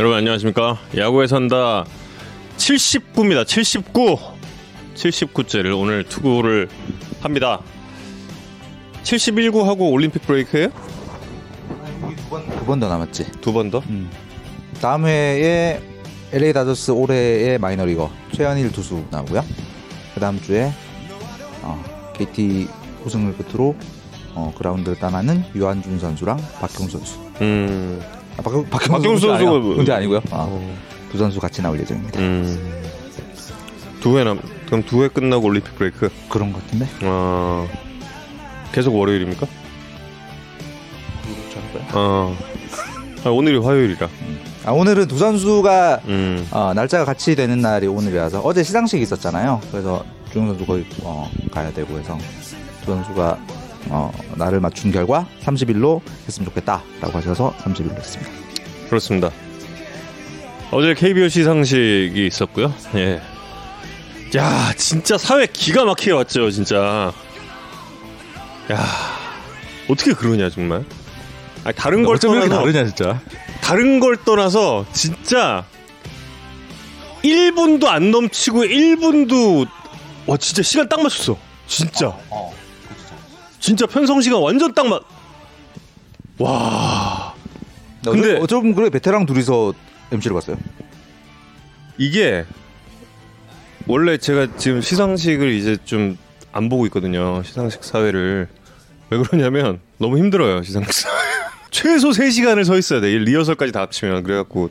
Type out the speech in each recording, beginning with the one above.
여러분 안녕하십니까? 야구에 산다 79입니다. 79. 79제를 오늘 투구를 합니다. 71구 하고 올림픽 브레이크예요? 두 번 더 남았지. 두 번 더? 다음 회에 LA 다저스 올해의 마이너리거 최현일 투수 나오고요. 그 다음 주에 어, KT 우승을 끝으로 어, 그라운드를 떠나는 유한준 선수랑 박경 선수. 음. 아, 박, 박경 박경수 아니라 뭐- 문제 아니고요. 어, 어. 두 선수 같이 나올 예정입니다. 음. 두회 남. 그럼 두 회 끝나고 올림픽 브레이크. 그런 것 같은데. 아. 계속 월요일입니까? 아. 아 오늘이 화요일이라. 아, 오늘은 두 선수가 음. 어, 날짜가 같이 되는 날이 오늘이라서 어제 시상식이 있었잖아요. 그래서 주영 선수 거기 어, 가야 되고 해서 두 선수가 어, 날을 맞춘 결과 30일로 했으면 좋겠다라고 하셔서 30일로 했습니다. 그렇습니다. 어제 KBO 시상식이 있었고요. 예. 야, 진짜 사회 기가 막히게 왔죠, 진짜. 야, 어떻게 그러냐 정말. 아니, 다른 걸 떠나서 진짜? 다른 걸 떠나서 진짜 1분도 안 넘치고 1분도 와 진짜 시간 딱 맞췄어. 진짜. 어. 진짜 편성 시간 완전 딱 맞. 와. 근데- 어쩌면 그래 베테랑 둘이서 MC를 봤어요. 이게 원래 제가 지금 시상식을 이제 좀 안 보고 있거든요. 시상식 사회를 왜 그러냐면 너무 힘들어요. 시상식 사회. 최소 3시간을 서 있어야 돼. 이 리허설까지 다 합치면 그래 갖고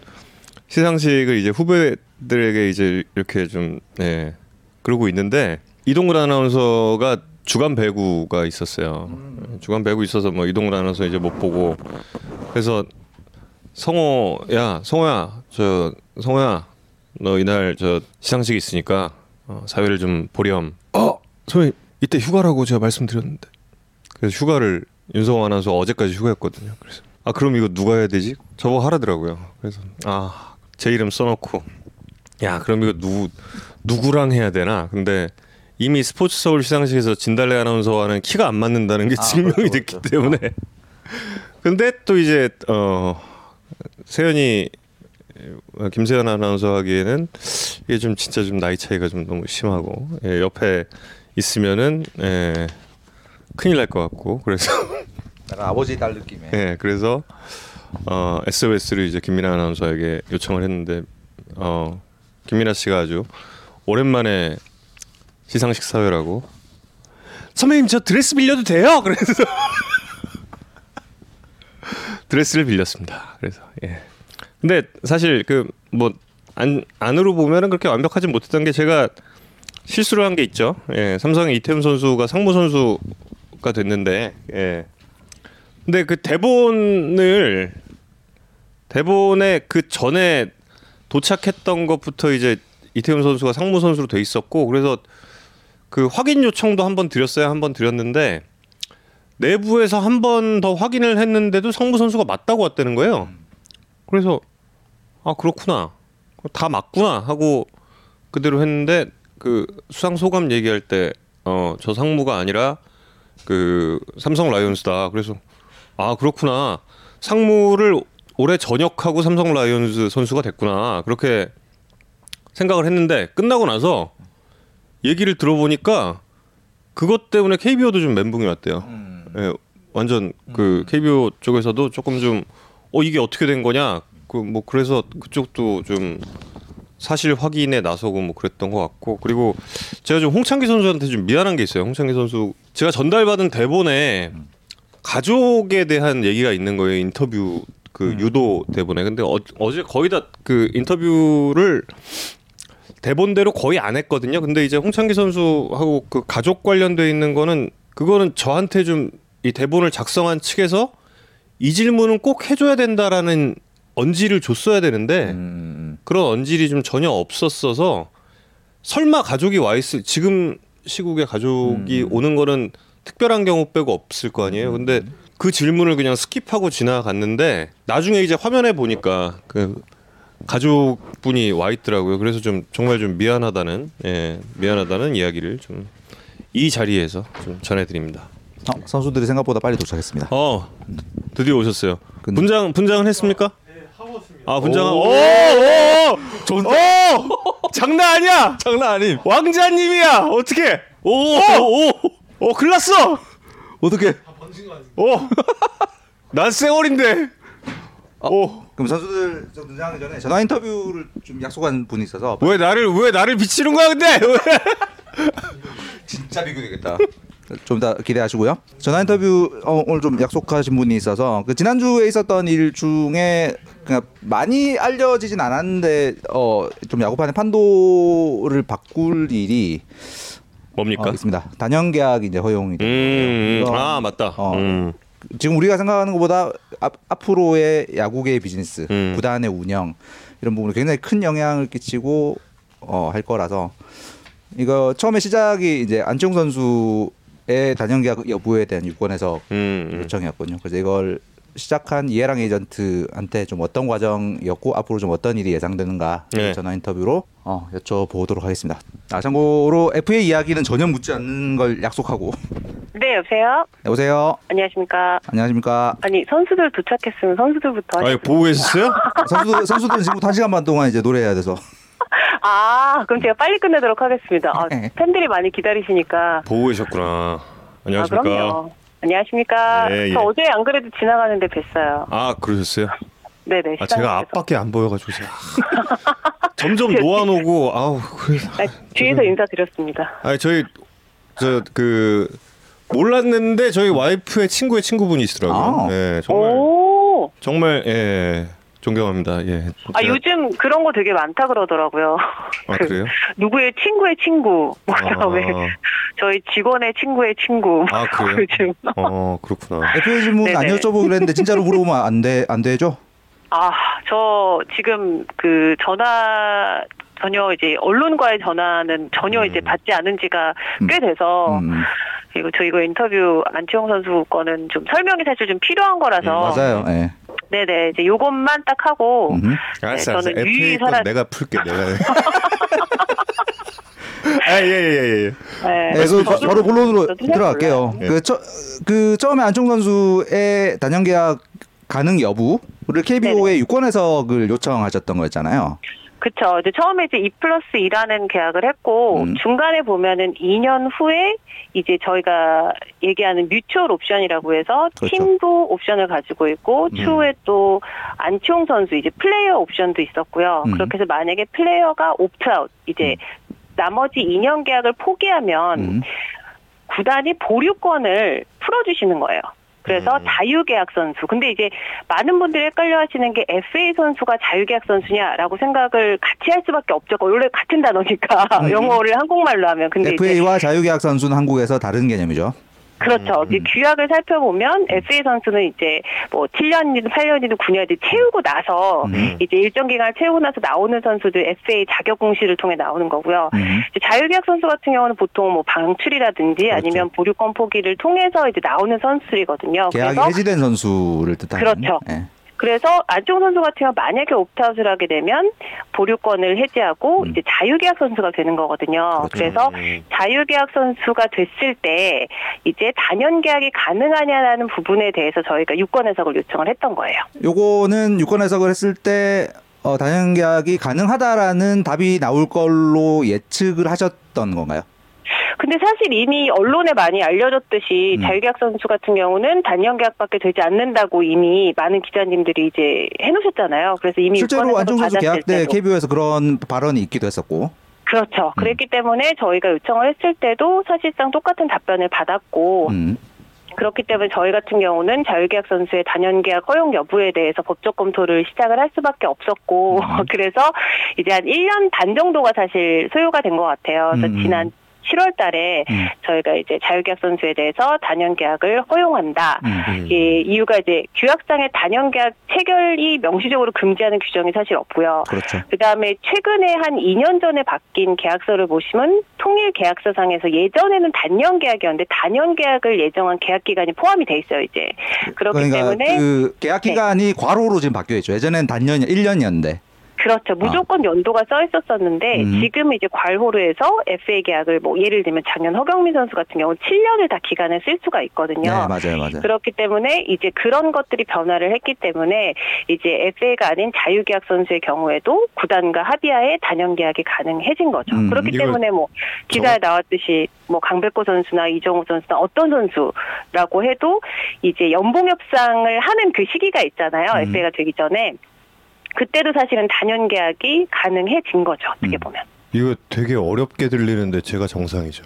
시상식을 이제 후배들에게 이제 이렇게 좀 네. 그러고 있는데 이동근 아나운서가 주간 배구가 있었어요. 주간 배구 있어서 뭐 이동근 아나운서 이제 못 보고 그래서 성호 야 성호야 저 성호야 너 이날 저 시상식 있으니까 어, 사회를 좀 보렴. 어 선생님 이때 휴가라고 제가 말씀드렸는데 그래서 휴가를 윤성호 아나운서 어제까지 휴가였거든요. 그래서 아 그럼 이거 누가 해야 되지? 저보고 하라더라고요. 그래서 아 제 이름 써놓고 야 그럼 이거 누구 누구랑 해야 되나? 근데 이미 스포츠 서울 시상식에서 진달래 아나운서와는 키가 안 맞는다는 게 아, 증명이 그렇죠, 됐기 그렇죠. 때문에 근데 또 이제 어 세연이 어, 김세연 아나운서 하기에는 이게 좀 진짜 좀 나이 차이가 좀 너무 심하고 예, 옆에 있으면은 예, 큰일 날 것 같고 그래서 약간 아버지 딸 느낌의. 예 그래서 어 SOS를 이제 김민아 아나운서에게 요청을 했는데 어 김민아 씨가 아주 오랜만에 시상식 사회라고 선배님 저 드레스 빌려도 돼요? 그래서 드레스를 빌렸습니다. 그래서 예. 근데 사실 그 뭐 안 안으로 보면은 그렇게 완벽하지 못했던 게 제가 실수를 한 게 있죠. 예. 삼성의 이태훈 선수가 상무 선수가 됐는데 예. 근데 그 대본을 대본에 그 전에 도착했던 것부터 이제 이태훈 선수가 상무 선수로 돼 있었고 그래서 그 확인 요청도 한 번 드렸어요. 한 번 드렸는데 내부에서 한 번 더 확인을 했는데도 상무 선수가 맞다고 왔다는 거예요. 그래서 아 그렇구나 다 맞구나 하고 그대로 했는데 그 수상 소감 얘기할 때 어 저 상무가 아니라 그 삼성 라이온즈다 그래서 아 그렇구나 상무를 올해 전역하고 삼성 라이온즈 선수가 됐구나 그렇게 생각을 했는데 끝나고 나서 얘기를 들어보니까 그것 때문에 KBO도 좀 멘붕이 왔대요. 음. 예, 완전 그 KBO 쪽에서도 조금 좀 어 이게 어떻게 된 거냐 그 뭐 그래서 그쪽도 좀 사실 확인에 나서고 뭐 그랬던 것 같고 그리고 제가 좀 홍창기 선수한테 좀 미안한 게 있어요. 홍창기 선수 제가 전달받은 대본에 가족에 대한 얘기가 있는 거예요. 인터뷰 그 유도 대본에 근데 어, 어제 거의 다 그 인터뷰를 대본대로 거의 안 했거든요. 근데 이제 홍창기 선수하고 그 가족 관련돼 있는 거는 그거는 저한테 좀 이 대본을 작성한 측에서 이 질문은 꼭 해줘야 된다라는 언지를 줬어야 되는데 음, 그런 언질이 좀 전혀 없었어서 설마 가족이 와 있을 지금 시국에 가족이 오는 거는 특별한 경우 빼고 없을 거 아니에요. 근데 그 질문을 그냥 skip하고 지나갔는데 나중에 이제 화면에 보니까 그 가족분이 와 있더라고요. 그래서 좀 정말 좀 미안하다는 예, 미안하다는 이야기를 좀 이 자리에서 좀 전해드립니다. 어, 선수들이 생각보다 빨리 도착했습니다. 어 드디어 오셨어요. 근데- 분장 분장은 했습니까? 네, 하고 왔습니다. 아 분장한. 오. 오, 오, 좋은- 오, 장난 아니야. 장난 아님. 왕자님이야. 어떻게? 오, 오, 오, 오, 큰일 났어. 어떻게? 오, 난 쌩얼인데. 오, 그럼 선수들 좀 등장하기 전에 전화 인터뷰를 좀 약속한 분이 있어서 왜 나를 왜 나를 비치는 거야 근데? 왜? 진짜 비교되겠다. 좀 이따 기대하시고요. 전화 인터뷰 어, 오늘 좀 약속하신 분이 있어서 그 지난주에 있었던 일 중에 그냥 많이 알려지진 않았는데 어, 좀 야구판의 판도를 바꿀 일이 뭡니까? 어, 있습니다. 단연 계약이 이제 허용이? 음, 이거- 아 맞다. 어. 음. 지금 우리가 생각하는 것보다 앞, 앞으로의 야구계의 비즈니스, 음. 구단의 운영 이런 부분에 굉장히 큰 영향을 끼치고 어, 할 거라서 이거 처음에 시작이 이제 안치홍 선수의 단연 계약 여부에 대한 유권 해석 음, 음. 요청이었거든요. 그래서 이걸 시작한 이해랑 에이전트한테 좀 어떤 과정이었고 앞으로 좀 어떤 일이 예상되는가 네. 전화 인터뷰로 어, 여쭤보도록 하겠습니다. 아 참고로 FA 이야기는 전혀 묻지 않는 걸 약속하고 네, 여보세요? 여보세요. 안녕하십니까? 안녕하십니까. 아니, 선수들 도착했으면 선수들부터. 아니 계셨어요? 선수 선수들은 지금 한 시간 반 동안 이제 노래해야 돼서 아, 그럼 제가 빨리 끝내도록 하겠습니다. 아, 네. 팬들이 많이 기다리시니까. 보고 계셨구나. 아, 안녕하십니까? 그럼요. 안녕하십니까? 네, 저 예. 어제 안 그래도 지나가는데 뵀어요. 아 그러셨어요? 네네. 아. 제가 앞밖에 안 보여가지고 제가 점점 놓아놓고 아우 그래. 아, 뒤에서 인사드렸습니다. 아니 저희 저 그 몰랐는데 저희 와이프의 친구의 친구분이 시더라고요. 아. 예 정말 오! 정말 예 존경합니다. 예. 아, 제가- 요즘 그런 거 되게 많다 그러더라고요. 아, 그 그래요? 누구의 친구의 친구, 뭐 아. 그다음에 저희 직원의 친구의 친구. 아, 그래요? 요즘. 어 그렇구나. FA 질문 안 했는데 진짜로 물어보면 안돼안 되죠? 아, 저 지금 그 전화 전혀 이제 언론과의 전화는 전혀 음. 이제 받지 않은 지가 꽤 돼서 음, 그리고 저 이거 인터뷰 안치홍 선수 거는 좀 설명이 사실 좀 필요한 거라서 맞아요. 예. 네네 이제 요것만 딱 하고 음. 알았어, 네, 알았어. 저는 FA 건 살아- 내가 풀게 내가. 아 예 예예 예, 예. 네, 네, 그 바, 저도- 바로 본론으로 들어갈게요. 예. 그, 처, 그 처음에 안총 선수의 단연 계약 가능 여부를 KBO에 유권 해석을 요청하셨던 거였잖아요. 그쵸. 이제 처음에 이제 2 플러스 2라는 계약을 했고, 음. 중간에 보면은 2년 후에 이제 저희가 얘기하는 뮤추얼 옵션이라고 해서 그렇죠. 팀도 옵션을 가지고 있고, 음. 추후에 또 안치홍 선수 이제 플레이어 옵션도 있었고요. 음. 그렇게 해서 만약에 플레이어가 옵트아웃, 이제 나머지 2년 계약을 포기하면 음. 구단이 보류권을 풀어주시는 거예요. 그래서 음. 자유계약 선수. 근데 이제 많은 분들이 헷갈려 하시는 게 FA 선수가 자유계약 선수냐라고 생각을 같이 할 수밖에 없죠. 원래 같은 단어니까 음. 영어를 한국말로 하면. 근데 FA와 자유계약 선수는 한국에서 다른 개념이죠. 그렇죠. 음. 이제 규약을 살펴보면 FA 선수는 이제 뭐 7년이든 8년이든 9년이든 채우고 나서 음. 이제 일정 기간을 채우고 나서 나오는 선수들 FA 자격 공시를 통해 나오는 거고요. 음. 자유계약 선수 같은 경우는 보통 뭐 방출이라든지 그렇죠. 아니면 보류권 포기를 통해서 이제 나오는 선수들이거든요. 계약이 그래서 해지된 선수를 뜻하는. 그렇죠. 예. 그래서 안종 선수 같은 경우 만약에 옵트아웃을 하게 되면 보류권을 해지하고 음. 이제 자유계약 선수가 되는 거거든요. 그렇죠. 그래서 음. 자유계약 선수가 됐을 때 이제 단연 계약이 가능하냐라는 부분에 대해서 저희가 유권 해석을 요청을 했던 거예요. 요거는 유권 해석을 했을 때 어, 단연 계약이 가능하다라는 답이 나올 걸로 예측을 하셨던 건가요? 근데 사실 이미 언론에 많이 알려졌듯이 음. 자유계약 선수 같은 경우는 단연 계약밖에 되지 않는다고 이미 많은 기자님들이 이제 해놓으셨잖아요. 그래서 이미 실제로 해석을 선수 계약 때. KBO에서 그런 발언이 있기도 했었고. 그렇죠. 그랬기 때문에 저희가 요청을 했을 때도 사실상 똑같은 답변을 받았고 음. 그렇기 때문에 저희 같은 경우는 자유계약 선수의 단연계약 허용 여부에 대해서 법적 검토를 시작을 할 수밖에 없었고 음. 그래서 이제 한 1년 반 정도가 사실 소요가 된 것 같아요. 그래서 음. 지난 7월 달에 음. 저희가 이제 자유계약 선수에 대해서 단연 계약을 허용한다. 음. 음. 이 이유가 이제 규약상의 단연 계약 체결이 명시적으로 금지하는 규정이 사실 없고요. 그렇죠. 그 다음에 최근에 한 2년 전에 바뀐 계약서를 보시면 통일 계약서상에서 예전에는 단년 계약이었는데 단연 계약을 예정한 계약 기간이 포함이 돼 있어요 이제 그렇기 그러니까 때문에 네. 그 계약 기간이 과로로 지금 바뀌어 있죠. 예전엔 단년 1년이었는데. 그렇죠. 무조건 연도가 써 있었었는데 음. 지금 이제 괄호로 해서 FA 계약을 뭐 예를 들면 작년 허경민 선수 같은 경우 7년을 다 기간을 쓸 수가 있거든요. 네, 맞아요, 맞아요. 그렇기 때문에 이제 그런 것들이 변화를 했기 때문에 이제 FA가 아닌 자유계약 선수의 경우에도 구단과 합의하에 단연 계약이 가능해진 거죠. 음, 그렇기 때문에 뭐 기사에 나왔듯이 뭐 강백호 선수나 이정우 선수나 어떤 선수라고 해도 이제 연봉 협상을 하는 그 시기가 있잖아요. 음. FA가 되기 전에 그때도 사실은 단연 계약이 가능해진 거죠. 어떻게 음. 보면. 이거 되게 어렵게 들리는데 제가 정상이죠.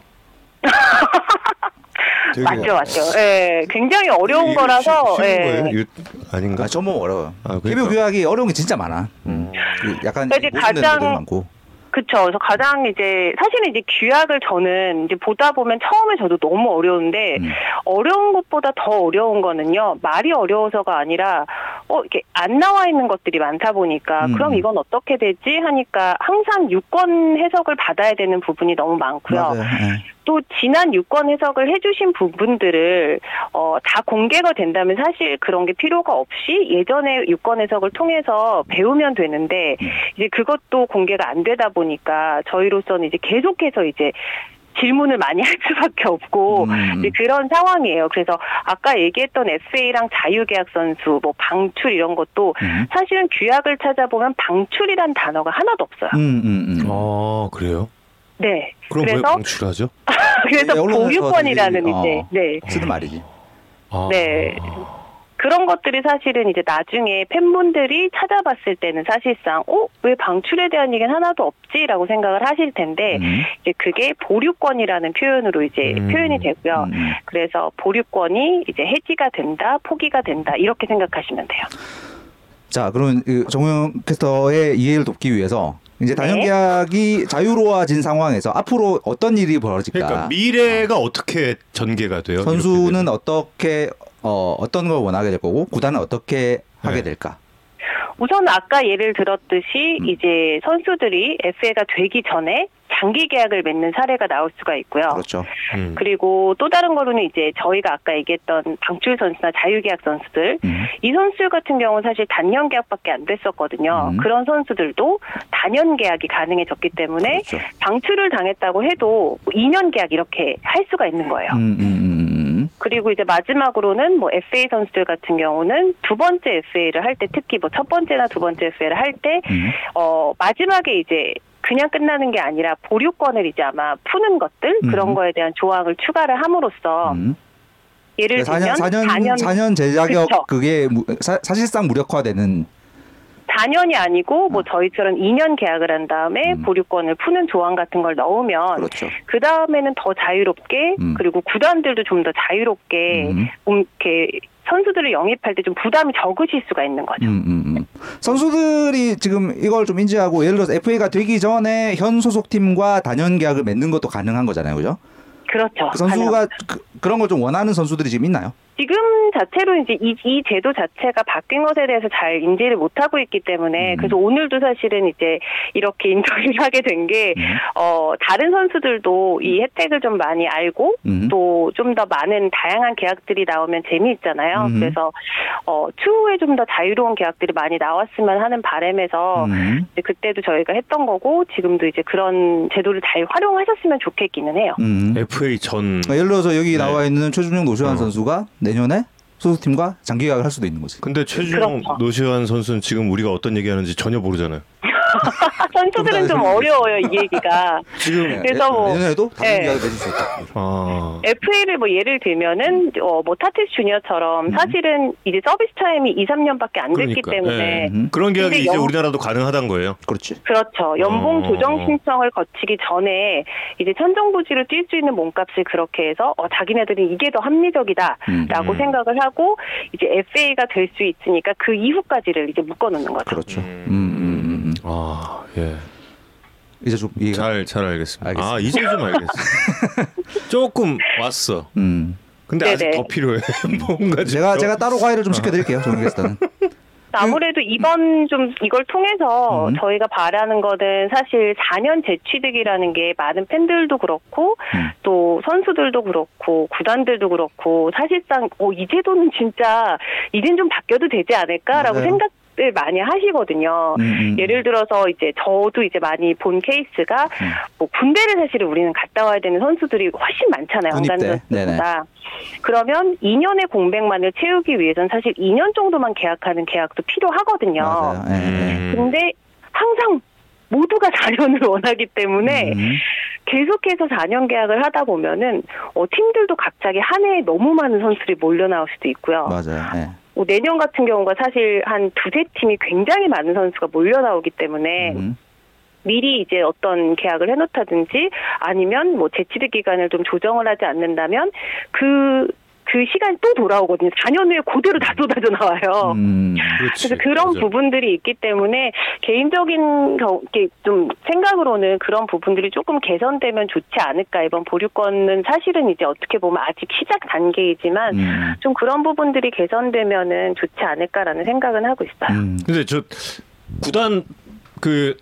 되게 맞죠, 맞죠. 예, 굉장히 어려운 이거 거라서. 쉬, 쉬운 예. 거예요? 이거 아닌가? 아, 좀 어려워요. 아, 그러니까. KBO 규약이 어려운 게 진짜 많아. 음. 그 약간 모순되는 가장- 많고. 그쵸. 그래서 가장 이제 사실은 이제 규약을 저는 이제 보다 보면 처음에 저도 너무 어려운데 음. 어려운 것보다 더 어려운 거는요. 말이 어려워서가 아니라 어 이게 안 나와 있는 것들이 많다 보니까 음. 그럼 이건 어떻게 되지 하니까 항상 유권 해석을 받아야 되는 부분이 너무 많고요. 맞아요. 예. 또 지난 유권 해석을 해주신 부분들을 어, 다 공개가 된다면 사실 그런 게 필요가 없이 예전에 유권 해석을 통해서 배우면 되는데 음. 이제 그것도 공개가 안 되다 보니까 저희로서는 이제 계속해서 이제 질문을 많이 할 수밖에 없고 음. 이제 그런 상황이에요. 그래서 아까 얘기했던 FA랑 자유계약 선수, 뭐 방출 이런 것도 음. 사실은 규약을 찾아보면 방출이란 단어가 하나도 없어요. 음, 음, 음. 아 그래요? 네. 그럼 왜 그래서 방출하죠? 그래서 네, 보유권이라는 들리- 이제 어. 네. 쓰는 말이지. 아. 네. 그런 것들이 사실은 이제 나중에 팬분들이 찾아봤을 때는 사실상 어 왜 방출에 대한 얘기는 하나도 없지라고 생각을 하실 텐데 음. 이제 그게 보류권이라는 표현으로 이제 음. 표현이 되고요. 음. 그래서 보류권이 이제 해지가 된다, 포기가 된다 이렇게 생각하시면 돼요. 자, 그러면 그 정우영 캐스터의 이해를 돕기 위해서 이제 단연 네. 계약이 자유로워진 상황에서 앞으로 어떤 일이 벌어질까? 그러니까 미래가 어 떻게 전개가 돼요? 선수는? 어떻게 어, 어떤 걸 원하게 될 거고 구단은 어떻게 하게 네. 될까? 우선 아까 예를 들었듯이 음. 이제 선수들이 FA가 되기 전에 장기 계약을 맺는 사례가 나올 수가 있고요. 그렇죠. 음. 그리고 또 다른 거로는 이제 저희가 아까 얘기했던 방출 선수나 자유계약 선수들 음. 이 선수 같은 경우는 사실 단년 계약밖에 안 됐었거든요. 음. 그런 선수들도 단년 계약이 가능해졌기 때문에 그렇죠. 방출을 당했다고 해도 2년 계약 이렇게 할 수가 있는 거예요. 음. 그리고 이제 마지막으로는 뭐 FA 선수들 같은 경우는 두 번째 FA를 할 때 특히 뭐 첫 번째나 두 번째 FA를 할때 음. 어, 마지막에 이제 그냥 끝나는 게 아니라 보류권을 이제 아마 푸는 것들 음. 그런 거에 대한 조항을 추가를 함으로써 음. 예를 4년, 들면 4년, 4년 4년 제자격 그쵸. 그게 무- 사, 사실상 무력화되는 4년이 아니고 뭐 저희처럼 2년 계약을 한 다음에 음. 보류권을 푸는 조항 같은 걸 넣으면 그렇죠. 그 다음에는 더 자유롭게 음. 그리고 구단들도 좀 더 자유롭게 음. 음, 이렇게 선수들을 영입할 때 좀 부담이 적으실 수가 있는 거죠. 음, 음, 음. 선수들이 지금 이걸 좀 인지하고 예를 들어서 FA가 되기 전에 현 소속팀과 단연 계약을 맺는 것도 가능한 거잖아요. 그죠? 그렇죠. 그 선수가. 그, 런 걸 좀 원하는 선수들이 지금 있나요? 지금 자체로 이제 이, 이 제도 자체가 바뀐 것에 대해서 잘 인지를 못하고 있기 때문에 음. 그래서 오늘도 사실은 이제 이렇게 인터뷰를 하게 된게 음. 어, 다른 선수들도 이 혜택을 좀 많이 알고 음. 또좀 더 많은 다양한 계약들이 나오면 재미있잖아요. 음. 그래서 어, 추후에 좀 더 자유로운 계약들이 많이 나왔으면 하는 바람에서 음. 이제 그때도 저희가 했던 거고 지금도 이제 그런 제도를 잘 활용하셨으면 좋겠기는 해요. 음. FA 전 그러니까 예를 들어서 여기 네. 나와 있는 최준용 노시환 어. 선수가 내년에 소속팀과 장기 계약을 할 수도 있는 거지. 근데 최준용 그렇죠. 노시환 선수는 지금 우리가 어떤 얘기하는지 전혀 모르잖아요. 선수들은 좀 어려워요 이 얘기가. 지금 그래서 뭐- 네. 내년에도 단연 네. 계약을 맺을 수 있다. 아 FA를 뭐 예를 들면은 어 뭐 타티스 주니어처럼 음. 사실은 이제 서비스 타임이 2, 3년밖에 안 됐기 그러니까, 때문에 예. 음. 그런 계약이 이제 영- 우리나라도 가능하다는 거예요. 그렇지. 그렇죠. 연봉 어. 조정 신청을 거치기 전에 이제 천정부지로 뛸 수 있는 몸값을 그렇게 해서 어, 자기네들은 이게 더 합리적이다라고 음. 생각을 하고 이제 FA가 될 수 있으니까 그 이후까지를 이제 묶어놓는 거죠. 그렇죠. 음. 아 예. 이제 좀 이해가. 잘잘 알겠습니다. 알겠습니다. 아 이제 좀 알겠어. 조금 왔어. 음. 근데 아직 네네. 더 필요해. 뭔가 좀 제가 더- 제가 따로 과외를 좀 시켜드릴게요. 정우 게스트는. 아무래도 이번 좀 이걸 통해서 음. 저희가 바라는 거는 사실 4년 재취득이라는 게 많은 팬들도 그렇고 음. 또 선수들도 그렇고 구단들도 그렇고 사실상 어, 이 제도는 진짜 이젠 좀 바뀌어도 되지 않을까라고 맞아요. 생각 을 많이 하시거든요. 음, 음. 예를 들어서 이제 저도 이제 많이 본 케이스가 음. 뭐 군대를 사실 우리는 갔다 와야 되는 선수들이 훨씬 많잖아요. 군입대. 한간 네네. 선수보다. 그러면 2년의 공백만을 채우기 위해선 사실 2년 정도만 계약하는 계약도 필요하거든요. 맞아요. 예, 예. 음. 근데 항상 모두가 4년을 원하기 때문에 음. 계속해서 4년 계약을 하다 보면은 어, 팀들도 갑자기 한 해에 너무 많은 선수들이 몰려 나올 수도 있고요. 맞아요. 예. 뭐 내년 같은 경우가 사실 한 두세 팀이 굉장히 많은 선수가 몰려 나오기 때문에 음. 미리 이제 어떤 계약을 해놓다든지 아니면 뭐 재취득 기간을 좀 조정을 하지 않는다면 그, 그 시간이 또 돌아오거든요. 4년 후에 그대로 다 쏟아져 나와요. 음. 그렇지. 그래서 그런 맞아. 부분들이 있기 때문에 개인적인 좀 생각으로는 그런 부분들이 조금 개선되면 좋지 않을까 이번 보류권은 사실은 이제 어떻게 보면 아직 시작 단계이지만 음. 좀 그런 부분들이 개선되면은 좋지 않을까라는 생각은 하고 있어요. 음. 근데 저 구단 그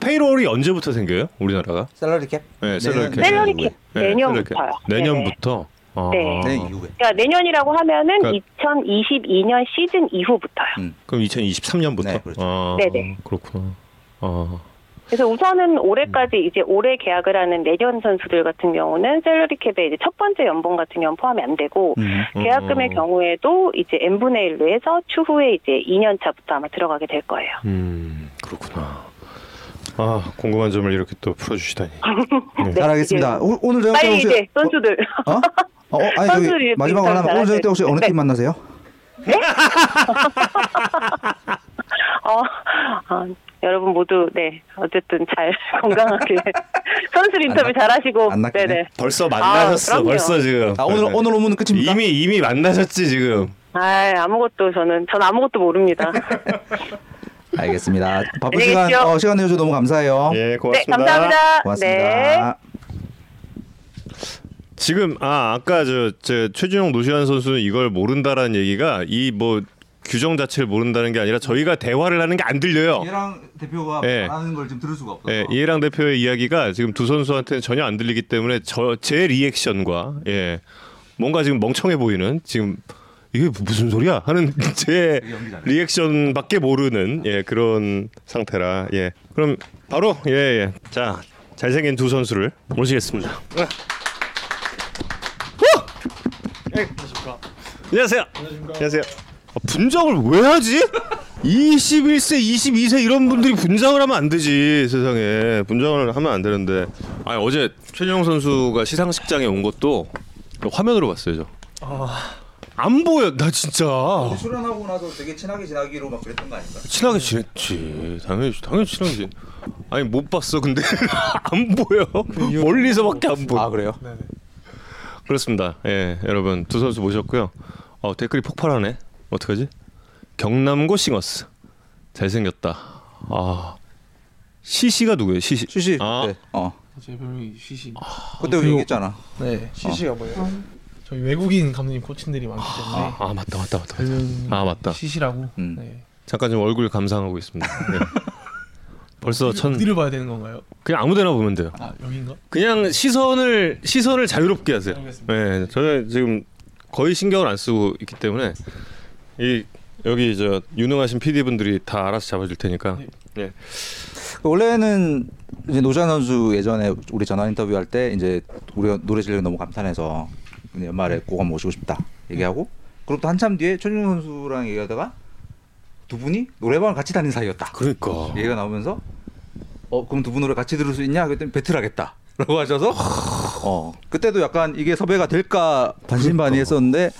페이롤이 언제부터 생겨요? 우리나라가? 샐러리 캡? 네, 샐러리 캡. 샐러리 이후에. 캡 네, 내년부터요. 내년부터. 아. 네. 네, 이후에. 그러니까 내년이라고 하면은 그러니까- 2022년 시즌 이후부터요. 음. 그럼 2023년부터. 네, 그렇죠. 아, 네네. 그렇구나. 아. 그래서 우선은 올해까지 이제 올해 계약을 하는 내년 선수들 같은 경우는 셀러리 캡에 이제 첫 번째 연봉 같은 경우는 포함이 안 되고 음. 계약금의 어. 경우에도 이제 n분의 1로 해서 추후에 이제 2년 차부터 아마 들어가게 될 거예요. 음, 그렇구나. 아, 궁금한 점을 이렇게 또 풀어주시다니. 네, 잘하겠습니다. 오, 오늘 저녁 때 빨리 혹시 이제 선수들 어? 어, 어? 아니 저기 일단 하나만 오늘 저녁 때 혹시 어느 네. 팀 만나세요? 어, 아, 여러분 모두 네 어쨌든 잘 건강하게 선수 인터뷰 안 잘하시고 안 낚이네. 네네 벌써 만나셨어. 그럼요. 벌써 지금. 아 오늘 오늘 오문은 끝입니까? 이미 이미 만나셨지 지금. 아 아무것도 저는 전 아무것도 모릅니다. 알겠습니다. 바쁜 시간 계십시오. 어, 시간 내주셔서 너무 감사해요. 예, 네 고맙습니다. 감사합니다. 고맙습니다. 네. 지금 아 아까 저, 저 최준용 노시환 선수는 이걸 모른다라는 얘기가 이 뭐 규정 자체를 모른다는 게 아니라 저희가 대화를 하는 게 안 들려요. 얘랑 대표가 예. 말하는 걸 지금 들을 수가 없어서. 예, 이해랑 대표의 이야기가 지금 두 선수한테는 전혀 안 들리기 때문에 저 제 리액션과 예 뭔가 지금 멍청해 보이는 지금 이게 무슨 소리야 하는 제. 리액션밖에 모르는 예 그런 상태라 예 그럼 바로 예 자 잘생긴 두 선수를 모시겠습니다. 안녕하세요. 안녕하세요. 아, 분장을 왜 하지? 21세, 22세 이런 분들이 분장을 하면 안 되지 세상에 분장을 하면 안 되는데 아 어제 최진영 선수가 시상식장에 온 것도 화면으로 봤어요 저. 안 보여 나 진짜. 출연하고 나서 되게 친하게 지나기로 막 그랬던 거 아닌가? 친하게 지냈지. 당연히 당연히 친하게 지냈 아니 못 봤어 근데. 안 보여. 멀리서밖에 안 보여. 아 그래요? 그렇습니다. 예 여러분 두 선수 모셨고요. 어 댓글이 폭발하네. 어떡하지? 경남고 싱어스. 잘생겼다. 아 시시가 누구예요? 시시. 쉬시. 아. 그때 어제 별명이 시시. 그때 그리고- 얘기했잖아. 네, 시시가 뭐예요? 저희 외국인 감독님 코치들이 많기 때문에 아, 아 맞다 맞다 맞다 별명 아, 맞다. 시시라고. 음. 네. 잠깐 좀 얼굴 감상하고 있습니다 네. 벌써 천 어디를 봐야 되는 건가요? 그냥 아무데나 보면 돼요 아 여기인가? 그냥 시선을 시선을 자유롭게 하세요. 알겠습니다. 네, 저는 지금 거의 신경을 안 쓰고 있기 때문에 이 여기 저 유능하신 PD 분들이 다 알아서 잡아줄 테니까. 네. 원래는 이제 노지환 선수 예전에 우리 전화 인터뷰 할 때 이제 우리가 노래 실력이 너무 감탄해서 연말에 꼭 한번 모시고 싶다 얘기하고 그로부터 한참 뒤에 최준용 선수랑 얘기하다가 두 분이 노래방을 같이 다닌 사이였다. 그러니까. 얘기가 나오면서 어 그럼 두 분 노래 같이 들을 수 있냐? 그랬더니 배틀하겠다. 라고 하셔서 어 그때도 약간 이게 섭외가 될까 반신반의했었는데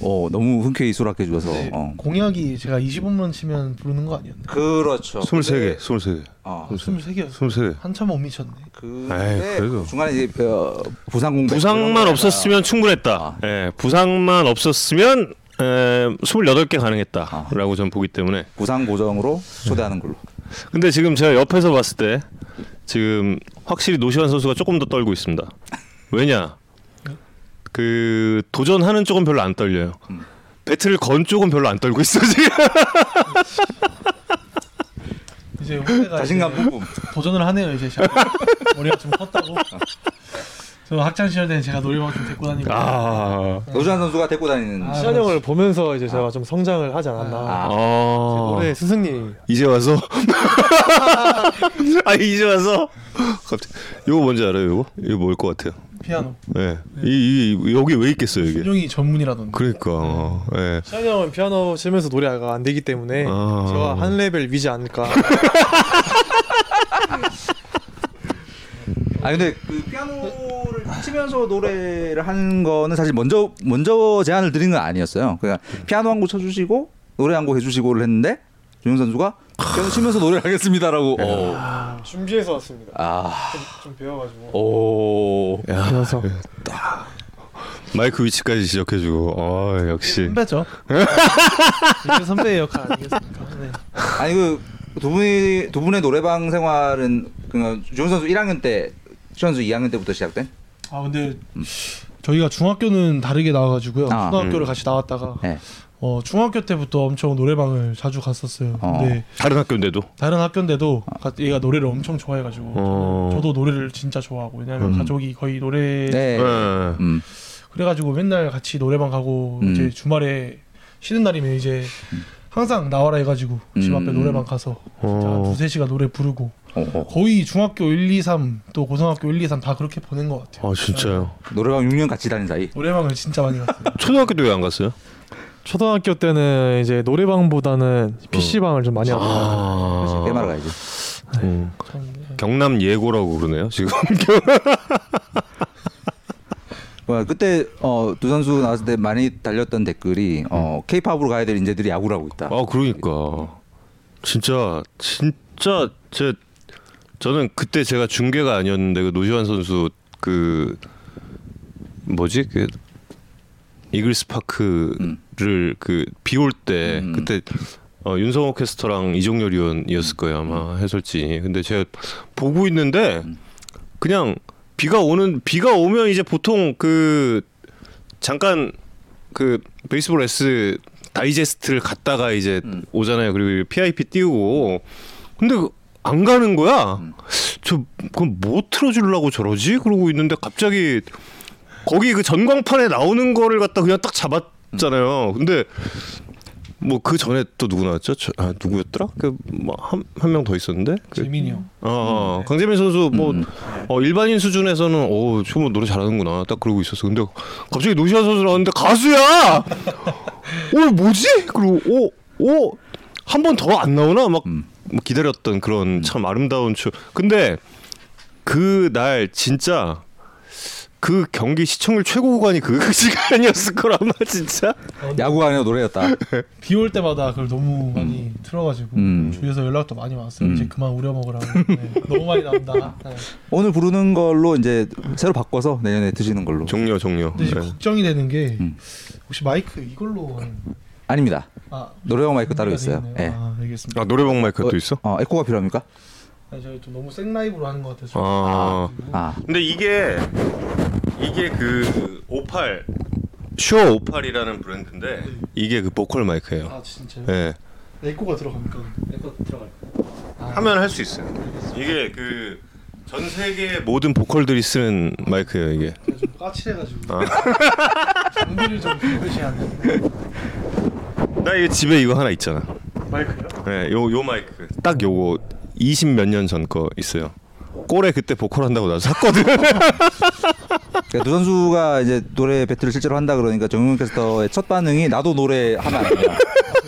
어 너무 흔쾌히 수락해 주셔서 네, 어. 공약이 제가 20분만 치면 부르는 거 아니었나요? 그렇죠. 23개, 23개. 어. 23개였어. 23개. 한참 못 미쳤네. 근데 그래도. 중간에 이제 어, 부상 공백 부상만 없었으면 충분했다. 아. 예, 부상만 없었으면 에, 28개 가능했다라고 전 보기 때문에. 부상 고정으로 초대하는 걸로. 근데 지금 제가 옆에서 봤을 때 지금 확실히 노시환 선수가 조금 더 떨고 있습니다. 왜냐? 그 도전하는 쪽은 별로 안 떨려요. 음. 배틀을 건 쪽은 별로 안 떨고 있어 지금. 이제 후배가 자신감 뿜뿜. 도전을 하네요 이제. 머리가 좀 컸다고. 저 학창 시절 때는 제가 노래방 좀 데리고 다니고. 아. 노주환 선수가 데리고 다니는 아, 시현 형을 보면서 이제 제가 좀 성장을 하지 않았나. 아. 아. 노래 스승님. 이제 와서 아 이제 와서 갑자기 이거 뭔지 알아요? 이거 이거 뭘 것 같아요? 피아노. 예. 이, 이 여기 왜 있겠어요 이게? 준영이 전문이라던데. 그러니까 어, 예. 시환 형은 피아노 치면서 노래가 안 되기 때문에 아. 제가 한 레벨 위지 않을까. 아 근데 그 피아노를 치면서 노래를 하는 거는 사실 먼저 먼저 제안을 드린 건 아니었어요. 그러니까 피아노 한 곡 쳐주시고 노래 한 곡 해주시고를 했는데 조용 선수가 피아노 치면서 노래를 하겠습니다라고. 어. 아, 준비해서 왔습니다. 아, 좀, 좀 배워가지고. 오. 야, 그래서 마이크 위치까지 지적해주고 어 역시 선배죠. 선배의 역할 아니겠습니까? 네. 아니 그두 분이 두 분의 노래방 생활은 그 조용 선수 1학년 때, 시 선수 2학년 때부터 시작된? 아 근데 저희가 중학교는 다르게 나와가지고요. 아, 초등학교를 음. 같이 나왔다가 네. 어 중학교 때부터 엄청 노래방을 자주 갔었어요. 어. 근데 다른 학교인데도 다른 학교인데도 가- 얘가 노래를 엄청 좋아해가지고 어. 저도 노래를 진짜 좋아하고 왜냐면 음. 가족이 거의 노래 네. 예. 음. 그래가지고 맨날 같이 노래방 가고 음. 이제 주말에 쉬는 날이면 이제 항상 나와라 해가지고 집 앞에 음. 노래방 가서 진짜 어. 한 두세 시간 노래 부르고 어, 어. 거의 중학교 1, 2, 3 또 고등학교 1, 2, 3 다 그렇게 보낸 것 같아요. 아 진짜요? 노래방 6년 같이 다닌 사이. 노래방을 진짜 많이 갔어요. 초등학교도 왜안 갔어요? 초등학교 때는 이제 노래방보다는 PC방을 좀 많이 하고 아. 게임하러 가야지. 음. 참, 네. 경남 예고라고 그러네요 지금. 와, 그때 어, 두 선수 나왔을 때 많이 달렸던 댓글이 어, K-팝으로 가야 될 인재들이 야구를 하고 있다. 아 그러니까 진짜 진짜 제 저는 그때 제가 중계가 아니었는데 그 노지환 선수 그 뭐지 그 이글스 파크 를 그비올때 음. 그때 어, 윤성호 캐스터랑 이종열 위원이었을 거예요 아마 해설진이 근데 제가 보고 있는데 그냥 비가 오는 비가 오면 이제 보통 그 잠깐 그 베이스볼 S 다이제스트를 갔다가 이제 음. 오잖아요. 그리고 PIP 띄우고 근데 그- 안 가는 거야. 음. 저 그럼 뭐 틀어주려고 저러지? 그러고 있는데 갑자기 거기 그 전광판에 나오는 거를 갖다 그냥 딱 잡았 잖아요. 근데 뭐 그 전에 또 누구 나왔죠? 저, 아 누구였더라? 그뭐한 한 명 더 있었는데. 그, 재민이 형. 어, 어, 강재민 선수 뭐 음. 어, 일반인 수준에서는 어, 저뭐 노래 잘하는구나 딱 그러고 있었어. 근데 갑자기 노시아 선수 나왔는데 가수야. 어 뭐지? 그리고 어어한 번 더 안 나오나 막 음. 뭐 기다렸던 그런 참 아름다운 추. 근데 그 날 진짜 그 경기 시청률 최고 구간이 그 시간이었을 거라마 진짜. 야구가 아니라 노래였다. 비 올 때마다 그걸 너무 많이 틀어가지고 음. 주위에서 연락도 많이 왔어요. 음. 이제 그만 우려 먹으라고. 네. 너무 많이 나온다. 네. 오늘 부르는 걸로 이제 새로 바꿔서 내년에 드시는 걸로. 종료 종료. 근데 이제 네. 걱정이 되는 게 음. 혹시 마이크 이걸로 하는 아닙니다. 아 노래방 마이크 따로 있어요. 예. 아 알겠습니다. 아 노래방 마이크가 어, 또 있어? 어, 에코가 필요합니까? 아니, 저희 좀 너무 생 라이브로 하는 것 같아서. 아. 아, 근데 이게 이게 그 오팔 Shure 오팔이라는 브랜드인데 이게 그 보컬 마이크예요. 아 진짜요? 예. 에코가 들어갑니까? 에코 들어갈. 아, 하면 할 수 있어요. 이게 그 전 세계 모든 보컬들이 쓰는 마이크예요, 이게. 좀 까칠해가지고. 아. 장비를 좀 교체하는. 나 이거 집에 이거 하나 있잖아. 마이크요? 예, 요요 마이크. 딱 요거 20 몇 년 전 거 있어요. 꼴에 그때 보컬 한다고 나서 샀거든. 그러니까 두 선수가 이제 노래 배틀을 실제로 한다 그러니까 정용 캐스터의 첫 반응이 나도 노래 하면 안 된다.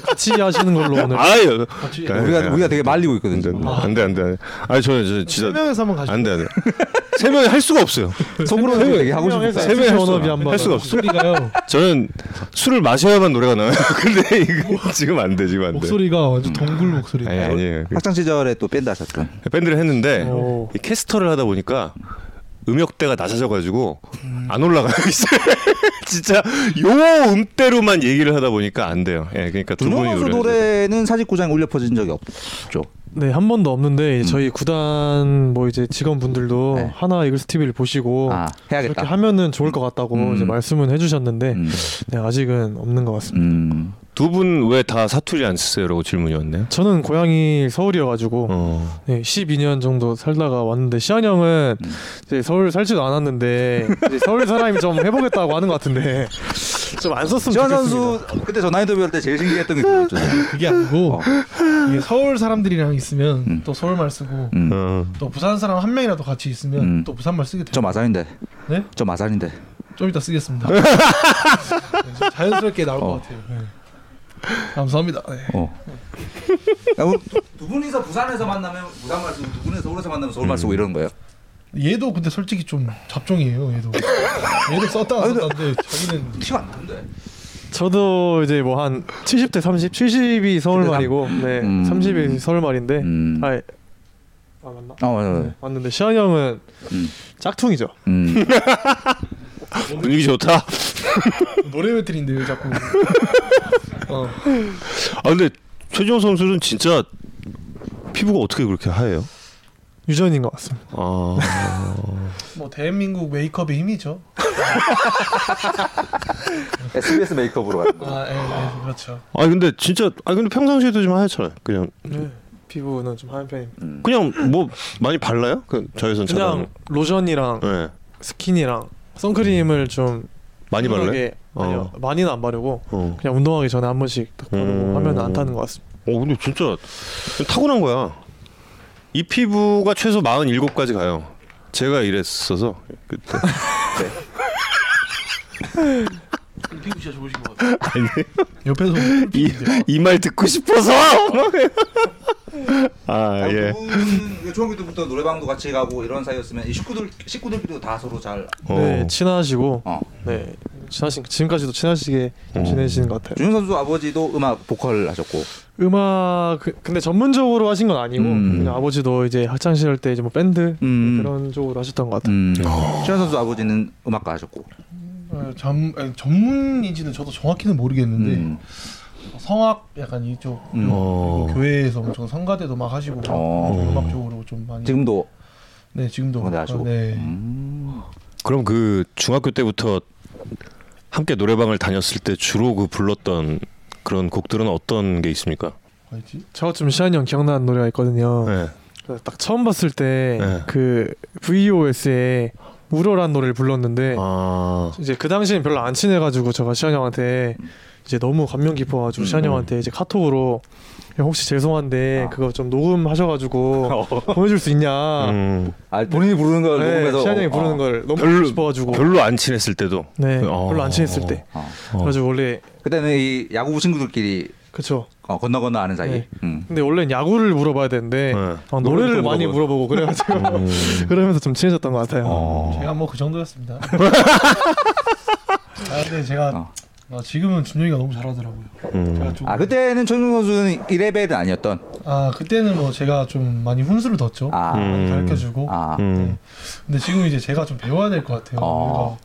같이 하시는 걸로 오늘. 아유. 같이. 네. 우리가 우리가 되게 말리고 있거든. 안돼 지금. 안돼 안돼 안돼. 아니 저는 저 진짜 세 명에서 한번 가시죠. 안돼 안돼. 세 명이 할 수가 없어요. 속으로는 되게 하고 싶다. 세 명이 할 수가, 한번 할 수가 없어. 목소리가요. 저는 술을 마셔야만 노래가 나와요. 근데 이거 지금 안 돼, 지금 안 돼. 목소리가 완전 동굴 목소리. 아니 아니에요. 학창 시절에 또 밴드 하셨죠. 밴드를 했는데 오. 이 캐스터를 하다 보니까 음역대가 낮아져가지고 안 올라가요. 진짜 요 음대로만 얘기를 하다 보니까 안 돼요. 예, 그러니까 두 분이 노래. 노래는 사직구장에 울려 퍼진 적이 없죠. 네, 한 번도 없는데 이제 음. 저희 구단 뭐 이제 직원분들도 네. 하나 이글스 TV를 보시고 아 이렇게 해야겠다. 하면은 좋을 것 같다고 음. 이제 말씀은 해주셨는데 음. 네, 아직은 없는 것 같습니다. 음. 두분 왜 다 사투리 안 쓰세요라고 질문이 왔네요. 저는 고향이 서울이어가지고 어. 네, 12년 정도 살다가 왔는데 시안 형은 음. 이제 서울 살지도 않았는데 이제 서울 사람이 좀 해보겠다고 하는 것 같은데 좀 안 썼으면 좋겠습니다. 선수 그때 전화 인터뷰 할 때 제일 신기했던 게 그거였잖아요. 그게 아니고 어. 이게 서울 사람들이랑 있으면 음. 또 서울말 쓰고 음. 어. 또 부산 사람 한 명이라도 같이 있으면 음. 또 부산말 쓰게 돼요. 저 마산인데. 네? 저 마산인데. 좀 이따 쓰겠습니다. 네, 좀 자연스럽게 나올 어. 것 같아요. 네. 감사합니다. 네. 어. 두 분이서 부산에서 만나면 부산 말 쓰고 두 분이서 서울에서 만나면 서울 말 쓰고 이러는 거예요. 얘도 근데 솔직히 좀 잡종이에요. 얘도. 얘도 아니, 근데- 썼다는데 자기는 티가 안 나는데. 저도 이제 뭐 한 70대 30, 70이 서울말이고 네, 음. 30이 서울말인데 음. 아, 아 맞나? 어, 맞아, 맞아. 네, 맞는데 시안 형은 음. 짝퉁이죠. 음. 분위기 좋다. 노래 배틀인데 왜 자꾸. 어. 아 근데 최지용 선수는 진짜 피부가 어떻게 그렇게 하얘요? 유전인 것 같습니다. 아. 뭐 대한민국 메이크업의 힘이죠. SBS 메이크업으로 가는 거. 아, 예, 예, 그렇죠. 아 근데 진짜 아 근데 평상시에도 좀 하얗잖아요. 그냥 네. 피부는 좀 하얀 편입니다. 음. 그냥 뭐 많이 발라요? 그 자외선처럼. 그냥 로션이랑 네. 스킨이랑 선크림을 좀 많이 발라요? 꾸준하게- 아니요 많이는 안 바르고 어. 그냥 운동하기 전에 한 번씩 딱 바르고 음. 하면 안 타는 것 같습니다. 어 근데 진짜 타고난 거야. 이 피부가 최소 47까지 가요. 제가 이랬어서 그때. 피부 진짜 좋으신 것 같아요. 아니 옆에서 이 말 듣고 싶어서. 아 예. 두 분은 중학교 때부터 노래방도 같이 가고 이런 사이였으면 이 식구들 식구들끼리도 다 서로 잘. 네 어. 친하시고 어. 네 친하신 지금까지도 친하시게 좀 어. 지내시는 것 같아요. 준영 선수 아버지도 음악 보컬 하셨고. 음악 그- 근데 전문적으로 하신 건 아니고 음. 그냥 아버지도 이제 학창 시절 때 이제 뭐 밴드 음. 그런 쪽으로 하셨던 것 같아요. 음. 준영 선수 아버지는 음악가 하셨고. 어, 전 아니, 전문인지는 저도 정확히는 모르겠는데 음. 성악 약간 이쪽 음. 어. 그리고 교회에서 엄청 성가대도 막 하시고 어. 음악 쪽으로 좀 많이 지금도 네 지금도 성가대 하시고. 네 음. 그럼 그 중학교 때부터 함께 노래방을 다녔을 때 주로 그 불렀던 그런 곡들은 어떤 게 있습니까? 뭐였지? 저좀 시안이 형 기억나는 노래가 있거든요. 네. 딱 처음 봤을 때 네. 그 VOS의 우러란 노래를 불렀는데 아. 이제 그 당시엔 별로 안 친해가지고 제가 시안 형한테 이제 너무 감명 깊어가지고 시안 음. 형한테 이제 카톡으로 형 혹시 죄송한데 아. 그거 좀 녹음하셔가지고 보내줄 수 있냐? 음, 아 본인이 부르는 걸 네, 녹음해서. 시안 형이 어. 부르는 걸 너무 별로- 싶어가지고 별로 안 친했을 때도. 네 어. 별로 안 친했을 때 어. 어. 그래가지고 원래 그때는 이 야구 친구들끼리 그쵸 어, 건너 건너 아는 사이. 네. 음. 근데 원래는 야구를 물어봐야 되는데 네. 어, 노래를 많이 물어보고. 그래가지고 음. 그러면서 좀 친해졌던 것 같아요. 어. 제가 뭐 그 정도였습니다. 아 근데 제가 어. 아, 지금은 준영이가 너무 잘하더라고요. 음. 아 그때는 최준 선수는 1레벨은 아니었던. 아 그때는 뭐 제가 좀 많이 훈수를 뒀죠. 아. 음. 많이 가르쳐주고. 아. 음. 네. 근데 지금 이제 제가 좀 배워야 될 것 같아요. 어.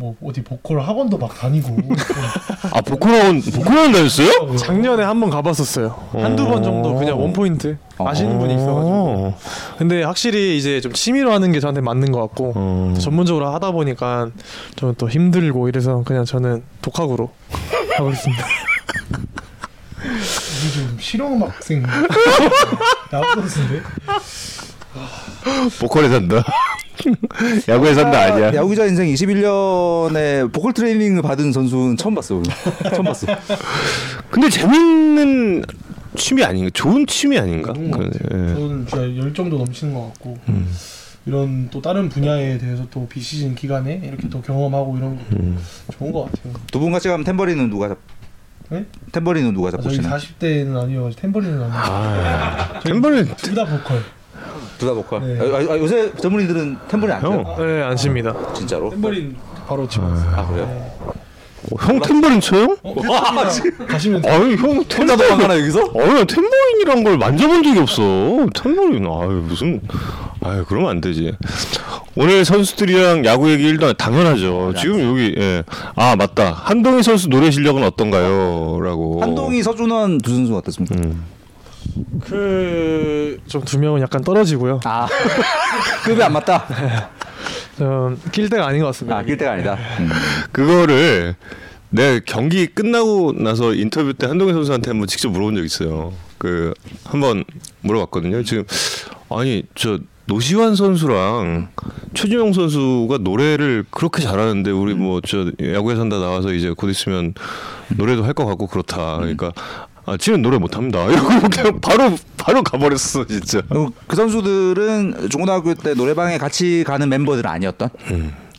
뭐 어디 보컬 학원도 막 다니고. 좀 아 보컬원 보컬원 다녔어요? 작년에 한 번 가봤었어요. 한두 번 정도 그냥 원 포인트 아시는 분이 있어가지고. 근데 확실히 이제 좀 취미로 하는 게 저한테 맞는 것 같고 어. 전문적으로 하다 보니까 좀또 힘들고 이래서 그냥 저는 독학으로 하고 있습니다. 이게 좀 실용음악생 야구 선수인데. 보컬에 산다. 야구에 산다 아니야. 야구 기자 인생 21년에 보컬 트레이닝을 받은 선수는 처음 봤어. 처음 봤어. 근데 재밌는 취미 아닌가? 좋은 취미 아닌가? 좋은 것 그, 같아요. 예. 저는 진짜 열정도 넘치는 것 같고 음. 이런 또 다른 분야에 대해서 또 비시즌 기간에 이렇게 또 경험하고 이런 것도 음. 좋은 것 같아요. 두 분 같이 가면 템버리는 누가 잡? 네? 템버리는 누가 아, 저희 잡으시나? 40대는 아니어가지고 템버린은 아니고 아, 템버린 둘다 보컬. 둘다 보컬. 네. 아, 아, 요새 전문의들은 템버린 안 형. 쳐요? 네, 안 칩니다. 진짜로? 템버린 바로 치고 아 그래요? 어, 형 템버린 쳐요? 어, 가시면 돼요. 아유 형 혼자 템버린 도망가나 여기서? 어나 템버린이란 걸 만져본 적이 없어. 템버린 아유 무슨 아유 그러면 안 되지. 오늘 선수들이랑 야구 얘기 일도 당연하죠. 지금 여기 예. 아 맞다. 한동희 선수 노래 실력은 어떤가요?라고. 한동희 서준원 두 선수 어떻습니까? 음. 그 좀 두 명은 약간 떨어지고요. 아 급이 안 맞다. 좀낄 때가 아닌 것 같습니다. 아낄 때가 아니다. 음. 그거를 내 경기 끝나고 나서 인터뷰 때 한동현 선수한테 한번 직접 물어본 적 있어요. 그 한번 물어봤거든요. 지금 아니 저 노시환 선수랑 최준용 선수가 노래를 그렇게 잘하는데 우리 뭐 저 야구에 산다 나와서 이제 곧 있으면 노래도 할 것 같고 그렇다. 그러니까 아 지금 노래 못합니다. 이러고 그냥 바로 바로 가버렸어 진짜. 그리고 그 선수들은 중고등학교 때 노래방에 같이 가는 멤버들은 아니었던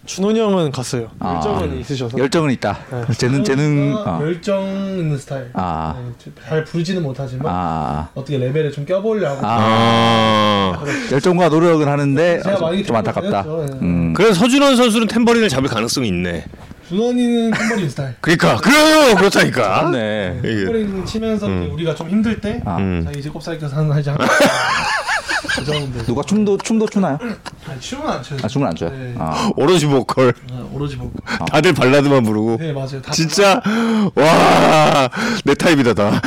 준원이 형은 갔어요. 아. 열정은 있으셔서. 열정은 있다. 네. 재능 재능 아, 어. 열정 있는 스타일. 아. 네, 잘 부르지는 못하지만 아, 어떻게 레벨을 좀 껴보려고. 아. 열정과 노력은 하는데 좀 안타깝다. 음. 그래서 서준원 선수는 템버린을 잡을 가능성이 있네. 준원이는 템버린 스타일. 그러니까 그래요 그렇다니까. 맞네. 템버린 치면서 우리가 좀 힘들 때 아. 음. 자기 이제 꼽사리 껴서 하는 하지 않고 그 정도. 누가 춤도 춤도 추나요? 아니 춤은 안 춰요. 아 춤은 안 춰요. 네. 아. 오로지 보컬. 아, 오로지 보고. 다들 발라드만 부르고. 네 맞아요. 다 진짜 와 내 타입이다 다.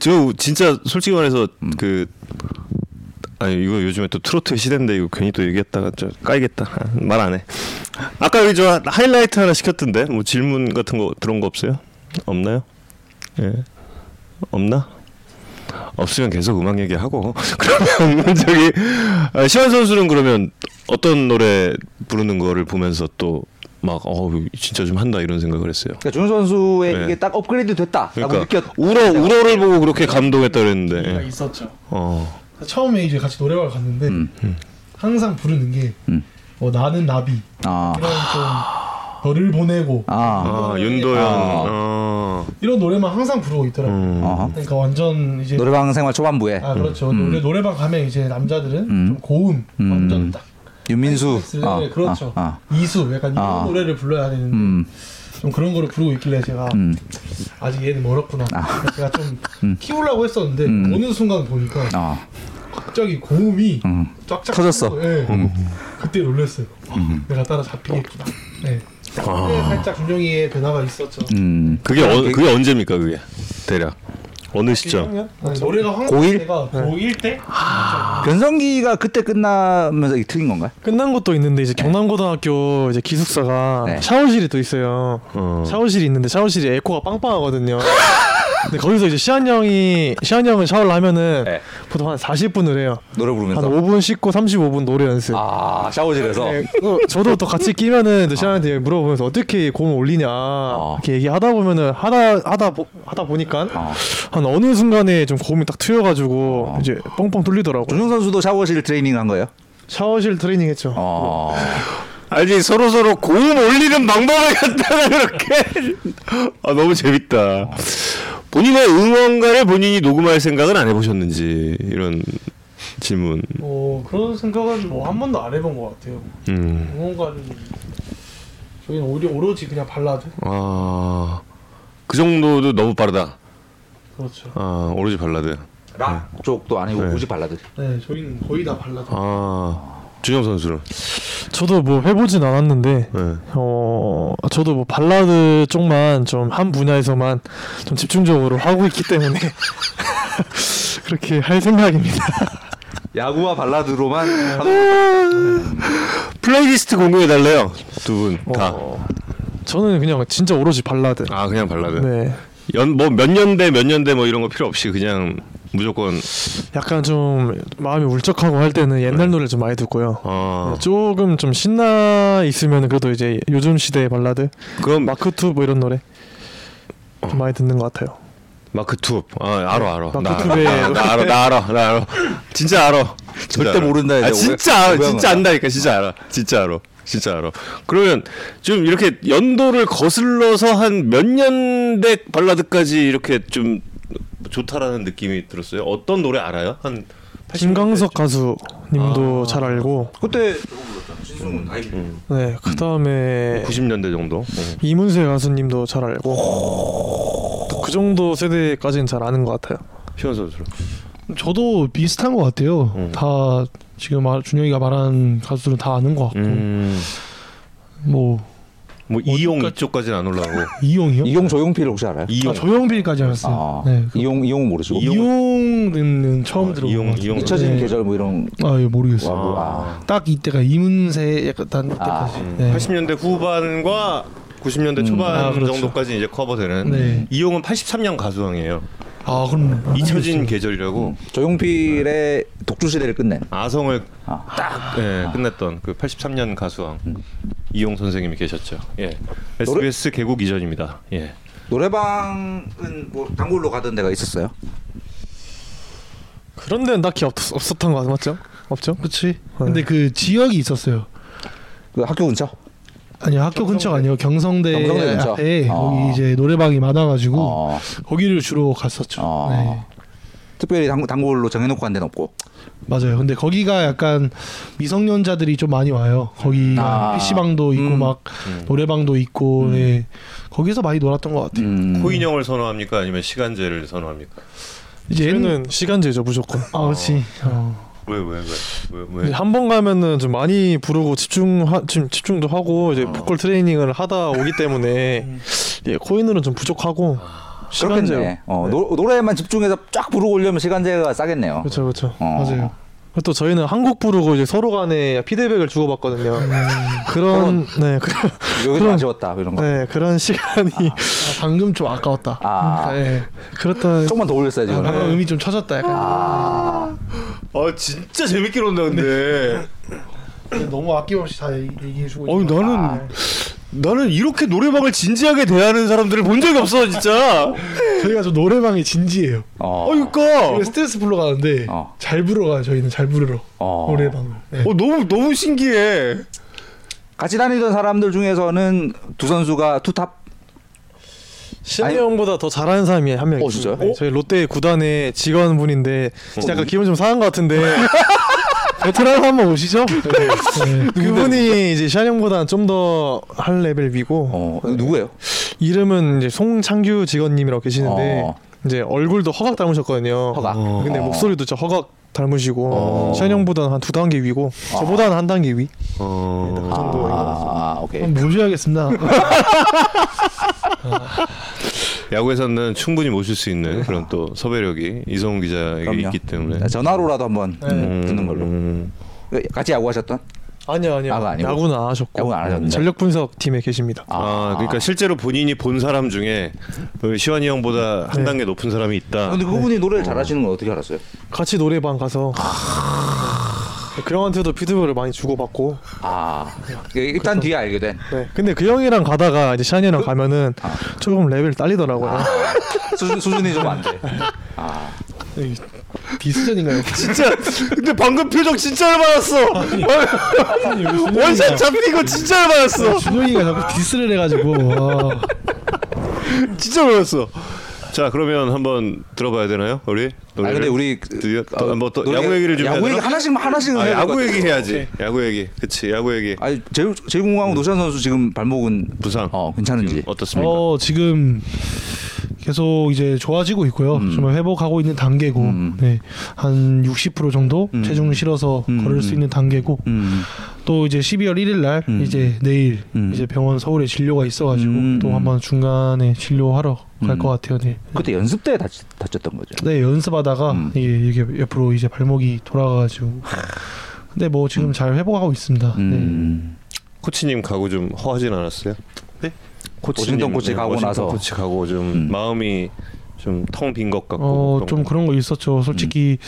저 진짜 솔직히 말해서 그 아니 이거 요즘에 또 트로트 시대인데 이거 괜히 또 얘기했다가 저 까이겠다 말 안 해. 아까 여기 저 하이라이트 하나 시켰던데 뭐 질문 같은 거 들어온 거 없어요? 없나요? 예 없나? 없으면 계속 음악 얘기하고 그러면 저기 아, 시환 선수는 그러면 어떤 노래 부르는 거를 보면서 또 막 어 진짜 좀 한다 이런 생각을 했어요. 그러니까 준 선수의 네. 이게 딱 업그레이드 됐다라고 그러니까 느꼈. 우러 우러를 보고 그렇게 감동했다 가 그랬는데 있었죠. 어 처음에 이제 같이 노래방을 갔는데 음. 항상 부르는 게 음. 뭐 나는 나비 아. 이런 좀 너를 보내고 아. 아, 윤도현 아. 어. 이런 노래만 항상 부르고 있더라고요. 음. 그러니까 완전 이제 노래방 생활 초반부에 아 그렇죠. 음. 노래 노래방 가면 이제 남자들은 음. 좀 고음 음. 완전 딱 윤민수. 네, 아, 그렇죠. 아, 아. 이수 약간 이런 아. 노래를 불러야 되는데 음. 좀 그런 거를 부르고 있길래 제가 음. 아직 얘는 멀었구나. 그래서 제가 좀 음. 키우려고 했었는데 음. 어느 순간 보니까 아. 갑자기 고음이 음. 쫙쫙 터졌어. 예. 그때 놀랐어요. 내가 따라 잡히겠구나. 네. 그때 살짝 준영이의 변화가 있었죠. 음. 그게 어, 그게 언제입니까 그게 대략 어느 시점? 1학년? 아니, 노래가 황 고1? 때가 고1 때 변성기가 그때 끝나면서 이게 틀린 건가요? 끝난 것도 있는데 이제 경남고등학교 이제 기숙사가 네. 샤워실이 또 있어요. 어. 샤워실이 있는데 샤워실이 에코가 빵빵하거든요. 근데 거기서 이제 시한 형이 시한 형은 샤워를 하면은 네. 보통 한 40분을 해요. 노래 한 부르면서. 5분 씻고 35분 노래 연습. 아 샤워실에서. 네, 어, 저도 또 같이 끼면은 또 시한한테 물어보면서 어떻게 고음을 올리냐 이렇게 얘기하다 보면은 하다 하다 보, 하다 보니까 어. 한 어느 순간에 좀 고음이 딱 튀어가지고 어. 이제 뻥뻥 뚫리더라고. 준용 선수도 샤워실 트레이닝 한 거예요? 샤워실 트레이닝 했죠. 어. 알지 서로 서로 고음 올리는 방법을 갖다가 그렇게 아 너무 재밌다. 본인의 응원가를 본인이 녹음할 생각은 안 해보셨는지 이런 질문. 뭐 그런 생각은 뭐 한 번도 안 해본 것 같아요. 음. 응원가는 저희는 오히려 오로지 그냥 발라드 아그 정도도 너무 빠르다. 그렇죠. 아 오로지 발라드. 락 쪽도 아니고 네. 오직 발라드. 네 저희는 거의 다 발라드. 아 준영 선수는. 저도 뭐 해보진 않았는데 네. 어 저도 뭐 발라드 쪽만 좀 한 분야에서만 좀 집중적으로 하고 있기 때문에 그렇게 할 생각입니다. 야구와 발라드로만 플레이리스트 공유해 달래요 두 분 다. 어, 저는 그냥 진짜 오로지 발라드. 아 그냥 발라드. 네, 연 뭐 몇 년대 몇 년대 뭐 이런 거 필요 없이 그냥 무조건 약간 좀 마음이 울적하고 할 때는 옛날 노래 좀 많이 듣고요. 아 조금 좀 신나 있으면 그래도 이제 요즘 시대의 발라드, 그럼 마크툽 뭐 이런 노래 좀 많이 듣는 것 같아요. 마크툽. 아 알아 알아. 마크 나, 투의 나, 나 알아 나 알아 나 알아. 진짜 알아. 진짜 절대 알아. 모른다, 이제. 아, 진짜 오해- 알아. 진짜. 안다니까 진짜 알아. 진짜 알아. 진짜 알아. 그러면 좀 이렇게 연도를 거슬러서 한 몇 년대 발라드까지 이렇게 좀 좋다라는 느낌이 들었어요. 어떤 노래 알아요? 한80 김광석 가수님도 아. 잘 알고, 그때 네, 그 다음에 90년대 정도. 어. 이문세 가수님도 잘 알고 그 정도 세대까지는 잘 아는 것 같아요. 시원 선수. 저도 비슷한 것 같아요. 음. 다 지금 말, 준영이가 말한 가수들은 다 아는 것 같고 음. 뭐 뭐 이용 어디까지- 이쪽까지는 안 올라가고 이용이요? 이용 조용필 혹시 알아요? 이용 아, 조영필까지 알았어요. 아, 네. 그 이용 이용은 모르시고. 이용은 처음 들어본 이용- 것 같아요. 이용- 잊혀진 네. 계절 뭐 이런. 아, 예, 모르겠어요. 와, 뭐, 아. 딱 이때가 이문세 약간 아, 때까지. 음. 네. 80년대 후반과 90년대 초반 아, 그렇죠. 정도까지 이제 커버되는 네. 이용은 83년 가수왕이에요. 아 그럼 잊혀진 계절이라고 조용필의 독주 시대를 끝낸. 아성을 아. 딱 예, 끝냈던 그 83년 가수왕 이용 선생님이 계셨죠. 예. 노래- SBS 개국 이전입니다. 예. 노래방은 뭐 단골로 가던 데가 있었어요? 그런 데는 딱히 없, 없었던 거 같- 맞죠? 없죠? 그렇지. 근데 그 지역이 있었어요. 그 학교 근처? 아니 학교 근처가 아니고 경성대, 경성대 근처? 앞에 어. 거기 이제 노래방이 많아가지고 어. 거기를 주로 갔었죠. 어. 네. 특별히 단, 단골로 정해놓고 간 데는 없고. 맞아요. 근데 거기가 약간 미성년자들이 좀 많이 와요. 거기가 아. PC방도 있고 음. 막 노래방도 있고 네. 거기서 많이 놀았던 것 같아요. 음. 코인형을 선호합니까 아니면 시간제를 선호합니까? 이제 옛- 저는 시간제죠 무조건. 아 그렇지. 어. 왜왜왜 왜 왜? 한 번 가면은 좀 많이 부르고 집중 좀 집중도 하고 이제 보컬 트레이닝을 하다 오기 때문에 예, 코인으로는 좀 부족하고 시간제로. 그렇겠네. 어, 노, 노래만 집중해서 쫙 부르고 오려면 시간제가 싸겠네요. 그렇죠 그렇죠. 어. 맞아요. 또 저희는 한국 부르고 이제 서로 간에 피드백을 주고받거든요. 그런 네, 그, 그럼- 아쉬웠다 이런 거. 네 그런 시간이 아, 방금 좀 아까웠다. 아. 네. 그렇다. 조금만 더 올렸어야지. 아, 그러면. 방금 음이 좀 쳐졌다 약간. 아, 아 진짜 재밌게 논다 근데. 너무 아낌없이 다 얘기해주고. 거. 나는 아, 나는 이렇게 노래방을 진지하게 대하는 사람들을 본 적이 없어 진짜. 저희가 좀 노래방이 진지해요. 어. 어 그러니까. 스트레스 풀러 가는데 어. 잘 부러가요. 저희는 잘 부르러 어. 노래방을. 네. 어 너무 너무 신기해. 같이 다니던 사람들 중에서는 두 선수가 투탑. 시환이 형보다 더 잘하는 사람이 한 명. 어, 있어요. 진짜요? 네, 저희 롯데 구단의 직원분인데 진짜 약간 기분 좀 상한 것 같은데 베테랑 한번 오시죠. 네. 그분이 이제 시환이 형보다는 좀더 할 레벨 위고 어, 누구예요? 이름은 이제 송창규 직원님이라고 계시는데 어. 이제 얼굴도 허각 닮으셨거든요. 허각. 근데 어. 목소리도 진짜 허각 닮으시고 어. 시환이 형보다는 한 두 단계 위고 저보다는 한 단계 위. 어. 아, 오케이. 모셔야겠습니다. 야구에서는 충분히 모실 수 있는 그런 또 섭외력이 이성훈 기자에게 그럼요. 있기 때문에. 자, 전화로라도 한번 음, 음, 듣는 걸로. 음. 같이 야구하셨던? 아니요 아니요. 야구 아니고? 야구는 안 하셨고 야구는 안 하셨는데? 전력 분석 팀에 계십니다. 아, 그러니까 실제로 본인이 본 사람 중에 그 시완이 형보다 한 네. 단계 높은 사람이 있다. 근데 그분이 노래를 잘하시는 건 어떻게 알았어요? 같이 노래방 가서 그 형한테도 피드백을 많이 주고받고 아, 일단 뒤에 알게 된. 네. 근데 그 형이랑 가다가 이제 시환이랑 가면은 조금 레벨 딸리더라고요. 수준, 수준이 좀 안 돼. 아, 디스전인가요? 진짜 근데 방금 표정 진짜 열받았어. 원샷 잡힌 거 진짜 열받았어. 준영이가 자꾸 디스를 해가지고 아, 진짜 열받았어. 자 그러면 한번 들어봐야 되나요, 우리? 아 노래를? 근데 우리 드디어 어, 뭐또 노래- 야구 얘기를 좀 야구 얘기 되나? 하나씩만 하나씩은 아, 야구. 얘기 해야지. 야구 얘기. 그치 야구 얘기. 아니 제일 제일 궁금한 건 노시안 선수 지금 발목은 부상. 어 괜찮은지. 지금 어떻습니까? 어 지금 계속 이제 좋아지고 있고요. 음. 정말 회복하고 있는 단계고, 음. 네, 한 60% 정도 음. 체중을 실어서 음. 걸을 수 있는 단계고, 음. 또 이제 12월 1일 날 음. 이제 내일 음. 이제 병원 서울에 진료가 있어가지고 음. 또 한번 중간에 진료하러 갈 음. 것 같아요. 네. 그때 연습 때 다쳤, 다쳤던 거죠. 네 연습하다가 음. 이게, 이게 옆으로 이제 발목이 돌아가가지고 근데 뭐 지금 잘 회복하고 있습니다. 네. 음. 코치님 가고 좀 허하진 않았어요? 네? 워싱턴 코치 네, 가고 워싱턴 나서 코치 가고 좀 음. 마음이 좀 텅 빈 것 같고 어 그런 좀 거. 그런 거 있었죠. 솔직히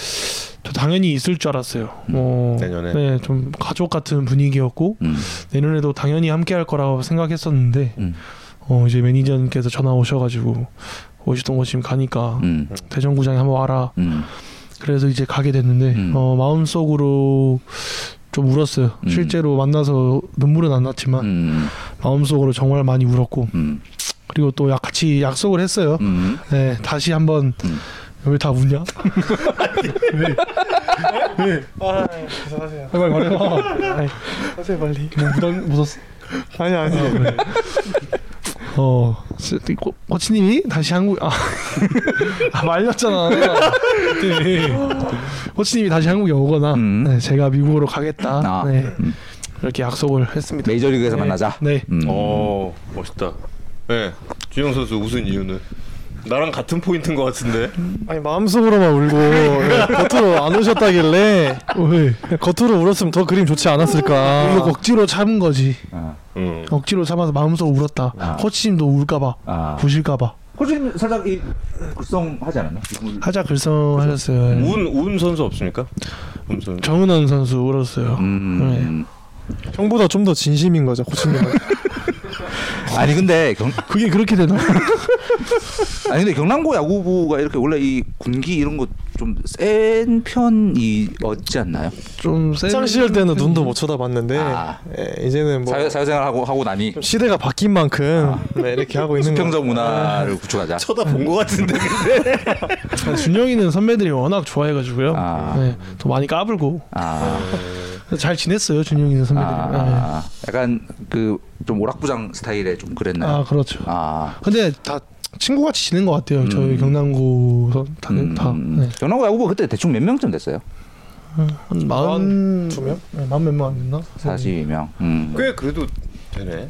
저 당연히 있을 줄 알았어요. 뭐 내년에. 네, 좀 가족 같은 분위기였고 음. 내년에도 당연히 함께 할 거라고 생각했었는데 음. 어 이제 매니저님께서 전화 오셔가지고 오시던 곳 지금 가니까 음. 대전구장에 한번 와라. 음. 그래서 이제 가게 됐는데 음. 어 마음속으로 좀 울었어요. 음. 실제로 만나서 눈물은 안 났지만 음. 마음속으로 정말 많이 울었고 음. 그리고 또 약- 같이 약속을 했어요. 음. 네 다시 한번 음. 왜다 우냐? 아, 하세요. 빨리 말해봐. 하세요 빨리. 뭐 무당 묻었어? 아니 아니. 어, 코, 코치님이 다시 한국 아, 아 말렸잖아. 네. 코치님이 다시 한국에 오거나 음. 네, 제가 미국으로 가겠다. 아. 네, 음. 이렇게 약속을 했습니다. 메이저리그에서 네. 만나자. 네. 음. 어 멋있다. 네, 주영 선수 우승 이유는 나랑 같은 포인트인 것 같은데. 아니 마음속으로만 울고 예, 겉으로 안 우셨다길래 왜? 겉으로 울었으면 더 그림 좋지 이거 않았을까. 억지로 참은 거지. 아, 응. 억지로 참아서 마음속으로 울었다. 아. 코치님도 울까봐, 아. 부실까봐. 호주님 살짝 이 글썽 하지 않았나? 하자 글썽 하셨어요. 운, 운 선수 없습니까? 운 선수. 정은원 선수 울었어요. 음. 형보다 좀 더 진심인 거죠 코치님은. 아니 근데 경, 그게 그렇게 되나? 아니 근데 경남고 야구부가 이렇게 원래 이 군기 이런 거 좀 센 편이 없지 않나요? 좀 센. 시장 시절 때는 눈도 못 쳐다봤는데 아. 예, 이제는 뭐 사회, 사회생활 하고 하고 나니 좀 시대가 바뀐 만큼 네, 이렇게 하고 있는 수평적 거. 문화를 구축하자. 쳐다본 것 같은데. 아, 준영이는 선배들이 워낙 좋아해가지고요. 아. 네, 또 많이 까불고 아, 잘 지냈어요 준영이는 선배들이. 아, 아, 약간 그 좀 오락부장 스타일의 좀 네. 그랬나요? 아 그렇죠. 아, 근데 다 친구같이 지낸 것 같아요. 저희 음. 경남고 선- 다, 음, 다. 음. 네. 경남고 야구부 그때 대충 몇 명쯤 됐어요? 한 마흔 두 명? 네, 마흔 몇 명 안 됐나? 40명. 음. 꽤 그래도 되네.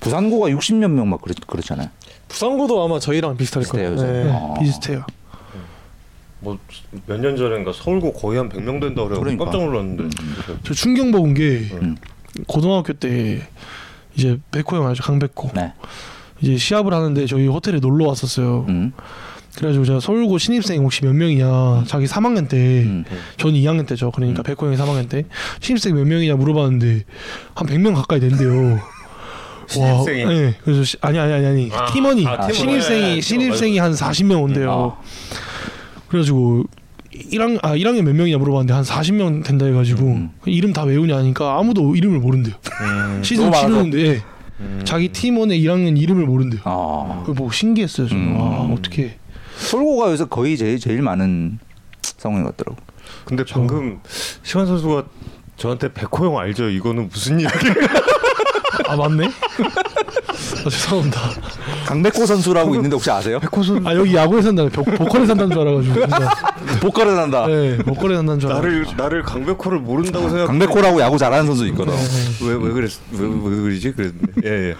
부산고가 60몇 명 막 그렇, 그렇잖아요. 부산고도 아마 저희랑 비슷할 비슷해요, 거예요. 네. 어. 비슷해요. 뭐 몇 년 전인가 서울고 거의 한 100명 된다 그래. 그러니까. 깜짝 놀랐는데. 저 충격 먹은 게 음. 고등학교 때 이제 백호 형 알죠? 강백호. 네. 이제 시합을 하는데 저희 호텔에 놀러 왔었어요. 음. 그래가지고 제가 서울고 신입생 혹시 몇 명이냐 자기 3학년 때 음. 저는 2학년 때죠. 그러니까 음. 백호 형이 3학년 때 신입생 몇 명이냐 물어봤는데 한 100명 가까이 된대요. 신입생이? 와, 네. 그래서 시, 아니 아니 아니 아니 아, 팀원이 아. 신입생이 네, 신입생이 한 40명 온대요. 아. 그래가지고 1학년 아 1학년 몇 명이냐 물어봤는데 한 40명 된다 해가지고 음. 이름 다 외우냐 하니까 아무도 이름을 모른대요. 음. 시즌. 치르는데 예. 음. 자기 팀원의 1학년 이름을 모른대요. 아. 보고 신기했어요. 저는 음. 와 어떻게 서울고가 요새 거의 제일 제일 많은 상황인 것 같더라고. 근데 방금 시환 선수가 저한테 백호 형 알죠? 이거는 무슨 일이야? 아 맞네. 아, 죄송합니다. 강백호 선수라고 있는데 혹시 아세요? 백호선 아 여기 야구에 산다는 보, 보컬에 산다는 줄 알아가지고 진짜. 보컬을 한다. 네 보컬에 산다는 줄 알아. 나를 나를 강백호를 모른다고 생각. 강백호라고 야구 잘하는 선수 있거든. 왜왜 그랬 왜, 왜 그러지? 그랬는데. 예 예.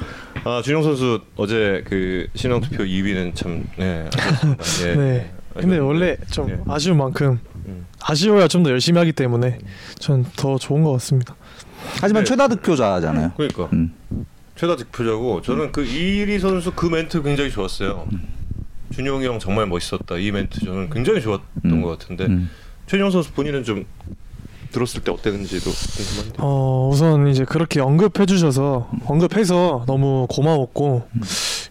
아 준영 선수 어제 그 신앙 투표 2위는 참 네. 아쉽습니다. 예. 네. 근데 원래 좀 예. 아쉬운 만큼 음. 아쉬워야 좀 더 열심히 하기 때문에 전 더 좋은 것 같습니다. 하지만 네. 최다 득표자잖아요. 그러니까 음. 최다 득표자고 저는 그 이리 선수 그 멘트 굉장히 좋았어요. 준용이 형 정말 멋있었다. 이 멘트 저는 굉장히 좋았던 음. 것 같은데 음. 최준영 선수 본인은 좀 들었을 때 어땠는지도 궁금한데. 어 우선 이제 그렇게 언급해 주셔서 언급해서 너무 고마웠고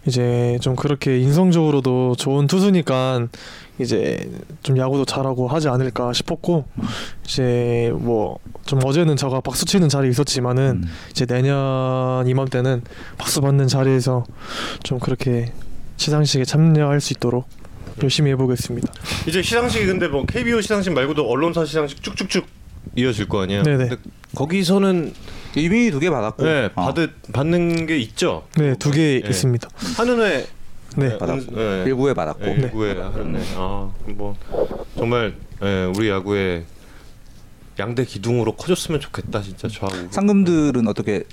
이제 좀 그렇게 인성적으로도 좋은 투수니까 이제 좀 야구도 잘하고 하지 않을까 싶었고 이제 뭐 좀 어제는 제가 박수 치는 자리에 있었지만은 음. 이제 내년 이맘때는 박수 받는 자리에서 좀 그렇게 시상식에 참여할 수 있도록 열심히 해보겠습니다. 이제 시상식이 근데 뭐 KBO 시상식 말고도 언론사 시상식 쭉쭉쭉 이어질 거 아니에요. 네네. 근데 거기서는 이미 두 개 받았고. 네, 어. 받을 받는 게 있죠. 네, 두개 예. 있습니다. 하는 회 네. 받았고. 네. 일부에 받았고. 네, 일부에 하는 회. 아뭐 정말 예, 우리 야구의 양대 기둥으로 커졌으면 좋겠다 진짜 저하고. 상금들은 어떻게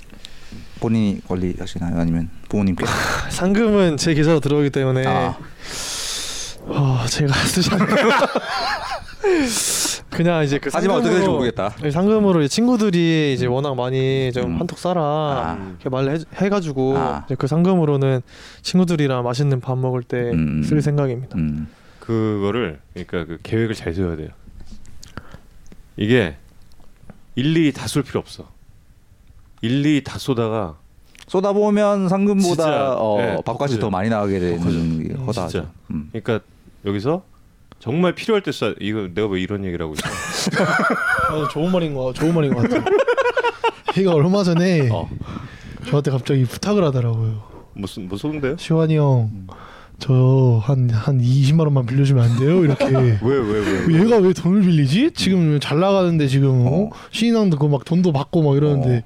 본인이 관리하시나요? 아니면 부모님께? 상금은 제 계좌로 들어오기 때문에 아, 아 제가 쓰지 않고 그냥 이제 그 하지만 어떻게 될지 상금으로- 모르겠다. 네, 상금으로 이제 친구들이 이제 워낙 많이 좀 음. 한턱 쏴라 아. 이렇게 말을 해, 해가지고 아. 이제 그 상금으로는 친구들이랑 맛있는 밥 먹을 때쓸 음. 생각입니다. 음. 그거를 그러니까 그 계획을 잘 세워야 돼요. 이게 일일이 다 쏠 필요 없어. 일일이 다 쏘다가 쏟아 보면 상금보다 진짜, 어, 네, 밥값이 더 많이 나가게 되는. 진짜. 음. 그러니까 여기서 정말 필요할 때 쏴. 이거 내가 왜 이런 얘기를 하고 있어? 아, 좋은 말인 거 좋은 말인 것 같아. 걔가 얼마 전에 어. 저한테 갑자기 부탁을 하더라고요. 무슨 뭐 쏘는데요? 시환이 형, 저한한 20만 원만 빌려주면 안 돼요? 이렇게. 왜왜 왜? 얘가 왜 돈을 빌리지? 지금 잘 나가는데 지금 어? 어. 신인왕도 그막 돈도 받고 막 이러는데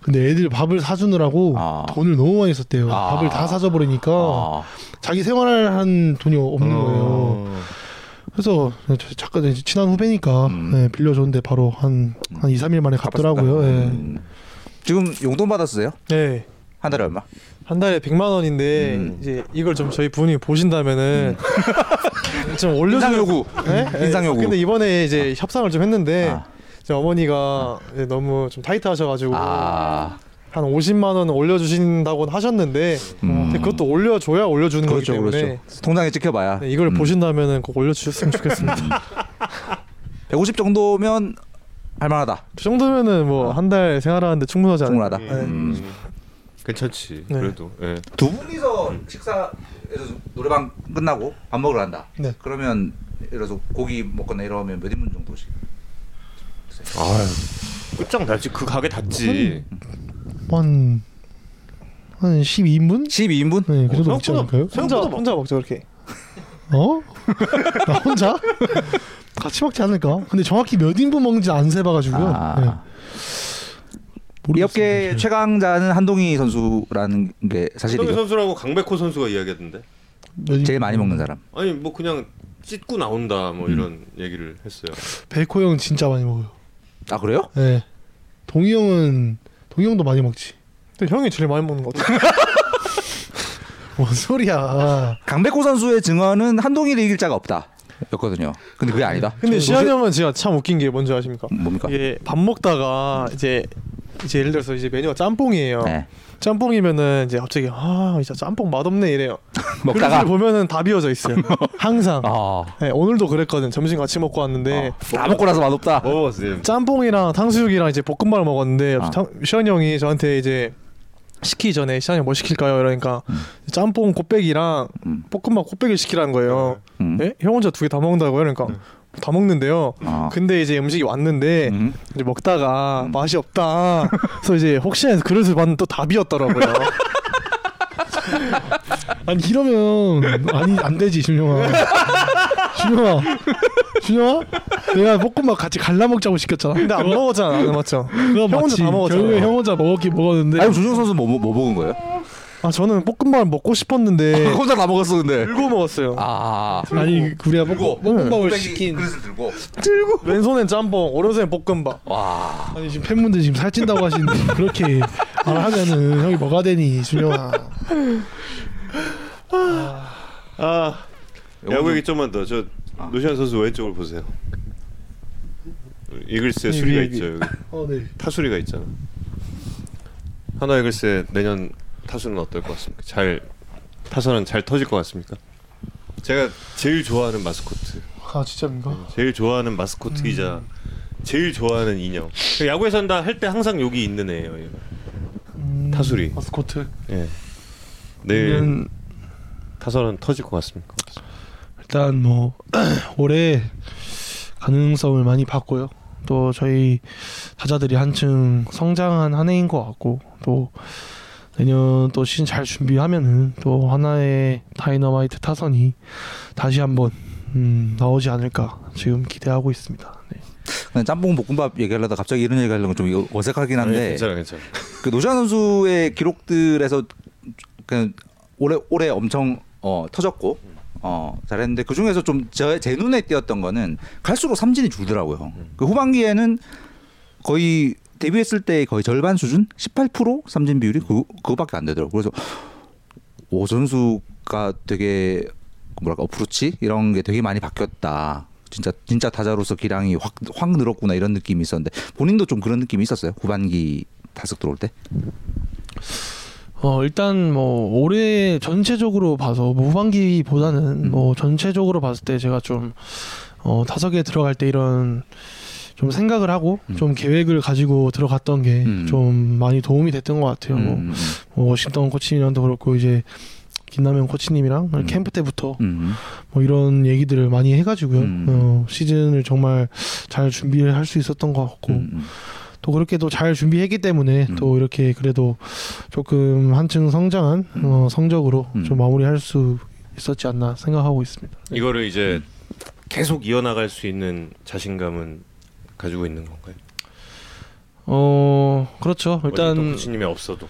근데 애들 밥을 사주느라고 아. 돈을 너무 많이 썼대요. 아. 밥을 다 사줘 버리니까 아. 자기 생활한 돈이 없는 거예요. 어. 그래서 이제 친한 후배니까 음. 네, 빌려줬는데 바로 한한 2, 3일 만에 갚더라고요. 예. 음. 지금 용돈 받았어요? 네. 한 달에 얼마? 한 달에 100만 원인데 음. 이제 이걸 좀 저희 부모님이 보신다면은 좀 올려 인상 요구. 인상 요구. 근데 이번에 이제 협상을 좀 했는데 아. 어머니가 이제 너무 좀 타이트하셔가지고 아, 한 50만 원 올려주신다고 하셨는데 음. 근데 그것도 올려줘야 올려주는 그렇죠, 거기 때문에 그렇죠. 통장에 찍혀봐야. 네, 이걸 음. 보신다면은 꼭 올려주셨으면 좋겠습니다. 150 정도면 할만하다. 그 정도면은 뭐 한 달 생활하는데 충분하지 않을까. 충분하다. 네. 음. 괜찮지. 네. 그래도. 예. 두 분이서 식사에서 노래방 끝나고 밥 먹으러 간다. 네. 그러면 예를 들어서 고기 먹거나 이러면 몇 인분 정도씩? 아유. 끝장 나지. 그 가게 닫지. 한, 한 12인분? 12인분? 네, 그 정도 어, 먹지 않을까요? 혼자 혼자 먹죠 그렇게. 어? 나 혼자? 같이 먹지 않을까? 근데 정확히 몇 인분 먹는지 안 세봐가지고요. 네. 아. 이 모르겠습니다. 업계 최강자는 한동희 선수라는 게 한동희 사실이죠. 선수라고 강백호 선수가 이야기하던데. 몇 인분? 제일 많이 먹는 사람. 아니 뭐 그냥 찢고 나온다 뭐 이런 얘기를 했어요. 백호 형 진짜 많이 먹어요. 아 그래요? 네. 동희 형은 동희 형도 많이 먹지. 근데 형이 제일 많이 먹는 것 같아. 뭔 소리야? 강백호 선수의 증언은 한동희를 이길 자가 없다. 였거든요. 근데 그게 아니다. 근데 시환이 형은 제가 참 웃긴 게 뭔지 아십니까? 뭡니까? 이게 밥 먹다가 이제 이제 예를 들어서 이제 메뉴가 짬뽕이에요. 네. 짬뽕이면은 이제 갑자기 아 진짜 짬뽕 맛없네 이래요. 먹다가 보면은 다 비어져 있어요. 항상. 아, 네, 오늘도 그랬거든. 점심 같이 먹고 왔는데 다 먹고 나서 맛없다. 먹어봤어요. 짬뽕이랑 탕수육이랑 이제 볶음밥을 먹었는데 아. 탕- 시환이 형이 저한테 이제 시키기 전에 형뭐 시킬까요? 이러니까 짬뽕 곱빼기랑 음. 볶음밥 곱빼기를 시키라는 거예요. 음. 예? 형 혼자 두 개 다 먹는다고요? 그러니까 다 먹는데요. 아. 근데 이제 음식이 왔는데 음. 이제 먹다가 맛이 없다. 그래서 이제 혹시나 해서 그릇을 봤는데 또다 비었더라고요. 아니 이러면 아니 안 되지 준영아. 준영아. 준영아? 내가 볶음밥 같이 갈라 먹자고 시켰잖아. 근데 안 먹었잖아. 안 맞죠? 그거 형 혼자. 다 먹었잖아. 결국에 형 혼자 먹었긴 먹었는데. 아니 조준 선수 뭐, 뭐, 뭐 먹은 거예요? 아 저는 볶음밥을 먹고 싶었는데 혼자 다 먹었어 근데. 들고 먹었어요. 아. 아니 우리가 들고 볶- 볶음밥을 곱빼기 시킨. 그릇을 들고. 왼손엔 짬뽕, 오른손엔 볶음밥. 와. 아니 지금 팬분들 지금 살찐다고 하시는데 그렇게 말하면은 형이 뭐가 되니 준영아. 아 야구 얘기 좀만 더. 저 노시안 선수 왼쪽을 보세요. 이글스의 이 수리가 위에, 있죠. 여기. 어 네. 타수리가 있잖아. 하나 이글스의 내년 타수는 어떨 것 같습니까? 잘 타선은 잘 터질 것 같습니까? 제가 제일 좋아하는 마스코트, 아 진짜인가? 제일 좋아하는 마스코트이자 제일 좋아하는 인형. 그 야구에서 한다 할 때 항상 여기 있는 애예요. 음, 타수리. 마스코트. 예. 내일 음, 타선은 터질 것 같습니까? 일단 뭐 올해 가능성을 많이 봤고요. 또 저희 타자들이 한층 성장한 한 해인 것 같고 또 내년 또 시즌 잘 준비하면은 또 하나의 다이너마이트 타선이 다시 한번 음, 나오지 않을까 지금 기대하고 있습니다. 네. 짬뽕 볶음밥 얘기하려다 갑자기 이런 얘기 하려면 좀 어색하긴 한데 괜찮아, 괜찮아. 그 노시안 선수의 기록들에서 그냥 올해 올해 엄청 어, 터졌고 어, 잘했는데 그 중에서 좀제 눈에 띄었던 거는 갈수록 삼진이 줄더라고요. 그 후반기에는 거의 데뷔했을 때 거의 절반 수준 18% 삼진 비율이 그 그거밖에 안 되더라고. 요 그래서 오 선수가 되게 뭐랄까 어프로치 이런 게 되게 많이 바뀌었다. 진짜 진짜 타자로서 기량이 확 확 늘었구나 이런 느낌이 있었는데 본인도 좀 그런 느낌이 있었어요. 후반기 타석 들어올 때. 어 일단 뭐 올해 전체적으로 봐서 뭐 후반기보다는 음. 뭐 전체적으로 봤을 때 제가 좀 어, 타석에 들어갈 때 이런 좀 생각을 하고 음. 좀 계획을 가지고 들어갔던 게좀 음. 많이 도움이 됐던 것 같아요. 뭐, 음, 뭐 워싱턴 코치님이랑도 그렇고 이제 김남현 코치님이랑 음. 캠프 때부터 음. 뭐 이런 얘기들을 많이 해가지고요. 음. 어, 시즌을 정말 잘 준비를 할 수 있었던 것 같고 음. 또 그렇게도 잘 준비했기 때문에 음. 또 이렇게 그래도 조금 한층 성장한 음. 어, 성적으로 음. 좀 마무리할 수 있었지 않나 생각하고 있습니다. 이거를 이제 계속 이어나갈 수 있는 자신감은 가지고 있는 건가요? 어 그렇죠. 일단 코치님이 없어도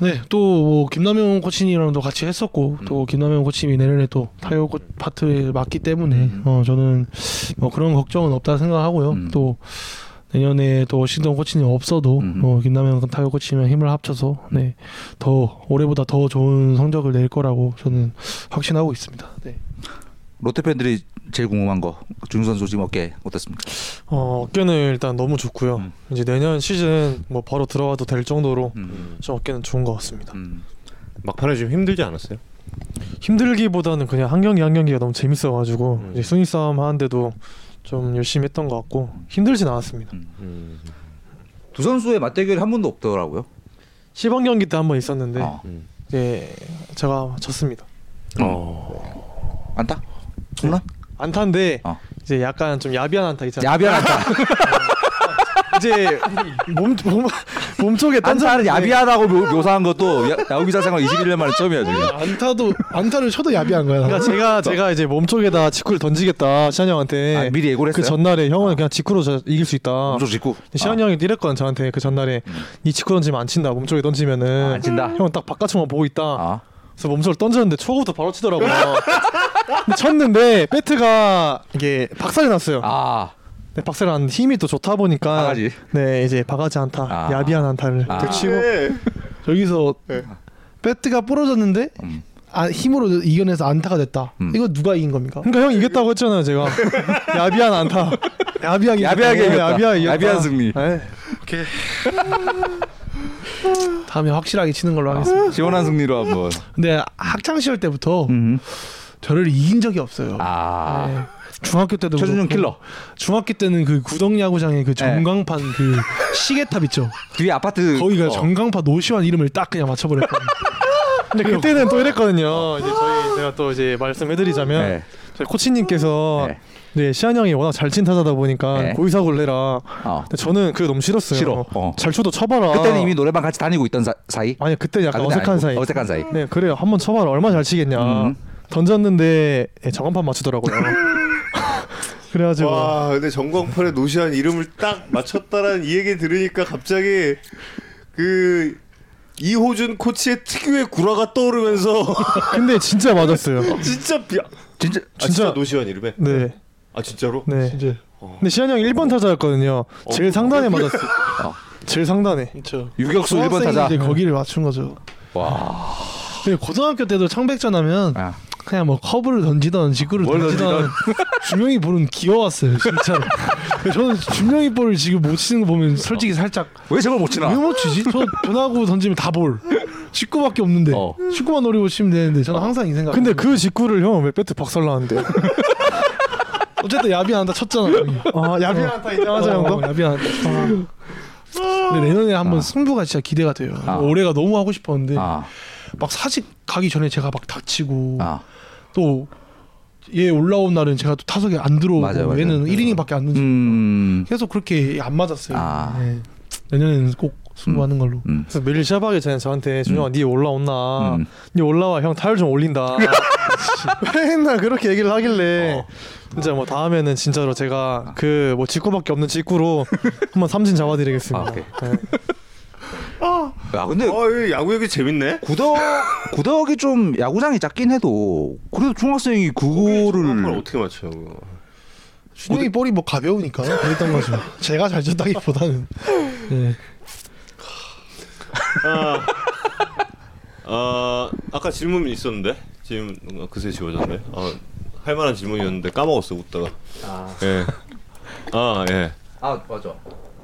네 또 뭐 김남영 코치님이랑도 같이 했었고 음. 또 김남영 코치님이 내년에 또 타요 코- 파트를 맡기 때문에 음. 어 저는 뭐 그런 걱정은 없다 생각하고요. 음. 또 내년에 또 신동 코치님 없어도 음. 뭐 김남현 타격 코치님 힘을 합쳐서 네 더 올해보다 더 좋은 성적을 낼 거라고 저는 확신하고 있습니다. 네. 롯데 팬들이 제일 궁금한 거 준우 선수 지금 어깨 어떻습니까? 어, 어깨는 일단 너무 좋고요. 음. 이제 내년 시즌 뭐 바로 들어와도 될 정도로 음. 좀 어깨는 좋은 것 같습니다. 음. 막판에 좀 힘들지 않았어요? 힘들기보다는 그냥 한 경기 한 경기가 너무 재밌어가지고 음. 이제 순위 싸움 하는데도 좀 열심히 했던 것 같고 힘들진 않았습니다. 음. 두 선수의 맞대결이 한 번도 없더라고요. 시범 경기 때 한 번 있었는데 어. 음. 이제 제가 졌습니다. 어. 안타? 홈런? 안타인데 어. 이제 약간 좀 야비한 안타 있잖아요. 야비한 안타. 이제 몸, 몸, 몸쪽에 안타를 야비하다고 묘- 묘사한 것도 야- 야구 기자 생활 21년 만에 처음이야 지금. 안타도 안타를 쳐도 야비한 거야. 그러니까 제가 제가 이제 몸쪽에다 직구를 던지겠다 시한 형한테 아, 미리 예고를 그 했어요. 전날에 형은 그냥 직구로 저 이길 수 있다. 엄청 짓고. 시한 형이 이랬거든 저한테 그 전날에 니 직구 던지면 안 친다 몸쪽에 던지면은 아, 안 친다? 형은 딱 바깥쪽만 보고 있다. 아. 그래서 몸쪽을 던졌는데 초구부터 바로 치더라고요. 쳤는데 배트가 이게 박살이 났어요. 아. 네, 박살이 났는데 힘이 또 좋다 보니까 바가지. 네 이제 바가지 안타 아. 야비한 안타를 아. 치고 여기서 배트가 부러졌는데 음. 아, 힘으로 이겨내서 안타가 됐다. 음. 이거 누가 이긴 겁니까? 그러니까 형 이겼다고 했잖아요 제가 야비한 안타 야비하게 야비하게 네, 이겼다. 야비하게 이겼다. 야비한 승리. 네. 다음에 확실하게 치는 걸로 하겠습니다. 시원한 승리로 한번. 근데 학창 시절 때부터 음. 저를 이긴 적이 없어요. 아. 네. 중학교 때도 최준용 그렇고, 킬러. 중학교 때는 그 구덕 야구장에 그 전광판 그 시계탑 있죠. 뒤에 아파트. 거기가 어. 전광판 노시환 이름을 딱 그냥 맞춰버렸거든요. 근데 그때는 또 이랬거든요 이제 저희 제가 또 이제 말씀해드리자면 네. 저희 코치님께서 네. 네, 시한 형이 워낙 잘 친 타자다 보니까 네. 고의사고를 내라 어. 근데 저는 그게 너무 싫었어요 싫어. 어. 잘 쳐도 쳐봐라 그때는 이미 노래방 같이 다니고 있던 사, 사이. 아니 그때 약간 아, 어색한 아니고. 사이 어색한 사이. 네 그래요 한번 쳐봐라 얼마나 잘 치겠냐 음. 던졌는데 예, 정한판 맞추더라고요 그래가지고 와 근데 전광판에 노시한 이름을 딱 맞췄다라는 이 얘기 들으니까 갑자기 그 이호준 코치의 특유의 구라가 떠오르면서 근데 진짜 맞았어요 진짜 비... 아, 진짜 진짜 진짜- 노시한 이름에 네 아 진짜로 네. 진짜. 근데 시한 형이 1번 타자였거든요 제일 상단에 맞았어요 어. 제일 상단에 그렇죠. 유격수 1번 타자. 이제 거기를 맞춘 거죠. 와. 근데 고등학교 때도 창백전 하면 아. 그냥 뭐 커브를 던지던 직구를 뭘 던지던 준영이 볼은 귀여웠어요 진짜로. 저는 준영이 볼을 지금 못 치는 거 보면 솔직히 살짝 왜 저걸 못 치나? 왜 못 치지? 저 변화구 던지면 다 볼. 직구밖에 없는데 어. 직구만 노리고 치면 되는데 저는 항상 이 생각. 근데 그 직구를 형은 왜 배트 박살 나는데 어쨌든 야비한다 쳤잖아. 아 야비한 안타 인정하죠 형도 어, 야비한다. 근데 내년에 한번 승부가 진짜 기대가 돼요. 아. 올해가 너무 하고 싶었는데 아. 막 사직 가기 전에 제가 막 다치고 아. 또얘 올라온 날은 제가 또 타석에 안 들어오고 맞아요, 맞아요. 얘는 1이닝밖에 안 던지고 음. 계속 그렇게 안 맞았어요. 아. 네. 내년에는 꼭 승부하는 걸로. 음. 그래서 매일 시합하기 전에 저한테 준영아 니 올라온나 음. 니 올라와 형 타율 좀 올린다 맨날 그렇게 얘기를 하길래 진짜 뭐 다음에는 진짜로 제가 그뭐 직구밖에 없는 직구로 한번 삼진 잡아드리겠습니다 아. 네. 야, 근데 아 이거 야구 얘기 재밌네 구덕 구덕이 좀 야구장이 작긴 해도 그래도 중학생이 그거를 어떻게 맞춰요 그거 준영이 볼이 뭐 가벼우니까 그랬던 거죠. 제가 잘 쳤다기보다는. 네. 아, 아 아까 질문 있었는데 지금 그새 지워졌네. 아, 할 만한 질문이었는데 까먹었어 웃다가. 예. 아 예. 아 맞아.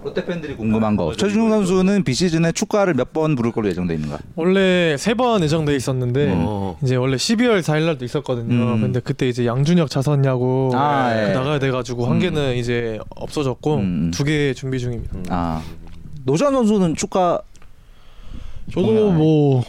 롯데 팬들이 궁금한 거. 최준용 선수는 비시즌에 축가를 몇 번 부를 걸로 예정돼 있는가? 원래 세 번 예정돼 있었는데 어. 이제 원래 12월 4일 날도 있었거든요 음. 근데 그때 이제 양준혁 자선 야구 아, 예. 나가야 돼가지고 한 개는 이제 없어졌고 음. 두개 준비 중입니다 아 노전 선수는 축가 저도 뭐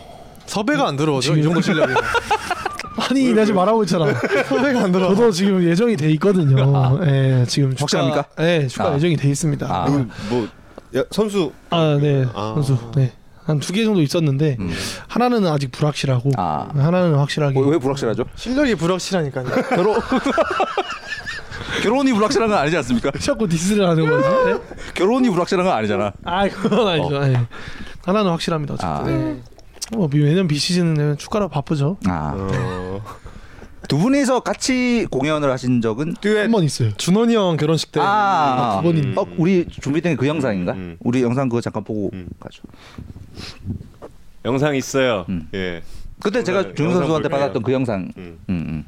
섭외가 안 들어오죠 이 정도 실력이면 아니 나 지금 말하고 있잖아. 섭외가 안 들어 저도 지금 예정이 돼 있거든요. 예, 지금 축가- 확실합니까? 네, 축가 아. 예정이 돼 있습니다. 아. 뭐, 뭐 야, 선수 아, 네, 아. 선수. 네, 한두개 정도 있었는데 음. 하나는 아직 불확실하고 아. 하나는 확실하게. 왜, 왜 불확실하죠? 실력이 불확실하니까요 결혼 결혼이 불확실한 건 아니지 않습니까? 자꾸 디스를 하는 거지. 네? 결혼이 불확실한 건 아니잖아. 아, 그건 아니죠. 네. 하나는 확실합니다. 아. 네. 뭐 내년 비시즌은 축가로 바쁘죠. 아 어, 두 분이서 같이 공연을 하신 적은 한 번 있어요. 준원이 형 결혼식 때 아, 두 번인- 어, 우리 준비된 그 영상인가? 음. 우리 영상 그거 잠깐 보고 음. 가죠. 영상 있어요. 음. 예. 그때 제가 조용 선수한테. 받았던 그 영상. 음. 음, 음.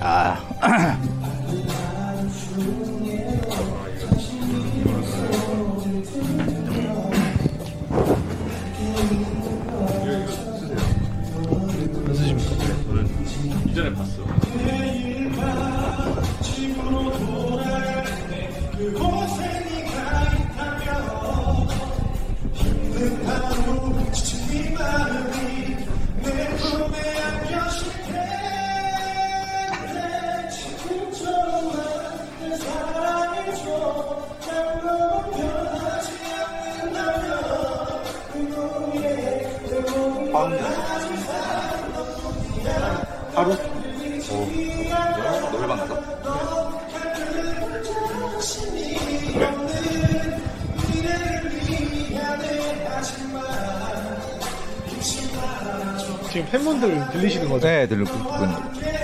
아, 전에 봤어. 하루? 어. 노래방 가서? 지금 팬분들 들리시는 거죠? 네, 분.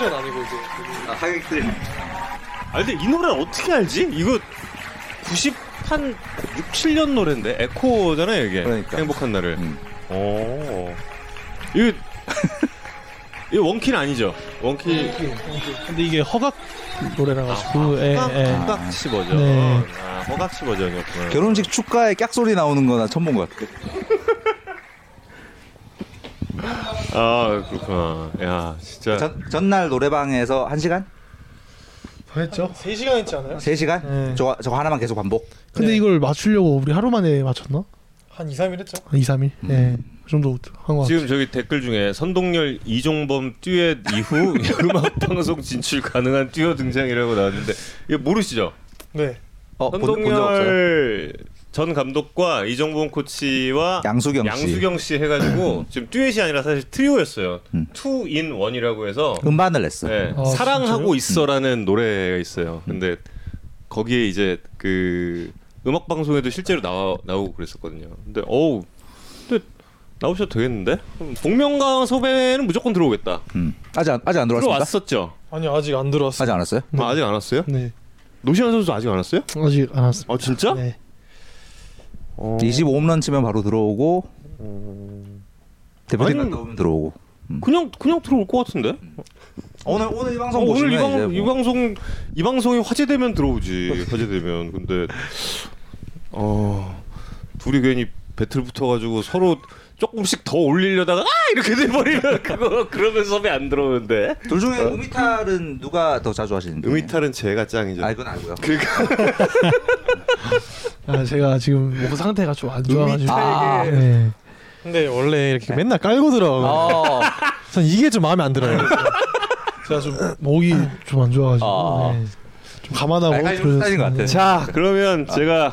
팬들은 아니고 이제 아, 하객들. 아 근데 이 노래 어떻게 알지? 이거 90한 6, 7년 노래인데 에코잖아요 이게. 그러니까. 행복한 날을. 음. 오. 이거 이거 원키는 아니죠? 원키 근데 이게 허각 노래라 가지고 예, 허각, 예. 허각시 버전. 네. 아, 허각시 버전이었구나. 결혼식 축가에 깍소리 나오는 거나 처음 본 것 같아. 아 그렇구나. 야 진짜. 전, 전날 노래방에서 한 시간 더 했죠? 3시간 했지 않아요? 세시간 네. 저거, 저거 하나만 계속 반복? 근데 네. 이걸 맞추려고 우리 하루 만에 맞췄나? 한 2, 3일 했죠. 한 2, 3일? 예. 그 정도 한거 같아요. 지금 저기 댓글 중에 선동열 이종범 듀엣 이후 음악 방송 진출 가능한 듀오 등장이라고 나왔는데 이거 모르시죠? 네. 어, 본? 선동열 전 감독과 이종범 코치와 양수경 씨. 양수경 씨 해가지고 지금 듀엣이 아니라 사실 트리오였어요. 음. 투인 원이라고 해서 음반을 냈어. 네, 아, 사랑하고 진짜요? 있어라는 노래가 있어요. 근데 거기에 이제 그 음악 방송에도 실제로 나와 나오고 그랬었거든요. 근데 어우, 근데 나오셔도 되겠는데? 그럼 복면가 섭외는 무조건 들어오겠다. 음. 아직 안, 아직 안 들어왔습니까? 들어왔었죠. 아니 아직 안 들어왔어. 아직 안 왔어요? 아, 아직 안 왔어요? 네. 노시환 선수 아직 안 왔어요? 아직 안 왔습니다. 아 진짜? 네. 어... 25홈런 치면 바로 들어오고 대표팀 아니, 갔다 오면 들어오고. 그냥 그냥 들어올 것 같은데? 오늘 오늘 이 어, 방송 오늘 이, 방, 이제 이뭐 방송 이 방송이 화제되면 들어오지 화제되면 근데 어 둘이 괜히 배틀 붙어가지고 서로 조금씩 더 올리려다가 아 이렇게 돼버리면 그거 그러면 섭외 안 들어오는데 둘 중에 음이탈은 누가 더 자주 하시는데? 음이탈은 제가 짱이죠. 아 이건 알고요. 그러니까 아, 제가 지금 목 상태가 좀 안 좋아가지고. 아. 네. 근데 원래 이렇게 맨날 깔고 들어가고 어. 전 이게 좀 마음에 안 들어요. 제가 좀 목이 좀 안 좋아가지고. 아. 네. 좀 감안하고 것 같아. 자 그러면 제가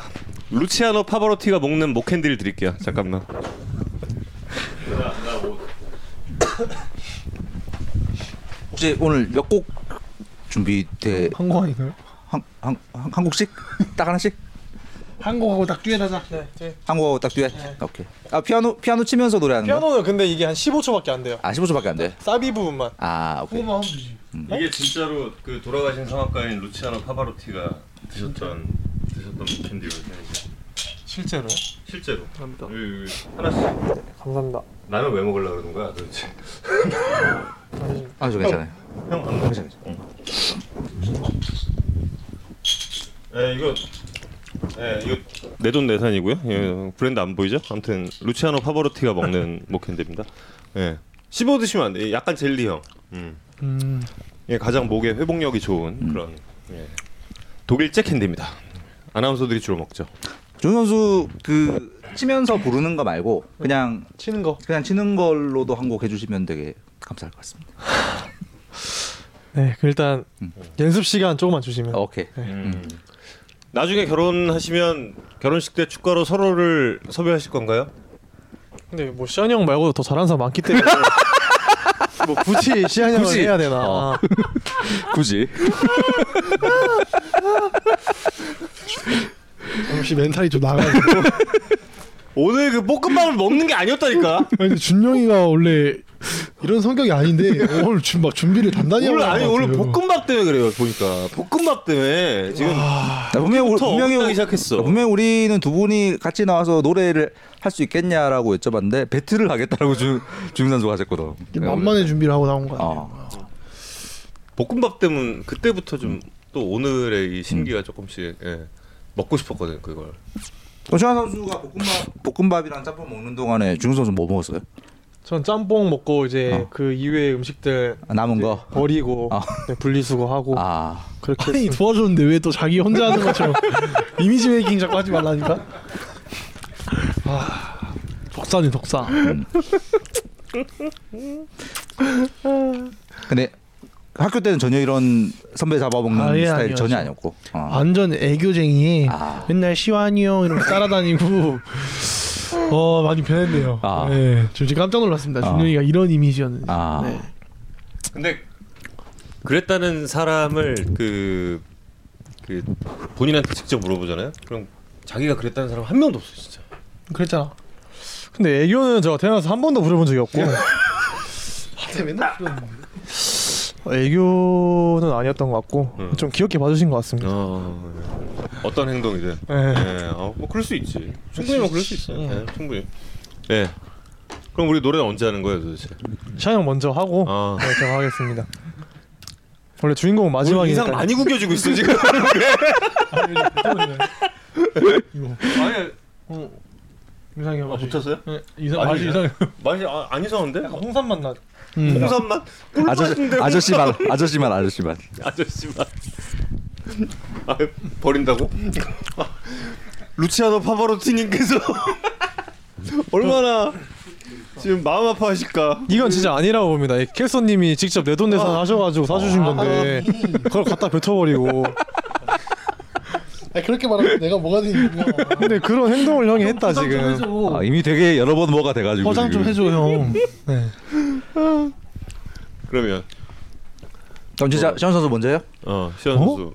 루치아노 파바로티가 먹는 목캔디를 드릴게요. 잠깐만. 혹시 오늘 몇 곡 준비돼? 한국 아닌가요? 한, 한, 한, 한국씩? 딱 하나씩? 한국하고 딱 듀엣 하자. 네. 네. 한국하고 딱 듀엣? 오케이. 아 피아노 피아노 치면서 노래하는 거? 피아노는 근데 이게 한 15초밖에 안 돼요. 아 15초밖에 안 돼. 사비 부분만. 아 오케이. 그거만 하면 되지. 이게 진짜로 그 돌아가신 성악가인 루치아노 파바로티가 드셨던 드셨던 목캔디거든요. 실제로. 실제로. 감사합니다. 여기, 여기 하나씩. 감사합니다. 나는 왜 먹으려고 그러는 거야 도대체? 아니, 아저 괜찮아요. 형안 먹어. 예, 이거 예, 이거 내돈 내산이고요. 예, 브랜드 안 보이죠? 아무튼 루치아노 파버로티가 먹는 모캔드입니다. 예. 씹어 드시면 안 돼. 약간 젤리형. 음. 음. 예, 가장 목에 회복력이 좋은 그런 예. 독일 잭캔디입니다. 아나운서들이 주로 먹죠. 준 선수 그 치면서 부르는 거 말고 그냥 치는 거. 그냥 치는 걸로도 한 곡 해주시면 되게 감사할 것 같습니다. 네, 그 일단 음. 연습 시간 조금만 주시면. 어, 오케이. 음. 나중에 결혼하시면 결혼식 때 축가로 서로를 섭외하실 건가요? 근데 뭐 시안이 형 말고도 더 잘하는 사람 많기 때문에 뭐 굳이 시안이 형을 굳이. 해야 되나? 어. 굳이. 역시 멘탈이 좀 나가지고. 오늘 그 볶음밥을 먹는 게 아니었다니까. 아니 근데 준영이가 원래 이런 성격이 아닌데 오늘 준, 막 준비를 단단히 하고 오늘 아니 오늘 같아요. 볶음밥 때문에 그래요. 보니까 볶음밥 때문에 지금 나 분명히 우리- 부터 분명히 시작했어. 분명히 우리는 두 분이 같이 나와서 노래를 할 수 있겠냐라고 여쭤봤는데 배틀을 하겠다라고 주 주민 선수가 하셨거든. 만만의 준비를 하고 나온 거야. 어. 볶음밥 때문 그때부터 좀 또 오늘의 이 심기가 조금씩 예, 먹고 싶었거든 그걸. 조시환 선수가 볶음밥 볶음밥이랑 짬뽕 먹는 동안에 주민 선수 뭐 먹었어요? 전 짬뽕 먹고 이제 어. 그 이외의 음식들 아, 남은 거. 버리고 아. 네, 분리수거하고 아. 그렇게 아니. 도와줬는데 왜 또 자기 혼자 하는 것처럼 이미지 메이킹 자꾸 하지 말라니까. 아 덕사네 덕사. 근데 학교 때는 전혀 이런 선배 잡아먹는 아 예 스타일 아니었죠. 전혀 아니었고. 어. 완전 애교쟁이. 아. 맨날 시완이 형 이런 거 따라다니고. 어 많이 변했네요. 아. 네, 저 지금 깜짝 놀랐습니다. 아. 준영이가 이런 이미지였는지. 아. 네. 근데 그랬다는 사람을 그, 그 본인한테 직접 물어보잖아요. 그럼 자기가 그랬다는 사람 한 명도 없어 진짜. 그랬잖아. 근데 애교는 제가 태어나서 한 번도 부려본 적이 없고 한테 맨날 그러는데. 어, 애교는 아니었던 것 같고 음. 좀 귀엽게 봐주신 것 같습니다. 어, 어떤 행동이든. 네. 예, 어, 뭐 그럴 수 있지. 충분히 뭐 그럴 수 있어. 예, 충분히. 예. 그럼 우리 노래는 언제 하는 거예요, 도대체? 형 먼저 하고 아. 네, 제가 하겠습니다. 원래 주인공은 마지막이니까. 인상 많이 구겨지고 있어 지금. 이거. 아니, 어. 이상해 아. 붙였어요? 네, 이상 아니, 맛이 이상해. 맛이 아, 안 이상한데? 홍삼 맛 나. 음. 홍삼 맛? 아저씨 아저씨만 아저씨만 아저씨만. 아저씨 맛. 아, 버린다고? 루치아노 파바로티님께서 얼마나 지금 마음 아파하실까? 이건 진짜 아니라고 봅니다. 이 켈서님이 직접 내 돈 내산 하셔가지고 사주신 건데 그걸 갖다 뱉어버리고. 아니 그렇게 말하면 내가 뭐가 되냐. 근데 그런 행동을 형이 했다 포장 좀 지금. 해줘. 아, 이미 되게 여러 번 뭐가 돼가지고. 포장 좀 지금. 해줘 형. 네. 그러면 그럼 진짜 시원 선수 먼저요? 어 시현 어? 선수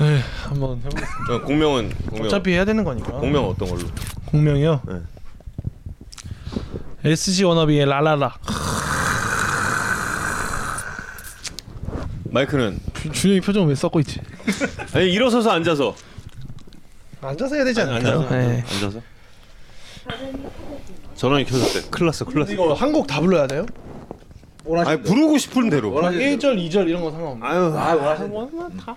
네, 한번 해보겠습니다. 어, 공명은 공명 어차피 해야 되는 거니까. 공명 어떤 걸로? 공명이요. 네. SG 워너비의 라라라. 마이크는 주- 준영이 표정 왜 썩고 있지? 아니 일어서서 앉아서 앉아서 해야 되지 않을까요? 앉아서 네. 앉아서 전원이 켜졌대. 큰일 났어, 큰일 났어. 이거 한 곡 다 불러야 돼요? 아니 부르고 싶은 대로. 1절, 2절 이런 거 상관없나? 아유, 아, 원하시는 다.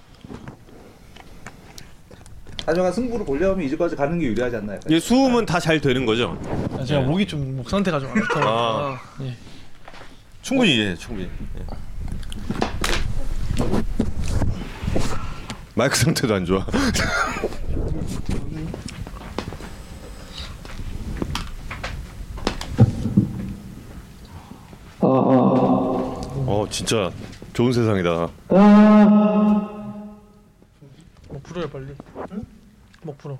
나중에 승부를 보려면 이제까지 가는 게 유리하지 않나요? 얘 수음은 다 잘 되는 거죠? 아, 제가 목이 좀 목 상태가 좀안 좋다. 아. 예. 충분히 예, 충분히. 예. 마이크 상태도 안 좋아. 어 진짜 좋은 세상이다. 목 풀어요 빨리. 목 풀어.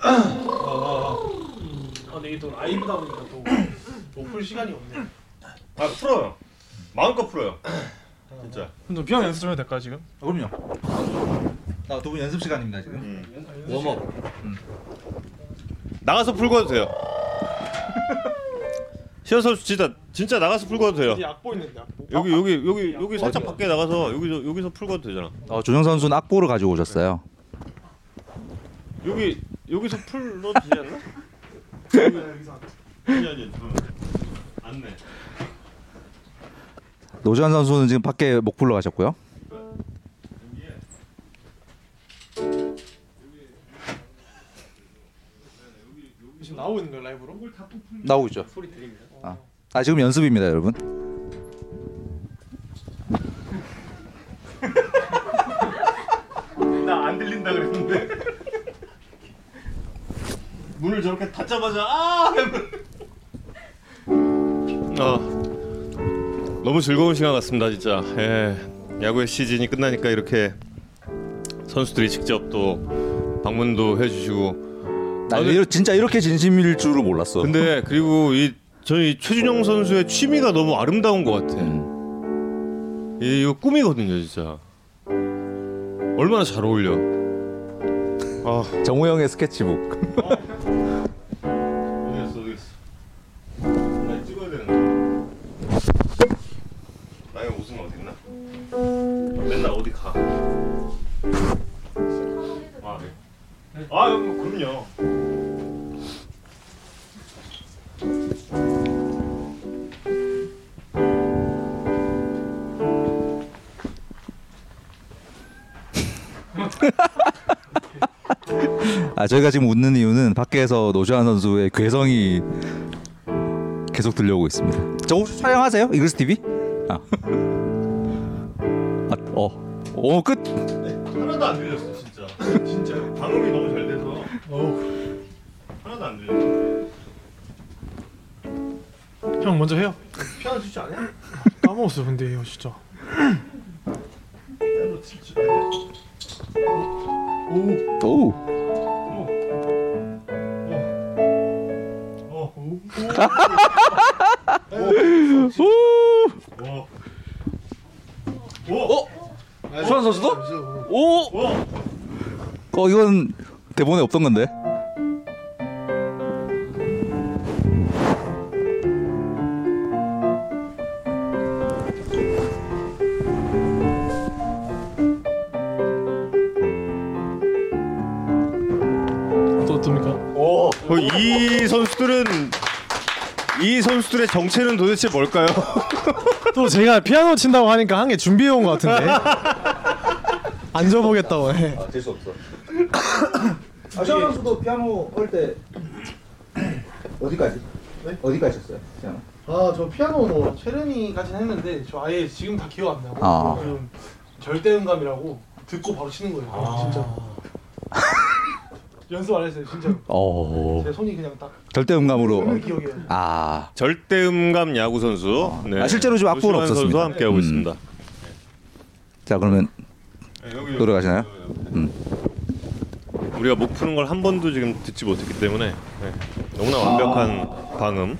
아, 근데 이게 또 라이브다 보니까 또 목풀 시간이 없네. 아 풀어요. 마음껏 풀어요. 진짜. 좀 피아노 연습 좀 해도 될까요 지금? 아, 그럼요. 나 두 분 연습 시간입니다 지금. 웜업. 나가서 풀고도 돼요. 시현 선수 진짜 진짜 나가서 풀고도 돼요. 악보 있는데 악보. 여기 여기 여기 여기 살짝 밖에 나가서 여기서 여기서 풀고도 되잖아. 어, 조정 선수는 악보를 가지고 오셨어요. 여기 여기서 풀어도 되지 않나? 아니 아니 안내. 노지환 선수는 지금 밖에 목 풀러 가셨고요. 지금 나오고 있는 거예요 라이브로? 나오고 있죠. 아, 아 지금 연습입니다, 여러분. 나 안 들린다 그랬는데. 문을 저렇게 닫자마자 아! 아 너무 즐거운 시간 같습니다 진짜. 예. 야구의 시즌이 끝나니까 이렇게 선수들이 직접 또 방문도 해주시고. 나 아, 진짜 이렇게 진심일 줄은 몰랐어. 근데 그리고 이 저희 최준영 선수의 취미가 너무 아름다운 것 같아. 음. 이- 이거 꿈이거든요 진짜. 얼마나 잘 어울려. 아. 정우 형의 스케치북. 저희가 지금 웃는 이유는 밖에서 노지환 선수의 괴성이 계속 들려오고 있습니다. 저 혹시 촬영하세요? 이글스 TV? 아. 아, 어. 오 끝. 하나도 안 들렸어 진짜 진짜요? 방음이 너무 잘 돼서 하나도 안 들렸어 형 먼저 해요. 피아노 칠줄 아냐? 까먹었어 근데 이거 진짜. 오. 오. 수환 선수도? 오. 오. 어 이건 대본에 없던 건데. 이 선수들의 정체는 도대체 뭘까요? 또 제가 피아노 친다고 하니까 한개 준비해 온 것 같은데. 앉아보겠다고 해. 아, 될수 없어. 아, 선수도 피아노 할때 어디까지? 어디까지 쳤어요? 피아노? 아 저 피아노 뭐 체르니까지 했는데 저 아예 지금 다 기억 안 나고 아. 좀 절대음감이라고 듣고 바로 치는 거예요. 진짜. 연습 안 했어요 진짜. 어. 제 손이 그냥 딱 절대 음감으로. 기억이. 아. 절대 음감 야구 선수. 네. 아, 실제로 지금 악보는 없었습니다. 선수와 함께 하고 음. 있습니다. 자 그러면 노래 가시나요? 음. 우리가 목 푸는 걸 한 번도 지금 듣지 못했기 때문에 네. 너무나 완벽한 방음.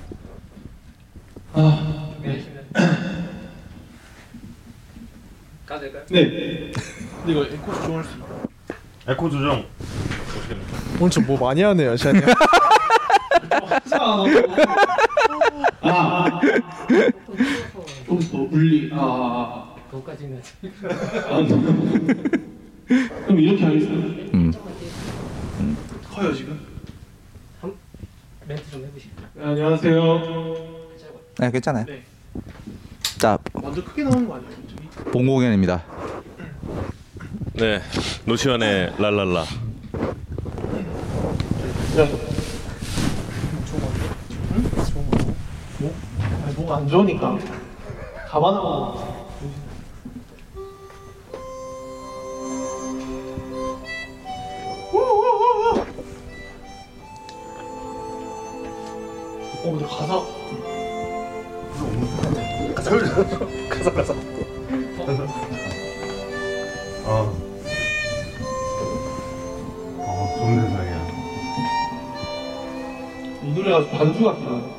네. 근데 이거 에코 조정할 수. 에코 조정. 오늘 좀 뭐 많이 하네요, 샤니. 여기서 물리. 아. 그것까지는 그럼 이렇게 하겠습니다. 음. 커요 지금? 멘트 좀 해보실까요? 네, 안녕하세요. 네 괜찮아요. 네. 자 먼저 크게 나오는 거 아니에요? 저기? 봉공연입니다. 네. 노시환의 랄랄라. 아니 뭐가 안 좋으니까 가반하고 어 근데 가사. 아. 반주 같아요 준영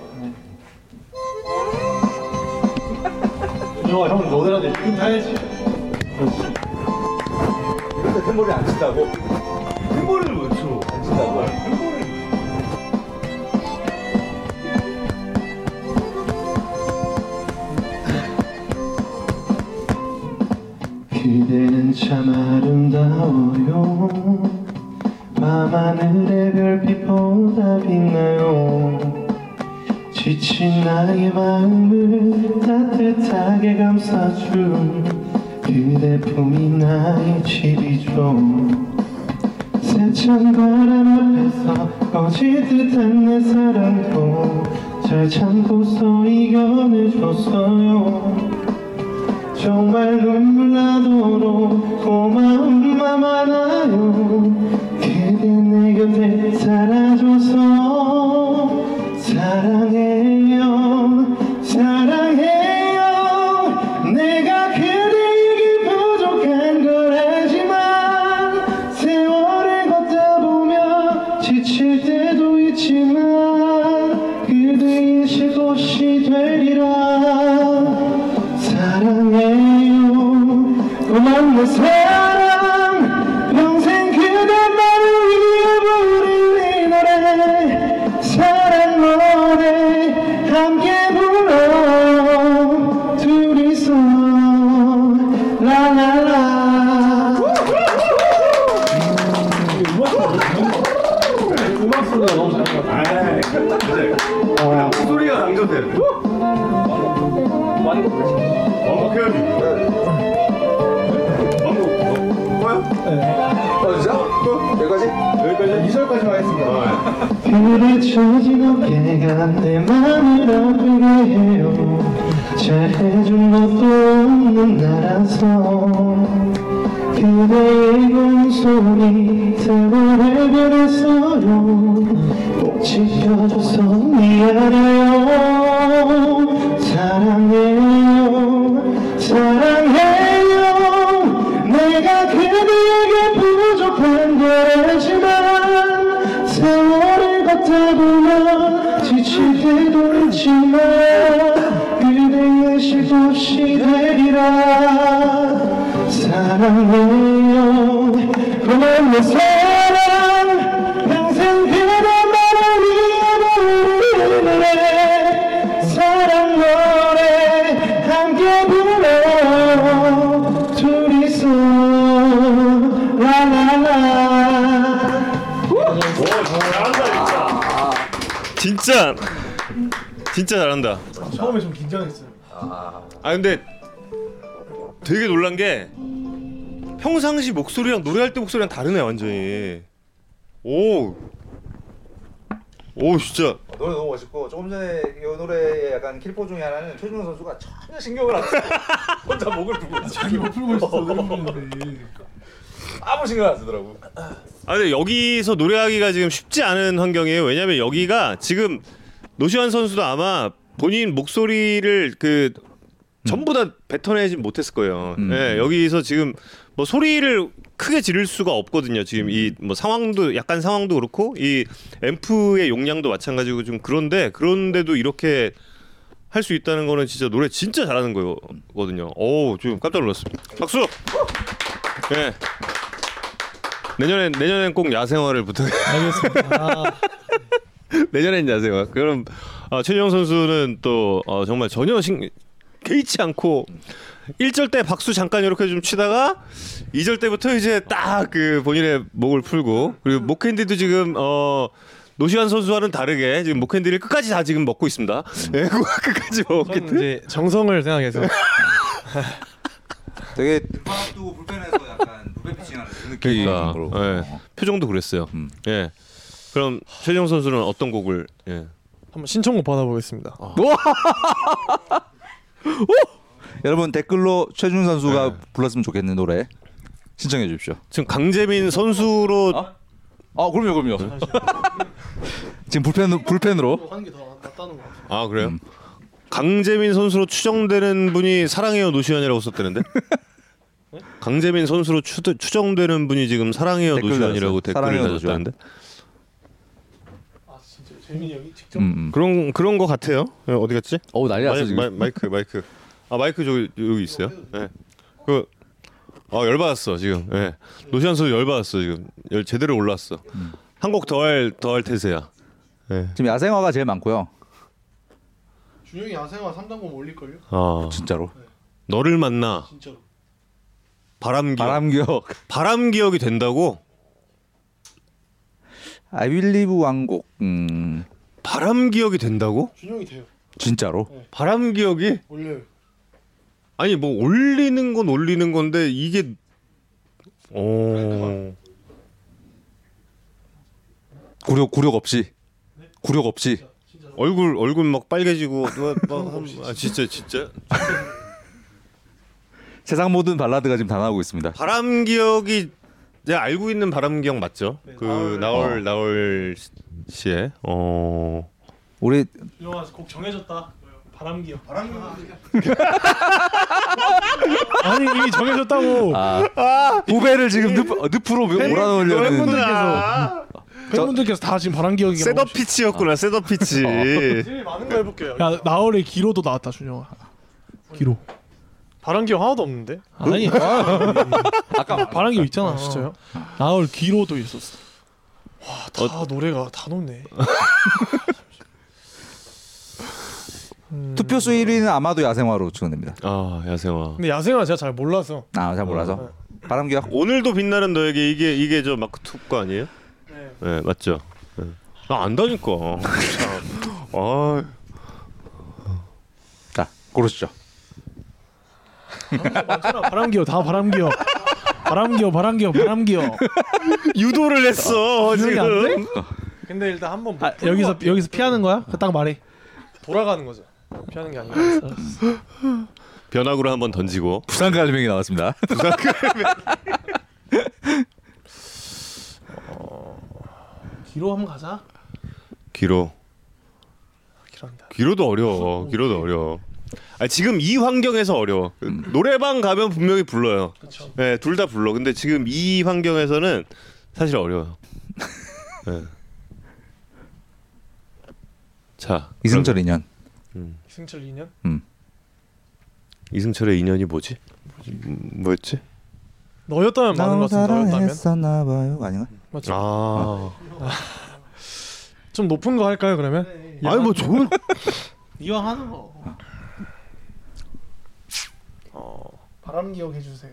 목소리랑 노래할 때 목소리랑 다르네 완전히. 오. 오 진짜 노래 너무 멋있고 조금 전에 이 노래의 약간 킬포 중에 하나는 최준호 선수가 전혀 신경을 안 써. 혼자 목을 있어. 자기 못 풀고 부르는데. 아무 신경 안 쓰더라고. 아 근데 여기서 노래하기가 지금 쉽지 않은 환경이에요. 왜냐면 여기가 지금 노시환 선수도 아마 본인 목소리를 그 전부 다 뱉어내지 못했을 거예요. 음. 예, 여기서 지금 뭐 소리를 크게 지를 수가 없거든요. 지금 이 뭐 상황도 약간 상황도 그렇고 이 앰프의 용량도 마찬가지고 좀 그런데 그런데도 이렇게 할 수 있다는 거는 진짜 노래 진짜 잘하는 거거든요. 오, 좀 깜짝 놀랐습니다. 박수. 예. 내년엔 내년엔 꼭 야생화를 부탁해. 알겠습니다. 아, 내년엔 야생화. 그럼 아, 최정 선수는 또 어, 정말 전혀 신, 개의치 않고 1절 때 박수 잠깐 이렇게 좀 치다가 2절 때부터 이제 딱 그 본인의 목을 풀고 그리고 목캔디도 지금 어 노시환 선수와는 다르게 지금 목캔디를 끝까지 다 지금 먹고 있습니다. 예, 그거 끝까지 저는 먹겠대. 이제 정성을 생각해서 되게 화도 불편해서 약간 불편 피칭하는 느낌이 그러니까 들고. 예, 표정도 그랬어요. 음. 예. 그럼 최정 선수는 어떤 곡을 예. 한번 신청곡 받아보겠습니다. 여러분 댓글로 최준 선수가 네. 불렀으면 좋겠는 노래 신청해 주십시오. 지금 강재민 선수로 아 그럼요 그럼요. 지금 불펜 불펜으로 하는 게 더 낫다는 거 같아요. 아 그래요? 음. 강재민 선수로 추정되는 분이 사랑해요 노시환이라고 썼다는데? 강재민 선수로 추, 추정되는 분이 지금 사랑해요 댓글 달았어요. 댓글을 달았다는데? 아 진짜 재민이 형이 직접 음, 음. 그런 그런 거 같아요. 예, 어디 갔지? 어우 난리 났어 지금. 마이, 마이크 마이크. 아 마이크 저기 여기 있어요. 예. 그 아, 열받았어 지금. 예. 노시환 선수 열받았어 지금. 열 제대로 올랐어. 음. 한곡 더 할 더 할 태세야. 예. 지금 야생화가 제일 많고요. 준영이 야생화 3단공 올릴걸요? 아 진짜로. 너를 만나 진짜로. 바람 기억 바람 기억. 바람 기억이 된다고? I believe 왕곡. 음. 바람 기억이 된다고? 준영이 돼요. 진짜로? 바람 기억이? 올려요. 아니 뭐 올리는 건 올리는 건데 이게 어. 굴욕 굴욕 없이. 굴욕 없이. 얼굴 얼굴 막 빨개지고 막, 막 한- 아 진짜 진짜? 세상 모든 발라드가 지금 다 나오고 있습니다. 바람 기억이 제가 알고 있는 바람 기억 맞죠? 그 나얼 나얼 씨의 어. 우리 준영아 곡 정해졌다. 바람 기억. 바람 아니 이미 정해졌다고. 아, 후배를 지금 늪, 어, 늪으로 몰아넣으려는 팬분들께서 팬분들께서 다 지금 바람 기억이. setup pitch였구나 setup pitch 제일 많은 거 해볼게요. 야 나얼의 귀로도 나왔다 준영아. 귀로. 바람 기억 하나도 없는데? 아니 아까 바람 기억 있잖아. 아, 진짜요? 나월 기로도 있었어. 다 노래가 다 높네. 투표수 1위는 아마도 야생화로 추천됩니다. 아 야생화 근데 야생화 제가 잘 몰라서. 아, 잘 몰라서. 바람 기억. 오늘도 빛나는 너에게 이게 이게 저 마크 투거 아니에요? 네. 네 맞죠? 네. 나 안다니까 참. 아 자, 고르시죠. 많잖아. 바람 기억 다 바람 기억. 바람 기억 바람 기억 바람 기억. 유도를 했어 돼? 지금 근데 일단 한번 아, 여기서 여기서 피하는 거야? 그딱 말해. 돌아가는 거죠. 피하는 게 아니라. 변화구를 한번 던지고 부산 갈매기 나왔습니다. 기로 한번 가자. 기로 길합니다. 기로도 어려워 기로도 어려워 아 지금 이 환경에서 어려워 노래방 가면 분명히 불러요 그렇죠. 네둘 다 불러 근데 지금 이 환경에서는 사실 어려워요 네. 자 이승철 인연. 이승철 2년? 음. 이승철의 인연이 뭐지 음, 뭐였지 너였다면 많은 것 같은데 너였다면? 사랑했었나 봐요. 아닌가? 맞죠? 아 좀 높은 거 할까요 그러면? 아니 뭐 좋은 이왕 하는 거. 어, 바람 기억 해 주세요.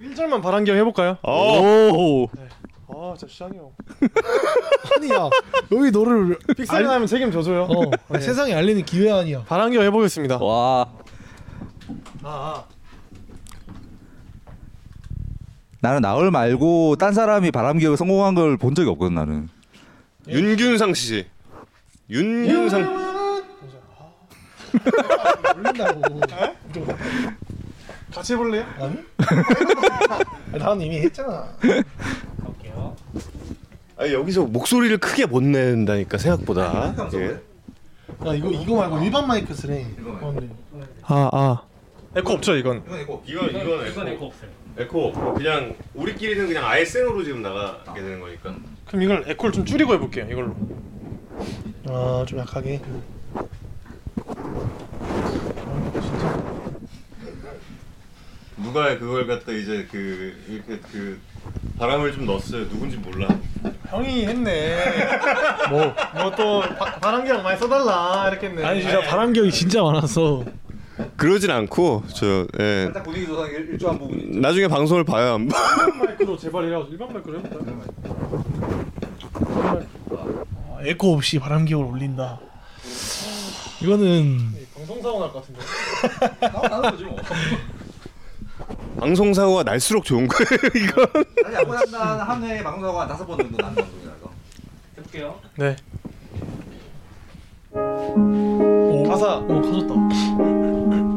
1절만 바람 기억 해볼까요? 오 아 진짜 시작이요. 아니야. 여기 너를 픽셀이 나면 책임져줘요. 어, 세상에 알리는 기회 아니야. 바람 기억 해보겠습니다. 와. 아, 나는 나을 말고 딴 사람이 바람 기억에 성공한 걸 본 적이 없거든 나는. 윤균상 씨 윤균상 모른다고. 같이 해볼래요? 아니? 난 이미 했잖아. 아니 여기서 목소리를 크게 못 낸다니까 생각보다 예. 야 이거 이거 말고 일반 마이크 쓰래. 어, 네. 아 아. 에코 없죠 이건? 이건 이건 에코, 에코 없어요. 에코 없고 그냥 우리끼리는 그냥 아예 생으로 지금 나가게 되는 거니까. 그럼 이걸 에코를 좀 줄이고 해볼게요 이걸로. 아 좀 약하게. 누가 그걸 갖다 이제 그 이렇게 그 바람을 좀 넣었어요. 누군지 몰라. 형이 했네. 뭐 뭐 또 바람 기억 많이 써달라 이렇게 했네. 아니 진짜 바람 기억이 진짜 많았어. 그러진 않고 저 예. 살짝 분위기 조성 일조한 부분. 나중에 방송을 봐야. 일반 마이크로 제발 이래가지고 일반 마이크로 해볼까요? 아, 에코 없이 바람 기억을 올린다. 이거는 방송 사고 날 것 같은데. 방송 사고가 날수록 좋은 거예요. 이거. 아니 아무나 한 회에 방송 사고가 다섯 번 정도 나는 방송이라서. 해볼게요. 네. 오, 가사. 오 가졌다.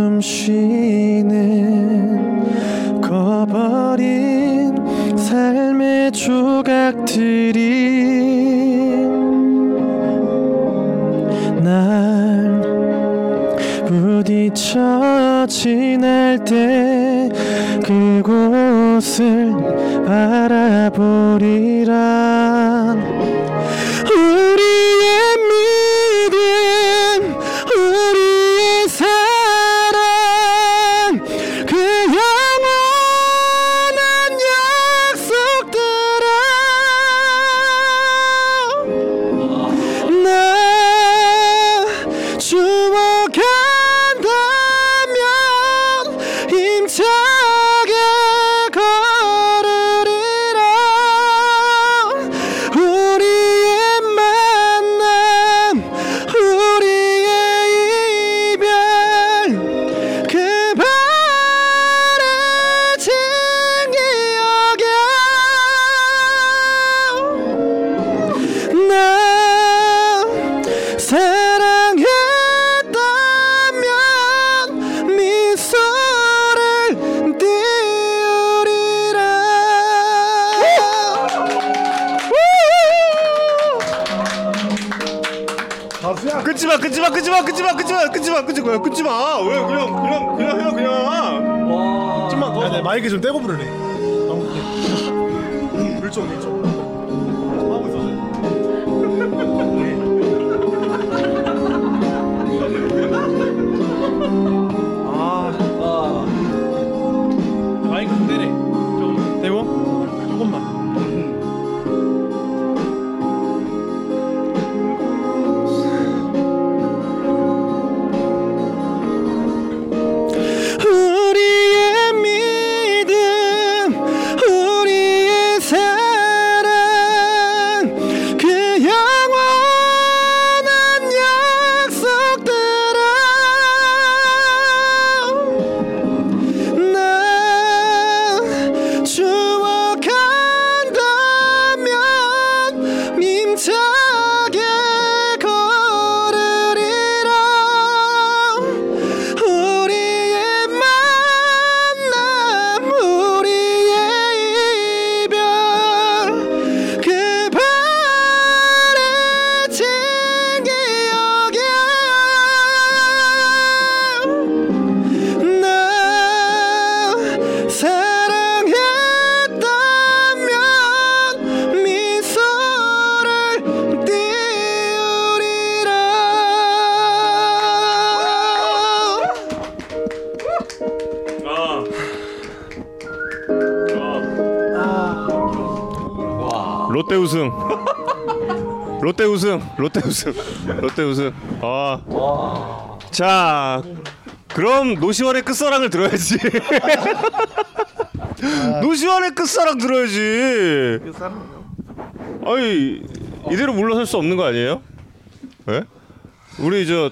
안내 우승. 롯데 우승. 아. 자, 그럼 노시원의 끝사랑을 들어야지. 노시원의 끝사랑 들어야지. 아니 이대로 물러설 수 없는 거 아니에요? 예? 우리 저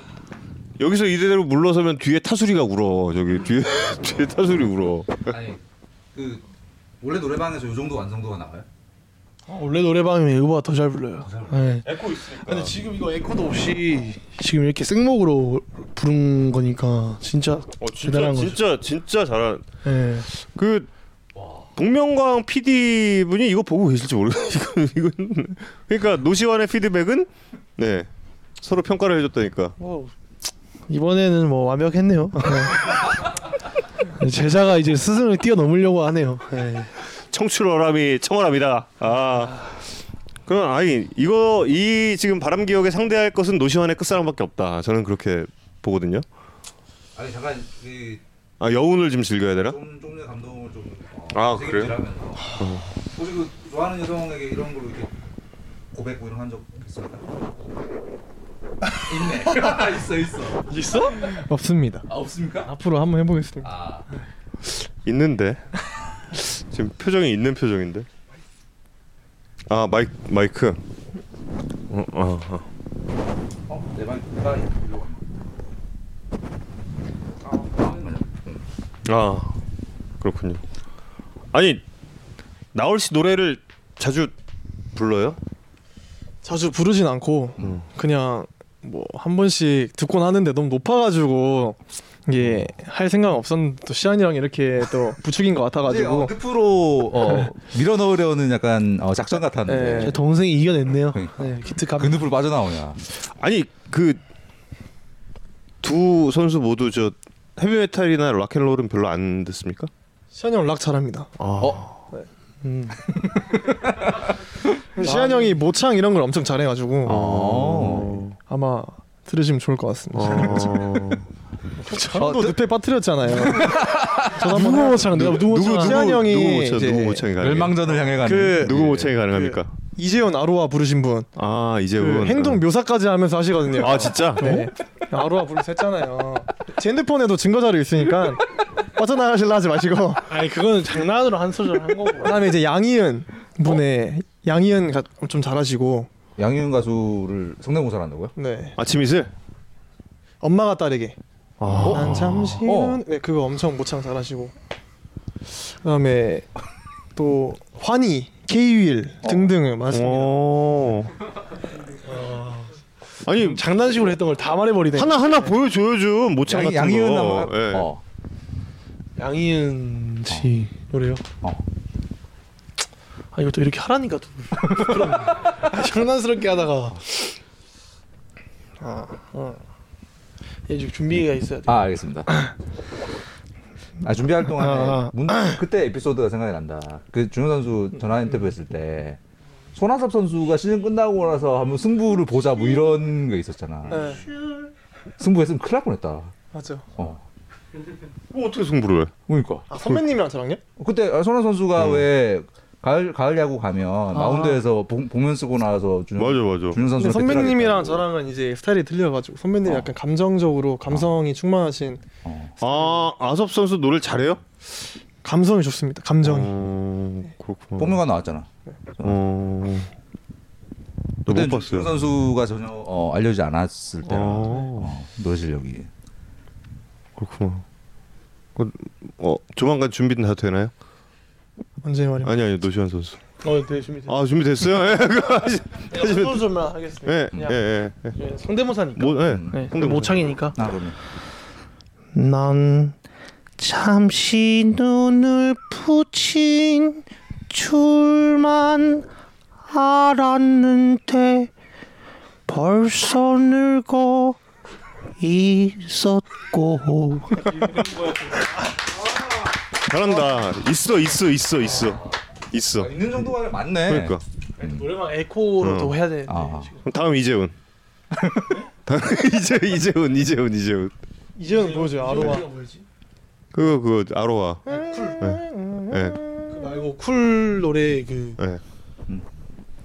여기서 이대로 물러서면 뒤에 타수리가 울어. 저기 뒤에 뒤에 타수리 울어. 아니 그 원래 노래방에서 이 정도 완성도가 나와요? 어, 원래 노래방이면 이거보다 더 잘 불러요. 네. 에코 있으니까. 근데 지금 이거 에코도 없이 지금 이렇게 생목으로 부른 거니까 진짜 어 진짜 대단한 거죠. 진짜 진짜 잘한. 네. 그 복면광 PD 분이 이거 보고 계실지 모르겠어요. 이건 이건 그러니까 노시환의 피드백은 네 서로 평가를 해줬다니까. 뭐 이번에는 뭐 완벽했네요. 네. 제자가 이제 스승을 뛰어넘으려고 하네요. 네. 청출어람이 청어람이다. 아 그럼 아니 이거 이 지금 바람 기억에 상대할 것은 노시환의 끝사랑밖에 없다. 저는 그렇게 보거든요. 아니 잠깐 그 아 여운을 좀 즐겨야 되나? 좀 좀의 감동을 좀 아, 되게 그래요? 질하면서 혹시 그 좋아하는 여성에게 이런 걸로 이렇게 고백 뭐 이런 한적 있습니까? 있네. 있어 있어. 있어? 없습니다. 아 없습니까? 앞으로 한번 해보겠습니다. 아 있는데 지금 표정이 있는 표정인데. 아 마이 마이크. 어, 어, 어. 어, 내 방 내방 일로 아 그렇군요. 아니 나얼 씨 노래를 자주 불러요? 자주 부르진 않고 음. 그냥 뭐 한 번씩 듣곤 하는데 너무 높아가지고 이게 할 생각 없었는데 또 시안이랑 이렇게 또 부축인 것 같아가지고 어, 늪으로 어, 밀어 넣으려는 약간 어, 작전 같았는데 네. 제 동생이 이겨냈네요. 그러니까. 네, 기특합. 그 늪으로 빠져나오냐? 아니 그 두 선수 모두 저 헤비메탈이나 락앤롤은 별로 안 듣습니까? 시안이 형 락 잘합니다. 아, 어? 음. 시안이 형이 모창 이런 걸 엄청 잘해가지고 어. 아마 들으시면 좋을 것 같습니다. 어. 저도 늪에 빠뜨렸잖아요. 누구 모창? 누구 모창? 누구 시안이 형이 누구 모창 이제 누구 모창이 가능? 멸망전을 향해 가는 그- 누구 모창이 가능합니까? 이재현 아로하 부르신 분. 아그 이재훈 행동 묘사까지 하면서 하시거든요. 아 진짜? 네. 아로하 부르서 했잖아요. 제 핸드폰에도 증거 자료 있으니까 빠져나가실라 하지 마시고. 아니 그거는 장난으로 한 소절 한 거고. 그다음에 이제 양희은 분의 양희은 가, 좀 잘하시고. 양희은 가수를 성대모사를 한다고요? 네. 아침 이슬? 엄마가 딸에게. 아. 난 잠시 어. 네 그거 엄청 모창 잘하시고. 그다음에 또 환희, K-윌 등등을 맞습니다. 오. 아니 장난식으로 했던 걸 다 말해버리네. 하나 하나 보여줘요 좀 모창 양, 같은 양희은 거. 한번 예. 어. 양희은 씨 노래요. 어. 아 이것도 이렇게 하라니까 또 부끄럽네. 아, 장난스럽게 하다가 아, 어. 얘 지금 준비가 있어야 돼. 아 알겠습니다. 아 준비할 동안에 아. 문, 그때 에피소드가 생각이 난다. 그 준호 선수 전화 인터뷰했을 때 손아섭 선수가 시즌 끝나고 나서 한번 승부를 보자 뭐 이런 게 있었잖아. 네. 승부했으면 큰일 날 뻔했다. 맞죠. 어. 뭐 어떻게 승부를 해? 그러니까 아 선배님이랑 저랑요? 그때 손아 선수가 왜 가을 가을 야구 가면 마운드에서 복, 복면 쓰고 나서 준 맞아 맞아. 준호 선수 선배님이랑 저랑은 이제 스타일이 틀려가지고 선배님이 어. 약간 감정적으로 감성이 충만하신 어. 아 아섭 선수 노래 잘해요? 감성이 좋습니다. 감정이. 어, 그렇구나. 복면가 나왔잖아. 어. 그때 못 준호 봤어요. 선수가 전혀 어, 알려지지 않았을 때라 어. 어, 노래 실력이. 그렇구나. 그, 어 조만간 준비는 다 되나요? 언제 말이야? 아니 아니 노시환 선수. 어, 네 준비됐어요. 아 준비됐어요? 예. 내가 소절만 하겠습니다. 예, 그냥 예, 예, 예. 예, 성대모사니까. 뭐, 예. 네, 성대모사. 모창이니까. 아 그러면 난 잠시 눈을 붙인 줄만 알았는데 벌써 늙어 있었고 잘한다. 있어, 있어, 있어, 있어, 있어. 아, 있는 정도가 맞네. 그러니까. 노래방 에코로 어. 더 해야 돼. 아. 그럼 다음 이재훈. 다음 이재 이재훈 이재훈 이재훈. 이제는 보여줘요. 아로하. 그거 그거 아로하. 예. 그 말고 쿨 노래 그 예.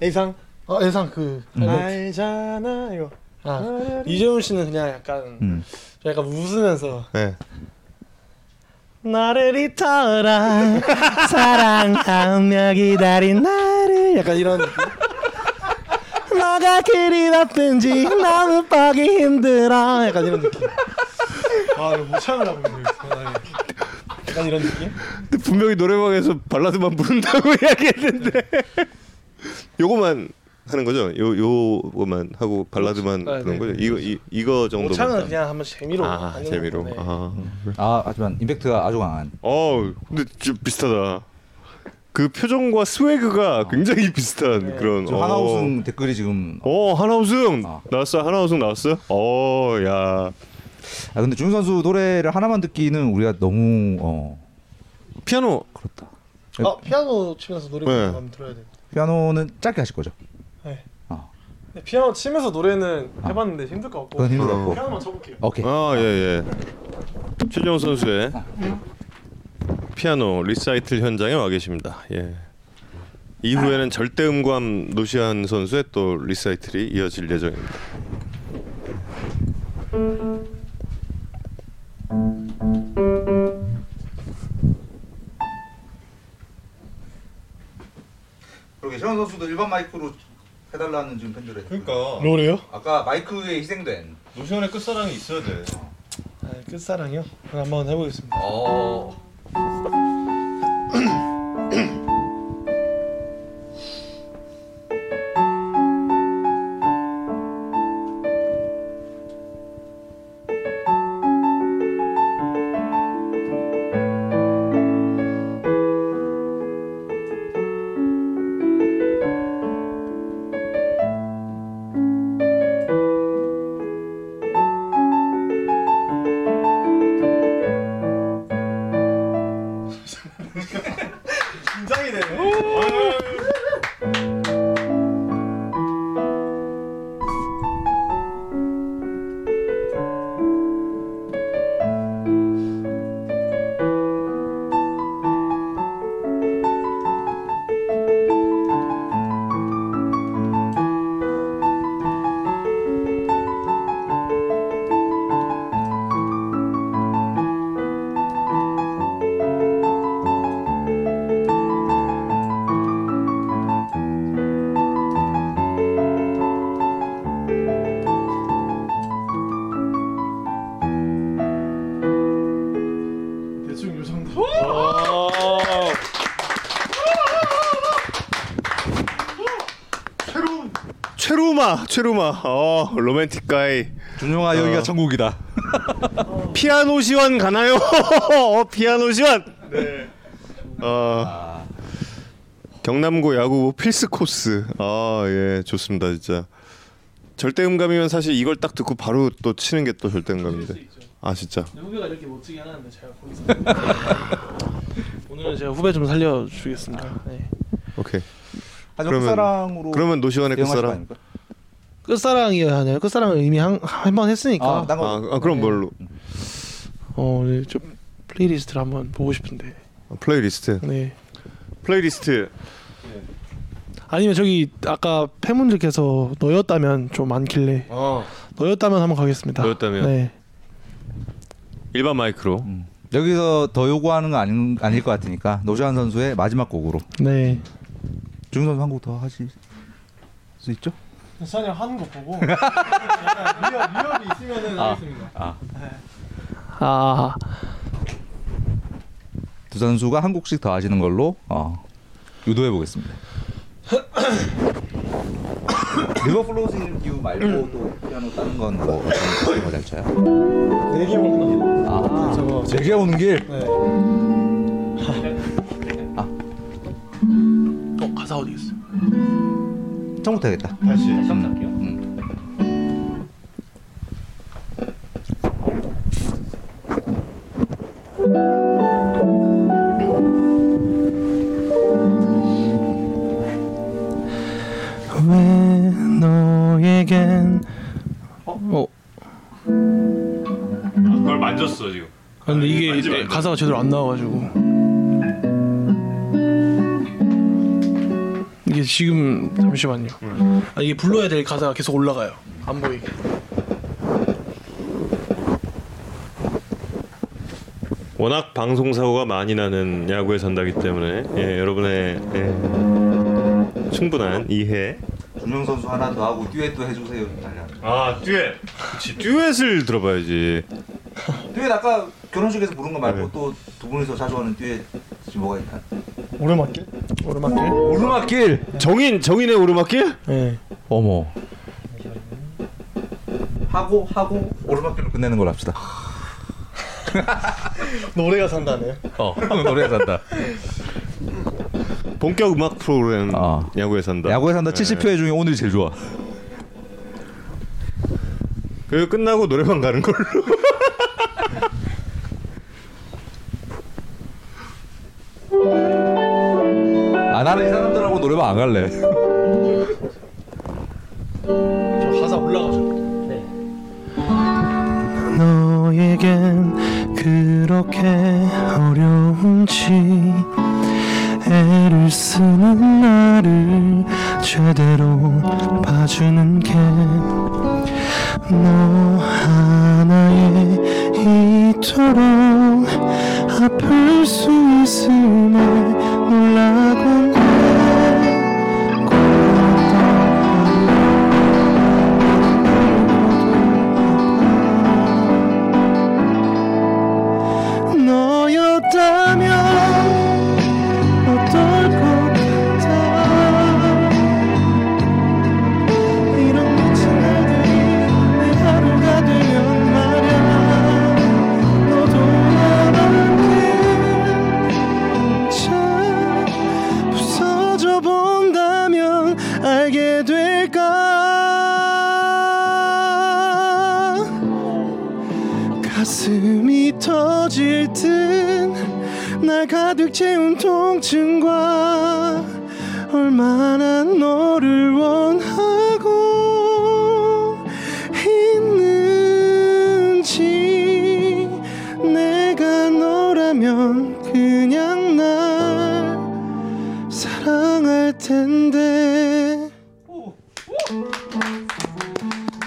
A상. 어, 예상 그 알잖아 이거. 아, 이재훈 씨는 그냥 약간 음. 좀 약간 웃으면서 예. 나를 잊어라. 사랑하며 기다린 나를. 약간 이런 너가 그리 바쁜지 너무 보기 힘들어. 약간 이런 느낌. 아 이거 모창을 하고 있네 약간 이런 느낌? 근데 분명히 노래방에서 발라드만 부른다고 이야기했는데. 요거만 하는 거죠? 요 요거만 하고 발라드만 네, 그런 네. 거죠? 이거 이, 이거 정도만. 모창은 그냥 한번 재미로 아 재미로. 네. 아. 아 하지만 임팩트가 아주 강한. 어 근데 좀 비슷하다. 그 표정과 스웨그가 굉장히 비슷한 네. 그런. 어. 하나 우승 댓글이 지금. 어 하나 우승 아. 나왔어 하나 우승 나왔어. 어야 아 근데 준용 선수 노래를 하나만 듣기는 우리가 너무 어 피아노 그렇다. 아 피아노 치면서 노래 네. 한번 들어야 돼 피아노는 짧게 하실 거죠? 근데 피아노 치면서 노래는 해봤는데 힘들 것 같고. 그건 힘들 것 같고. 피아노만 쳐볼게요. 오케이. 아, 예, 예. 최준용 선수의 피아노 리사이틀 현장에 와 계십니다. 예. 이후에는 절대 음감 노시환 선수의 또 리사이틀이 이어질 예정입니다. 그러게 최원 선수도 일반 마이크로 해달라는 지금 팬들에. 그러니까 노래요? 아까 마이크에 희생된. 노시안의 끝사랑이 있어야 돼. 아, 끝사랑이요? 그럼 한번 해보겠습니다. 어. 최루마. 어, 로맨틱 가이. 준용아 여기가 천국이다. 피아노 시원 가나요? 어, 피아노 시원. 네. 어, 경남고 야구 필수 코스. 아, 예, 좋습니다, 진짜. 절대 음감이면 사실 이걸 딱 듣고 바로 또 치는 게 또 절대 음감인데. 아, 진짜. 후배가 이렇게 멋지게 하는데 제가 거기서 오늘은 제가 후배 좀 살려 주겠습니다. 네. 오케이. 하지만 그러면- 그러면 노시환의 끝사랑. 끝사랑이어야 하나요? 끝사랑을 이미 한번 했으니까. 아, 딴 거. 아, 아, 그럼 뭘로? 어, 네, 좀 playlist를 한번 보고 싶은데. 아, 플레이리스트. 네. 플레이리스트. 아니면 저기 아까 팬분들께서 너였다면 좀 많길래 어. 너였다면 한번 가겠습니다. 너였다면? 네. 일반 마이크로. 음. 여기서 더 요구하는 건 아닌, 아닐 것 같으니까 노시환 선수의 마지막 곡으로 네. 준용 선수 한곡더 하실 수 있죠? 시환이 하는 거 보고 리얼 리얼이 있으면은 아. 하겠습니다. 아, 두 선수가 한 곡씩 더 하시는 걸로 어, 유도해 보겠습니다. River Flows in You 말고 또 피아노 다른 건뭐 어떤 거잘 쳐요? 내기 먹는 아, 저거 제게 오는 길. 네. 어 가사 어디 있어? 처음부터 해야겠다. 다시. 음. 왜 너에겐 어? 그걸 만졌어 지금. 아, 근데 이게 만지, 만지. 가사가 제대로 안 나와가지고 이게 지금 잠시만요. 아, 이게 불러야 될 가사가 계속 올라가요. 안 보이게. 워낙 방송 사고가 많이 나는 야구에 산다기 때문에 예, 여러분의 예, 충분한 이해. 준영 선수 하나 더 하고 듀엣도 해주세요. 달려. 아 듀엣. 그렇지 듀엣을 들어봐야지. 듀엣 아까 결혼식에서 부른 거 말고 네. 또두 분이서 자주 하는 듀엣이 뭐가 있나? 오르막길? 오르막길. 오르막길. 정인 정인의 오르막길? 네. 어머. 하고 하고 오르막길로 끝내는 걸로 합시다. 노래가 산다네. 어 노래 산다. 본격 음악 프로그램 아. 야구에 산다. 야구에 산다 네. 70회 중에 오늘이 제일 좋아. 그 끝나고 노래방 가는 걸로. 아 나는 이 사람들하고 노래방 안 갈래. 저 가사 올라가죠. 너에겐 그렇게 어려운지 애를 쓰는 날 나를 제대로 봐주는 게 너 하나에 이토록 아플 수 있음에 놀라곤 가득 채운 통증과 얼마나 너를 원하고 있는지 내가 너라면 그냥 날 사랑할 텐데.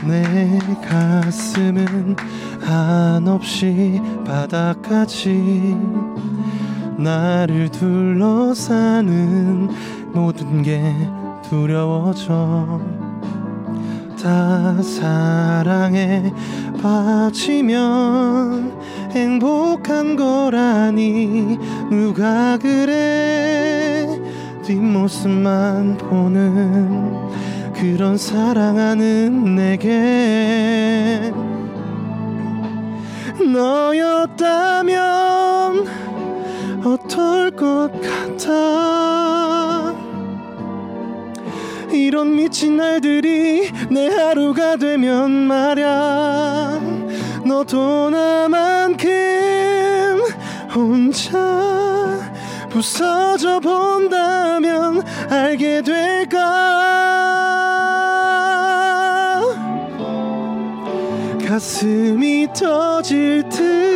내 가슴은 한없이 바닥까지 나를 둘러싸는 모든 게 두려워져. 다 사랑에 빠지면 행복한 거라니 누가 그래? 뒷모습만 보는 그런 사랑하는 내게 너였다면 어떨 것 같아? 이런 미친 날들이 내 하루가 되면 말야 너도 나만큼 혼자 부서져 본다면 알게 될까? 가슴이 터질 듯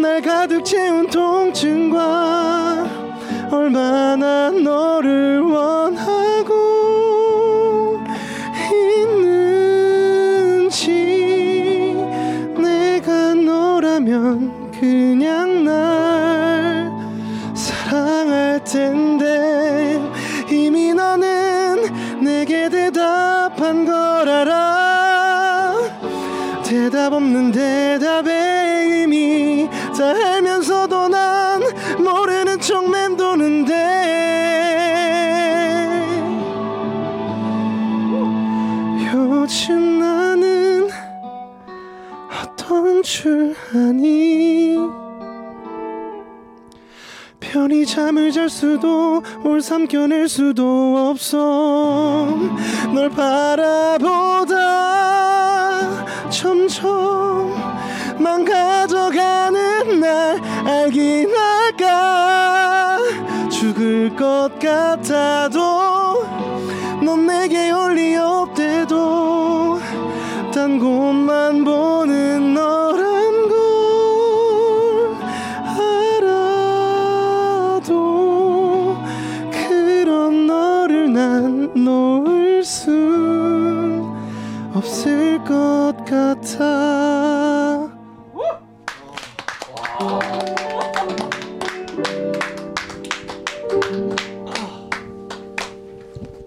날 가득 채운 통증과 얼마나 너를 원하고 있는지 내가 너라면 그냥 날 사랑할 텐데 이미 너는 내게 대답한 걸 알아. 대답 없는 대답에 줄 아니? 편히 잠을 잘 수도 올 삼켜낼 수도 없어. 널 바라보다 점점 망가져가는 날 알긴 할까? 죽을 것 같아도 넌 내게 올리 없대도 단 곳만 보는 같아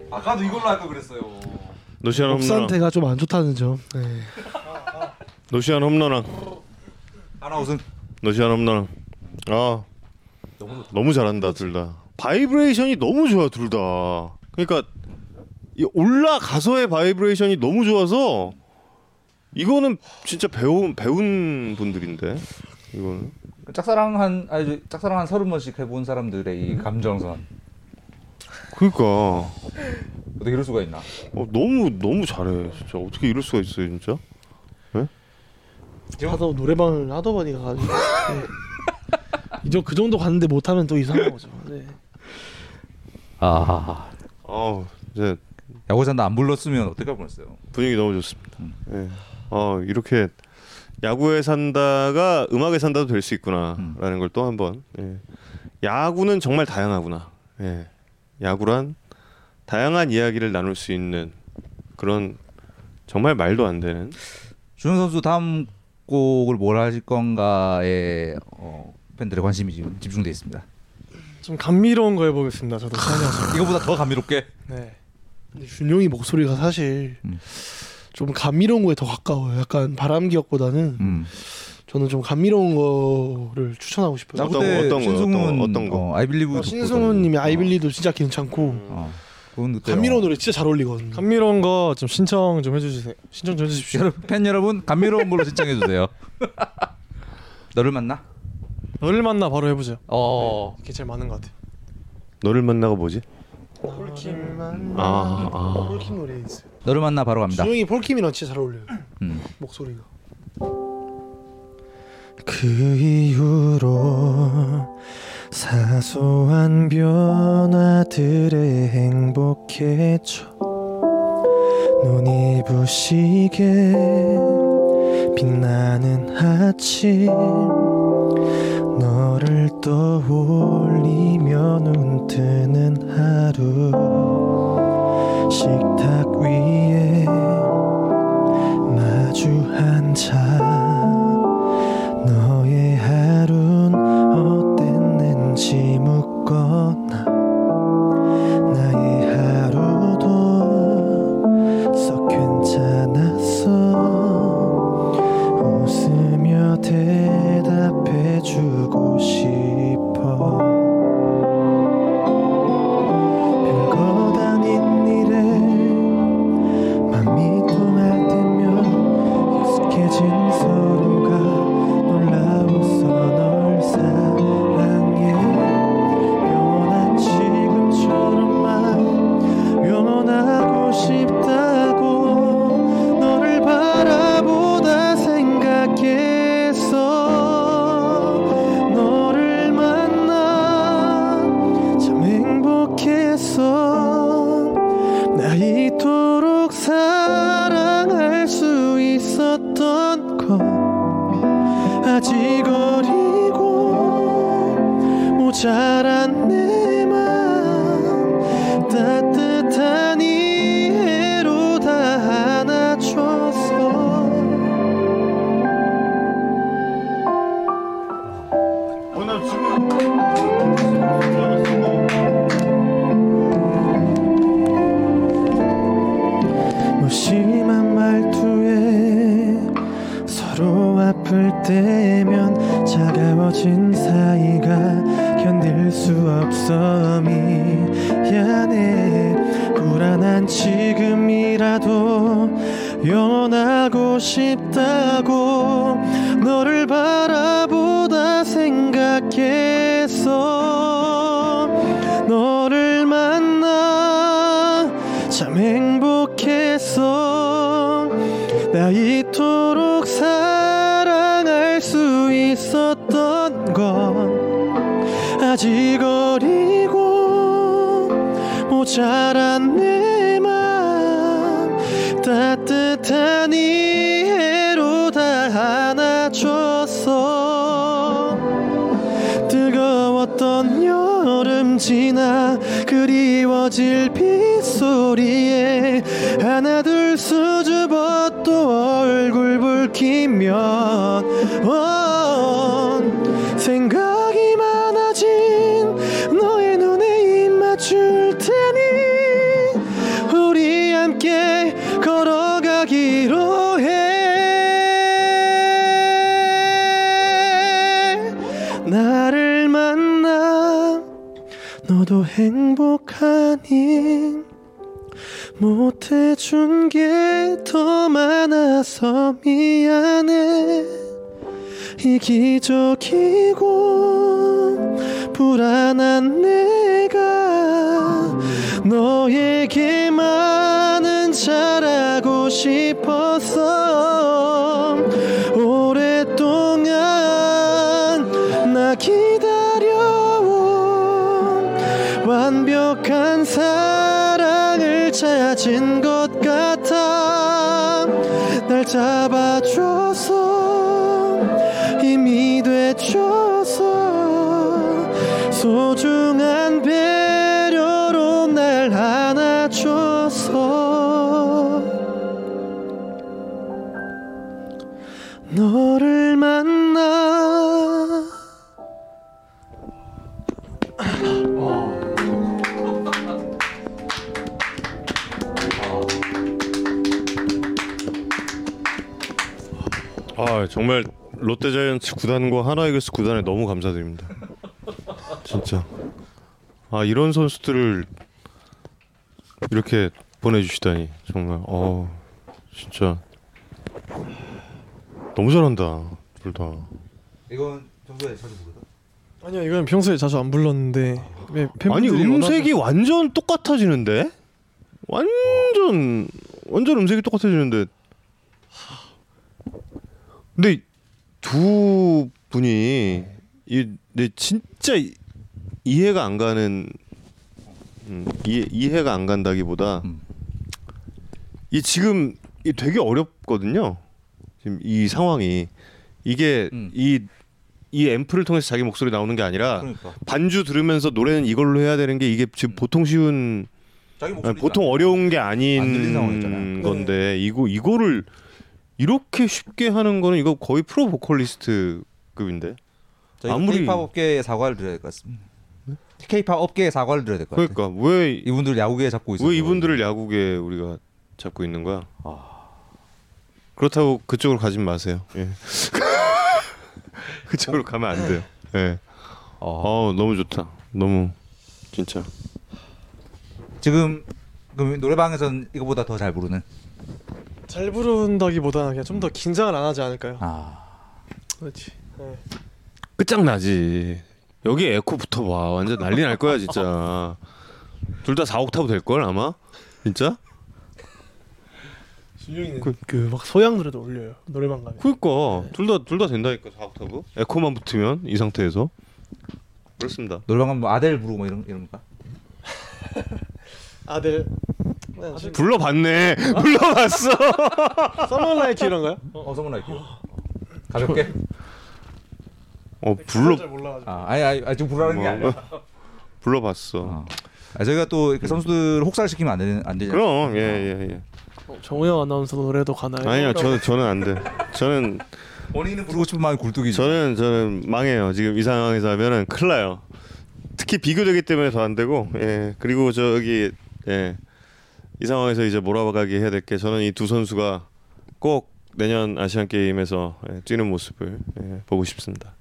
아까도 이걸로 할걸 그랬어요. 노시환 홈런왕 목 상태가 좀 안 좋다는 점. 네. 노시환 홈런왕 하나 우승. 노시환 홈런왕 아 너무 잘한다 둘 다 바이브레이션이 너무 좋아 둘 다 그러니까 이 올라가서의 바이브레이션이 너무 좋아서 이거는 진짜 배운 배운 분들인데 이거는 짝사랑 한 아니 저 짝사랑 한 서른 번씩 해본 사람들의 이 감정선 그러니까 어떻게 이럴 수가 있나? 어, 너무 너무 잘해 진짜 어떻게 이럴 수가 있어요 진짜 하도 노래방을 하도 많이 가가지고 네. 이제 그 정도 갔는데 못하면 또 이상한 거죠. 네. 아어 이제 야구장도 안 불렀으면 어떻게 보냈어요? 분위기 너무 좋습니다. 예. 어 이렇게 야구에 산다가 음악에 산다도 될 수 있구나라는 걸또 한번 예. 야구는 정말 다양하구나. 예. 야구란 다양한 이야기를 나눌 수 있는 그런 정말 말도 안 되는 준영 선수 다음 곡을 뭘 하실 건가에 어, 팬들의 관심이 지금 집중돼 있습니다. 좀 감미로운 거 해보겠습니다. 저도. 이거보다 더 감미롭게. 네. 근데 준용이 목소리가 사실 음. 좀 감미로운 거에 더 가까워요. 약간 바람기역보다는 음. 저는 좀 감미로운 거를 추천하고 싶어요. 나 어떤- 어떤? 신승훈 어떤 거? 어, 아이빌리브 어, 신승훈님의 아이빌리도 진짜 괜찮고 어. 그건 그때 감미로운 어. 노래 진짜 잘 어울리거든요. 감미로운 거 좀 신청 좀 해주세요. 신청 좀 해주십시오. 여러분 팬 여러분 감미로운 걸로 신청해 주세요. 너를 만나? 너를 만나 바로 해보죠. 어. 이게 제일 많은 것 같아요. 너를 만나가 뭐지? 폴킴 아, 아. 폴킴 노래 있어요. 너를 만나 바로 갑니다. 준용이 폴킴이랑 진짜 잘 어울려요. 음. 목소리가. 그 이후로 사소한 변화들에 행복해져 눈이 부시게 빛나는 아침 너를 떠올리며 눈 뜨는 하루. 식탁 위에 나 이토록 사랑할 수 있었던 건 아직 어리고 모자란 내 맘 따뜻한 이해로 다 안아줬어 뜨거웠던 여름 지나 그리워질 빗소리에 하나둘 못해준 게 더 많아서 미안해. 이기적이고 불안한 내가 너에게만은 잘하고 싶었어 정말 롯데자이언츠 구단과 하나이글스 구단에 너무 감사드립니다. 진짜 아 이런 선수들을 이렇게 보내주시다니 정말 어 진짜 너무 잘한다 둘 다. 이건 평소에 자주 부르다. 아니요 이건 평소에 자주 안 불렀는데 왜 아니 팬분들이 음색이 원하는- 완전 똑같아지는데 완전 완전 음색이 똑같아지는데 근데 두 분이 이내 진짜 이- 이해가 안 가는 음, 이해 이해가 안 간다기보다 음. 이 지금 이 되게 어렵거든요 지금 이 상황이 이게 음. 이이 앰프를 통해서 자기 목소리 나오는 게 아니라 그러니까 반주 들으면서 노래는 이걸로 해야 되는 게 이게 지금 보통 쉬운 보통 어려운 게 아닌. 건데 이거 이거를 이렇게 쉽게 하는 거는 이거 거의 프로 보컬리스트급인데 아무리- K-팝 업계에 사과를 드려야 될 것 같습니다. K-팝 업계에 사과를 드려야 될 것 같아요. 그러니까 왜왜 이분들 야구계에 잡고 있어요. 이분들을 야구계 우리가 잡고 있는 거야? 아. 그렇다고 그쪽으로 가진 마세요. 예. 그쪽으로 가면 안 돼요. 예. 어. 어 너무 좋다. 너무 진짜. 지금 노래방에서는 이거보다 더 잘 부르는. 잘 부른다기보다는 그냥 좀 더 긴장을 안 하지 않을까요? 아. 그렇지. 네. 끝장나지. 여기 에코 붙어봐. 완전 난리 날 거야 진짜. 둘 다 4옥타브 될 걸 아마. 진짜? 준영이는 그막 소양 노래도 올려요 노래방 가면. 그러니까 둘다 둘 다 된다니까 4옥타브. 에코만 붙으면 이 상태에서. 그렇습니다. 노래방 가면 뭐 아델 부르고 뭐 이런 이런 거. 아들. 네, 지금 불러봤네. 불러봤어. 서머라이트 이런가요? 어, 성훈아 할게요. 가볍게. 어 불러. 아, 아니 아니, 아니 지금 부르라는 게 뭐, 아니라. 불러봤어. 어. 아, 저희가 또 이렇게 선수들 혹살시키면 안 되는 안 되잖아요. 그럼 예예 예. 정우영 아나운서 노래도 가나요? 아니요 저는 저는 안 돼. 저는 본인은 부르고 싶은 마음이 굴뚝이죠. 저는 저는 망해요. 지금 이 상황에서 하면은 큰일 나요. 특히 비교되기 때문에 더 안 되고 예 그리고 저기 예 이 상황에서 이제 몰아가게 해야 될 게 저는 이 두 선수가 꼭 내년 아시안 게임에서 예, 뛰는 모습을 예, 보고 싶습니다.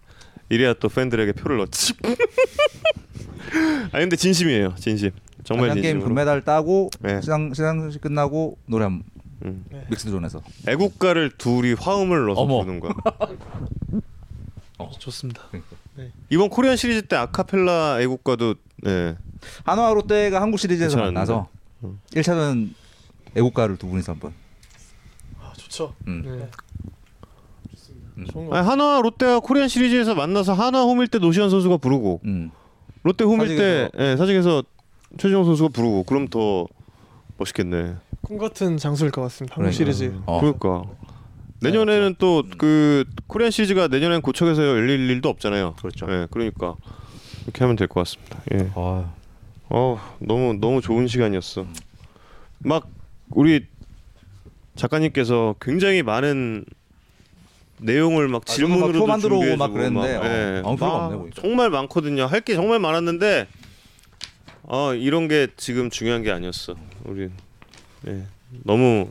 이래야 또 팬들에게 표를 넣지. 아니 근데 진심이에요, 진심. 정말 아시안 게임 진심으로. 금메달 따고 네. 시상 시상식 끝나고 노래 한 음. 믹스존에서. 애국가를 둘이 화음을 넣어서 어머. 부르는 거야. 좋습니다. 이번 코리안 시리즈 때 아카펠라 애국가도 예. 한화 롯데가 한국 시리즈에서 괜찮았는데. 만나서 음. 1차전 애국가를 두 분이서 한번. 아, 좋죠. 음. 네. 음. 아니, 한화 롯데가 코리안 시리즈에서 만나서 한화 홈일 때 노시안 선수가 부르고 음. 롯데 홈일 때 사직에서. 예, 사직에서 최지성 선수가 부르고 그럼 더 멋있겠네. 꿈 같은 장소일 것 같습니다. 한국 그러니까. 시리즈. 어. 그러니까 내년에는 또 그 코리안 시리즈가 내년엔 고척에서 열릴 일도 없잖아요. 그렇죠. 예, 그러니까 이렇게 하면 될 것 같습니다. 예. 아, 어 너무 너무 좋은 시간이었어. 막 우리 작가님께서 굉장히 많은 내용을 막 아, 막 질문으로도 들어오고 준비해주고 막 그랬는데, 어, 예, 아무 막 없네, 보니까. 정말 많거든요. 할 게 정말 많았는데 어 이런 게 지금 중요한 게 아니었어. 우리 예, 너무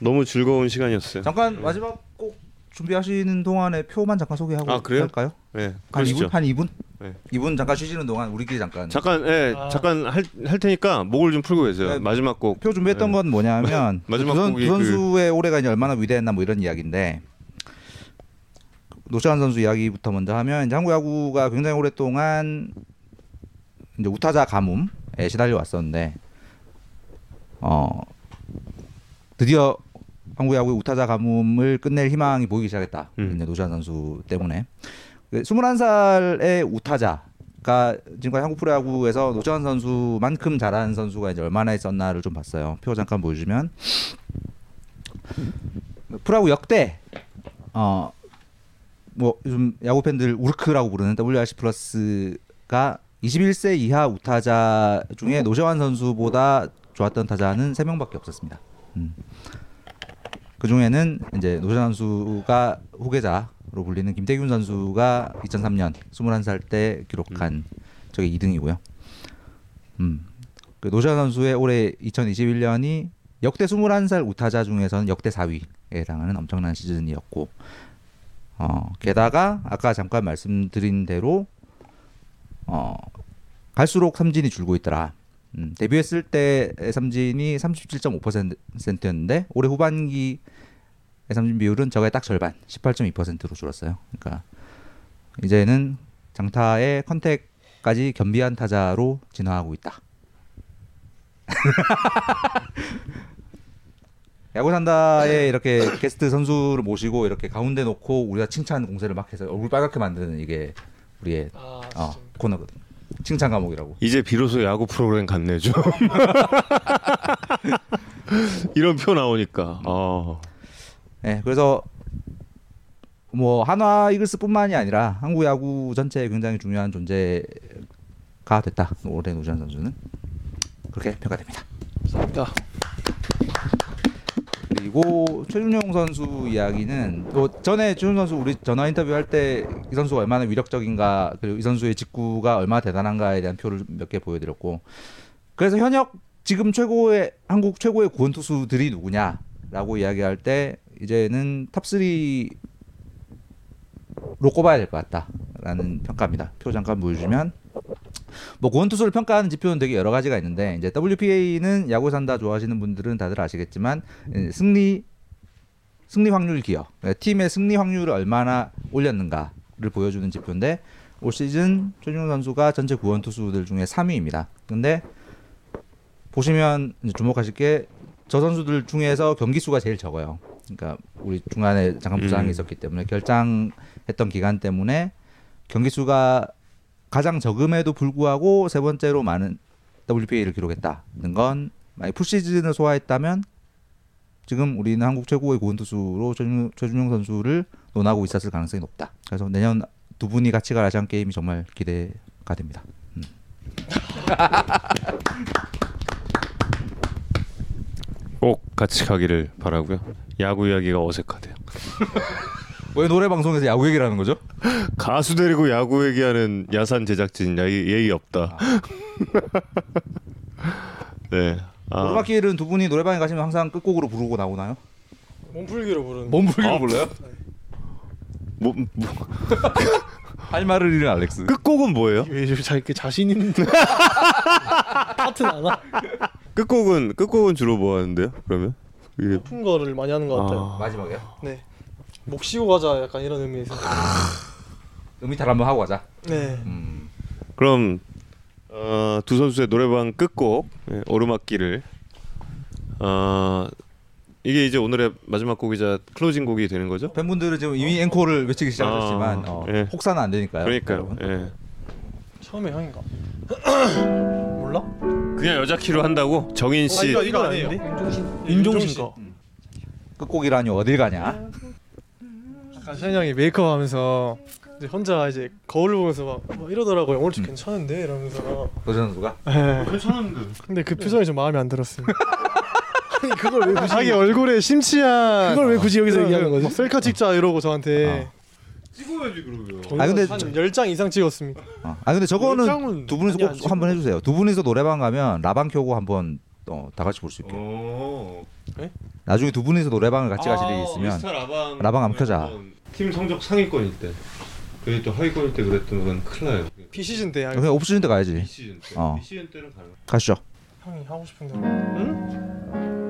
너무 즐거운 시간이었어요. 잠깐 마지막 꼭 준비하시는 동안에 표만 잠깐 소개하고 아? 할까요? 예, 한 그러시죠. 2분? 한 2분? 네. 2분 잠깐 쉬시는 동안 우리끼리 잠깐 잠깐 예 잠깐 할, 할 테니까 목을 좀 풀고 계세요. 네. 마지막 곡. 표 준비했던 네. 건 뭐냐면 마지막 두, 선, 곡이 두 선수의 올해가 이제 얼마나 위대했나 뭐 이런 이야기인데 노시환 선수 이야기부터 먼저 하면 이제 한국 야구가 굉장히 오랫동안 이제 우타자 가뭄에 시달려 왔었는데 어 드디어 한국 야구의 우타자 가뭄을 끝낼 희망이 보이기 시작했다. 음. 이제 노시환 선수 때문에 그 21살의 우타자가 지금까지 한국 프로야구에서 노시환 선수만큼 잘하는 선수가 이제 얼마나 있었나를 좀 봤어요. 표 잠깐 보여주면 프로야구 역대 어 뭐 요즘 야구 팬들 우르크라고 부르는 WRC 플러스가 21세 이하 우타자 중에 노시환 선수보다 좋았던 타자는 3명밖에 없었습니다. 음. 그 중에는 이제 노시환 선수가 후계자 로 불리는 김태균 선수가 2003년 21살 때 기록한 저게 2등이고요. 음. 그 노시환 선수의 올해 2021년이 역대 21살 우타자 중에서는 역대 4위에 해당하는 엄청난 시즌이었고 어, 게다가 아까 잠깐 말씀드린 대로 어, 갈수록 삼진이 줄고 있더라. 음, 데뷔했을 때의 삼진이 37.5%였는데 올해 후반기 의 삼진 비율은 저게 딱 절반, 18.2%로 줄었어요. 그러니까 이제는 장타의 컨택까지 겸비한 타자로 진화하고 있다. 야구 산다에 이렇게 게스트 선수를 모시고 이렇게 가운데 놓고 우리가 칭찬 공세를 막 해서 얼굴 빨갛게 만드는 이게 우리의 아, 어, 코너거든. 칭찬 과목이라고. 이제 비로소 야구 프로그램 같네 좀. 이런 표 나오니까. 어. 네, 그래서 뭐 한화 이글스뿐만이 아니라 한국 야구 전체에 굉장히 중요한 존재가 됐다. 올해 노지환 선수는 그렇게 평가됩니다. 감사합니다. 그리고 최준용 선수 이야기는 뭐 전에 최준용 선수 우리 전화 인터뷰 할 때 이 선수가 얼마나 위력적인가 그리고 이 선수의 직구가 얼마나 대단한가에 대한 표를 몇 개 보여드렸고 그래서 현역 지금 최고의 한국 최고의 구원 투수들이 누구냐라고 이야기할 때 이제는 top3로 꼽아야 될 것 같다라는 평가입니다. 표 잠깐 보여주면 뭐 고원 투수를 평가하는 지표는 되게 여러 가지가 있는데 이제 WPA는 야구 산다 좋아하시는 분들은 다들 아시겠지만 예, 승리 승리 확률 기여 예, 팀의 승리 확률을 얼마나 올렸는가를 보여주는 지표인데 올 시즌 최준용 선수가 전체 구원 투수들 중에 3위입니다. 근데 보시면 주목하실 게 저 선수들 중에서 경기 수가 제일 적어요. 그러니까 우리 중간에 잠깐 부상이 음. 있었기 때문에 결장했던 기간 때문에 경기 수가 가장 적음에도 불구하고 세 번째로 많은 WPA를 기록했다는 건 만약 풀 시즌을 소화했다면 지금 우리는 한국 최고의 고원 투수로 최준용, 최준용 선수를 논하고 있었을 가능성이 높다. 그래서 내년 두 분이 같이 갈 아시안 게임이 정말 기대가 됩니다. 음. 꼭 같이 가기를 바라고요. 야구 이야기가 어색하대요. 왜 노래 방송에서 야구 얘기를 하는 거죠? 가수 데리고 야구 얘기하는 야산 제작진 예의, 예의 없다. 네. 아, 오르막길은 두 분이 노래방에 가시면 항상 끝곡으로 부르고 나오나요? 몸풀기로 부르는. 몸풀기로 불러요? 뭐, 뭐, 할 말을 잃은 알렉스. 끝곡은 뭐예요? 왜 이렇게 자신 있는 파트 나나? 끝곡은 끝곡은 주로 뭐 하는데요? 그러면 이게 높은 거를 많이 하는 것 같아요. 아, 마지막에요? 네. 목 쉬고 가자 약간 이런 의미에서. 음이탈 한번 하고 가자. 네. 음. 그럼 어, 두 선수의 노래방 끝곡 예, 오르막길을 어, 이게 이제 오늘의 마지막 곡이자 클로징 곡이 되는 거죠? 팬분들은 지금 이미 앵콜을 외치기 시작했지만 아, 어, 예. 혹사는 안 되니까요. 그러니까요. 예. 처음에 형인가? 몰라? 그냥 여자 키로 한다고 정인 씨. 아, 이거 이거 아니에요? 윤종신 거. 끝곡이라니 어딜 가냐? 아까 샤인 형이 메이크업 하면서 이제 혼자 이제 거울 보면서 막, 막 이러더라고요. 오늘 좀 괜찮은데 이러면서. 도전 선수가 네. 괜찮은데. 근데 그 표정이 좀 마음에 안 들었어요. 아니 그걸 왜 굳이 자기 얼굴에 심취한 그걸 왜 굳이 여기서 얘기하는 거지? 막 셀카 찍자 이러고 저한테 찍어야지 그러면. 아, 근데 한 저- 10장 이상 찍었습니다. 어. 아 근데 저거는 두 분이서 많이 안꼭 한번 해주세요. 두 분이서 노래방 가면 라방 켜고 한번 어, 다 같이 볼 수 있게. 어. 나중에 두 분이서 노래방을 같이 가실 일이 있으면 미스터 라방 라방 한번 켜자. 팀 성적 상위권일 때. 그게 또 하위권일 때 그랬던 건 큰일 나요. 비시즌 때 그냥 옵시즌 때 가야지. 시즌 때. 어. 시즌 때는 가능. 가시죠. 형이 하고 싶은 대로. 먼저?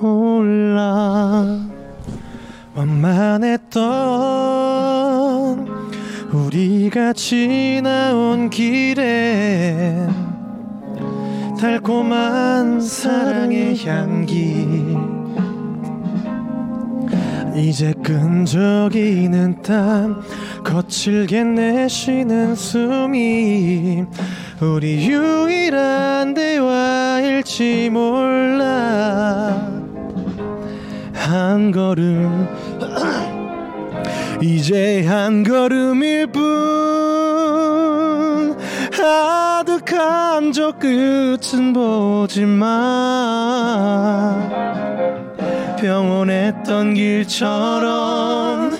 몰라. 완만했던 우리가 지나온 길에 달콤한 사랑의 향기. 이제 끈적이는 땀 거칠게 내쉬는 숨이 우리 유일한 대화일지 몰라 한 걸음. 이제 한 걸음일 뿐. 아득한 저 끝은 보지마 평온했던 길처럼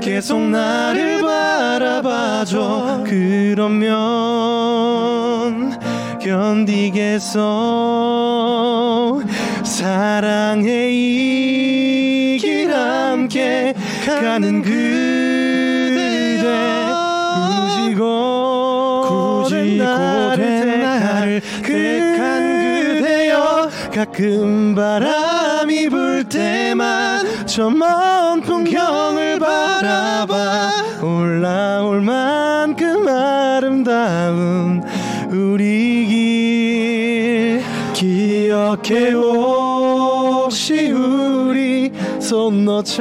계속 나를 바라봐줘. 그러면 견디겠어 사랑의 이 길 함께 가는 그대 굳이 고 된 나를 택한 그대여. 가끔 바람이 불 때만 저 먼 풍경을 바라봐. 올라올 만큼 아름다운 기억해 혹시 우리 손 놓쳐도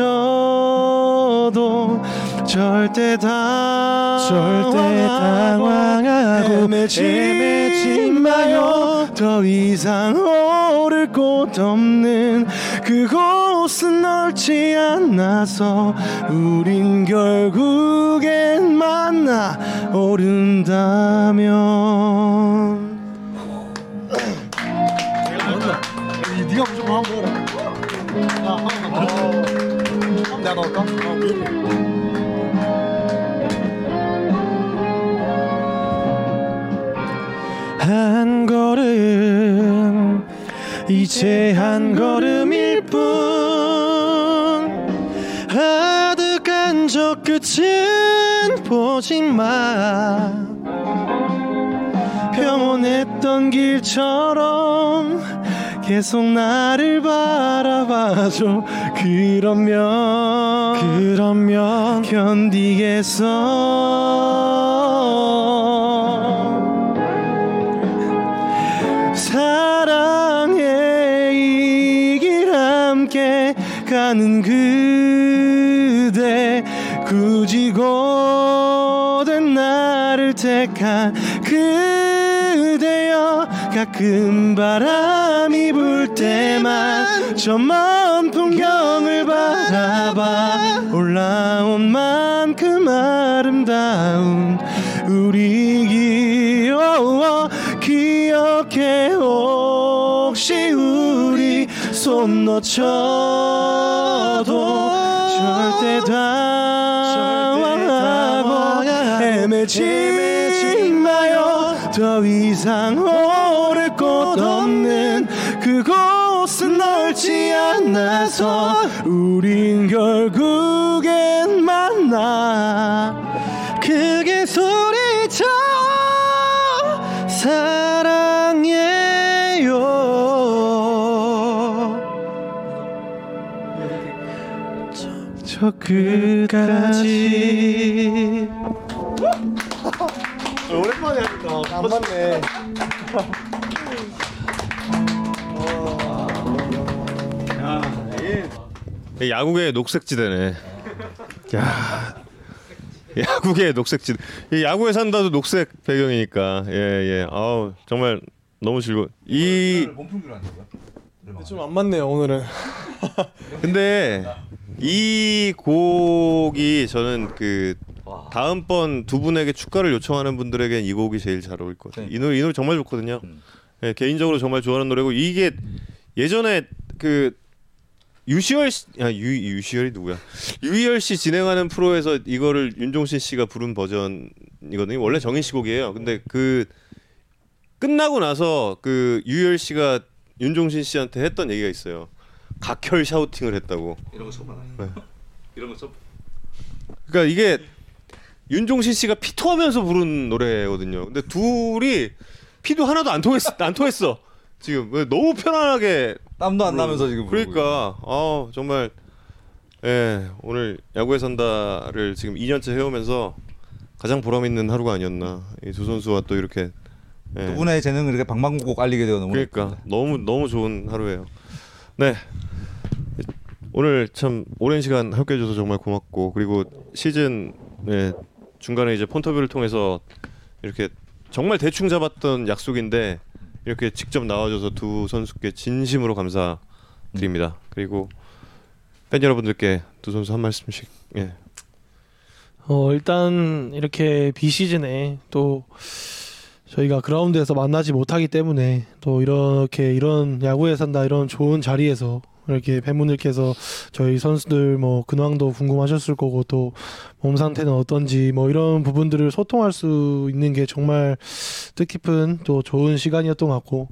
절대 다 절대 당황하고 헤매지 마요. 더 이상 오를 곳 없는 그곳은 넓지 않아서 우린 결국엔 만나 오른다면 네가 무조건 하고 내가 넣을까? 한 걸음 이제 한 걸음일 뿐. 아득한 저 끝은 보지 마. 평온했던 길처럼 계속 나를 바라봐줘. 그러면 그러면 견디겠어. 사랑의 이 길 함께 가는 그대. 굳이 고된 나를 택한 그대여 가끔 바람이 불 때만 저먼 풍경을 바라봐. 올라온 만큼 아름다운 우리 길 어, 기억해. 혹시 우리 손 놓쳐도 절대 당황하고 헤매지 마요. 더 이상 곳 없는 그곳은 넓지 않아서 우린 결국엔 만나 크게 소리쳐 사랑해요 저, 저 끝까지 오랜만에 하니까 안 맞네. 야구의 녹색지대네. 야. 야구의 녹색지대. 이 야구에 산다도 녹색 배경이니까. 예, 예. 아우, 정말 너무 즐거워. 이좀 안 맞네요 오늘은. 근데 이 곡이 저는 그 다음번 두 분에게 축가를 요청하는 분들에겐 이 곡이 제일 잘 어울릴 것 같아요. 이 노래 이 노래 정말 좋거든요. 예, 개인적으로 정말 좋아하는 노래고 이게 예전에 그 유시열 씨, 아, 유 유시열이 누구야? 유희열 씨 진행하는 프로에서 이거를 윤종신 씨가 부른 버전이거든요. 원래 정인 씨 곡이에요. 근데 그 끝나고 나서 그 유희열 씨가 윤종신 씨한테 했던 얘기가 있어요. 각혈 샤우팅을 했다고. 이런 거 처음 알아요. 네. 이런 거 처음. 그러니까 이게 윤종신 씨가 피토하면서 부른 노래거든요. 근데 둘이 피도 하나도 안 통했어. 안 통했어. 지금 너무 편안하게 땀도 안 나면서 지금. 부르고 그러니까 아 정말 예 오늘 야구에 산다를 지금 2년째 해오면서 가장 보람 있는 하루가 아니었나 이 두 선수와 또 이렇게 예. 두 분의 재능을 이렇게 방방곡곡 알리게 되어 너무 그러니까 너무 너무 좋은 하루예요. 네 오늘 참 오랜 시간 함께해 줘서 정말 고맙고 그리고 시즌 네, 중간에 이제 폰터뷰를 통해서 이렇게 정말 대충 잡았던 약속인데 이렇게 직접 나와줘서 두 선수께 진심으로 감사드립니다. 그리고 팬 여러분들께 두 선수 한 말씀씩 예. 어 일단 이렇게 비 시즌에 또 저희가 그라운드에서 만나지 못하기 때문에 또 이렇게 이런 야구에 산다 이런 좋은 자리에서 이렇게 팬분들께서 저희 선수들 뭐 근황도 궁금하셨을 거고 또 몸 상태는 어떤지 뭐 이런 부분들을 소통할 수 있는 게 정말 뜻깊은 또 좋은 시간이었던 것 같고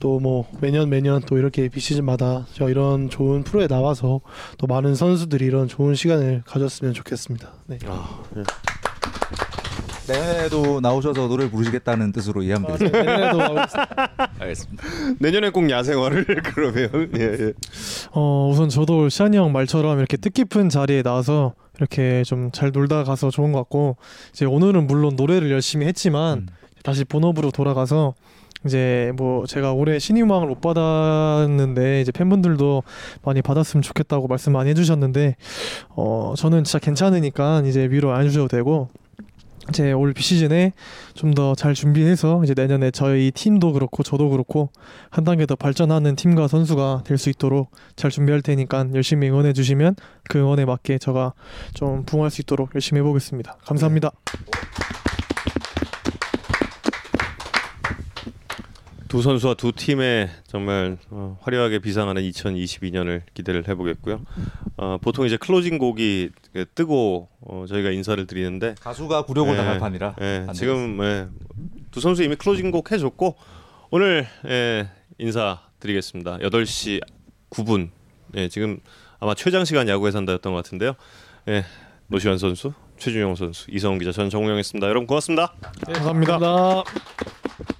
또 뭐 매년 매년 또 이렇게 비시즌마다 저 이런 좋은 프로에 나와서 또 많은 선수들이 이런 좋은 시간을 가졌으면 좋겠습니다. 네. 아, 예. 내년에도 나오셔서 노래 부르시겠다는 뜻으로 이해하면 아, 되겠습니다. 내년에도. 알겠습니다. 내년에 꼭 야생화를 그러면 예, 예. 어 우선 저도 시안이 형 말처럼 이렇게 뜻깊은 자리에 나와서 이렇게 좀 잘 놀다 가서 좋은 것 같고 이제 오늘은 물론 노래를 열심히 했지만 음. 다시 본업으로 돌아가서 이제 뭐 제가 올해 신인왕을 못 받았는데 이제 팬분들도 많이 받았으면 좋겠다고 말씀 많이 해주셨는데 어 저는 진짜 괜찮으니까 이제 위로 안 해주셔도 되고 이 제올 비시즌에 좀 더 잘 준비해서 이제 내년에 저희 팀도 그렇고 저도 그렇고 한 단계 더 발전하는 팀과 선수가 될 수 있도록 잘 준비할 테니까 열심히 응원해 주시면 그 응원에 맞게 제가 좀 부응할 수 있도록 열심히 해보겠습니다. 감사합니다. 두 선수와 두 팀의 정말 어, 화려하게 비상하는 2022년을 기대를 해보겠고요. 어, 보통 이제 closing 곡이 그 뜨고 어, 저희가 인사를 드리는데 가수가 부르고 예, 나갈 판이라. 예, 안 지금 예, 두 선수 이미 closing 곡 해줬고 오늘 예, 인사드리겠습니다. 8시 9분 예, 지금 아마 최장 시간 야구에 산다였던 것 같은데요. 예, 노시환 선수, 최준용 선수, 이성훈 기자, 전 정우영이었습니다. 여러분 고맙습니다. 감사합니다. 감사합니다.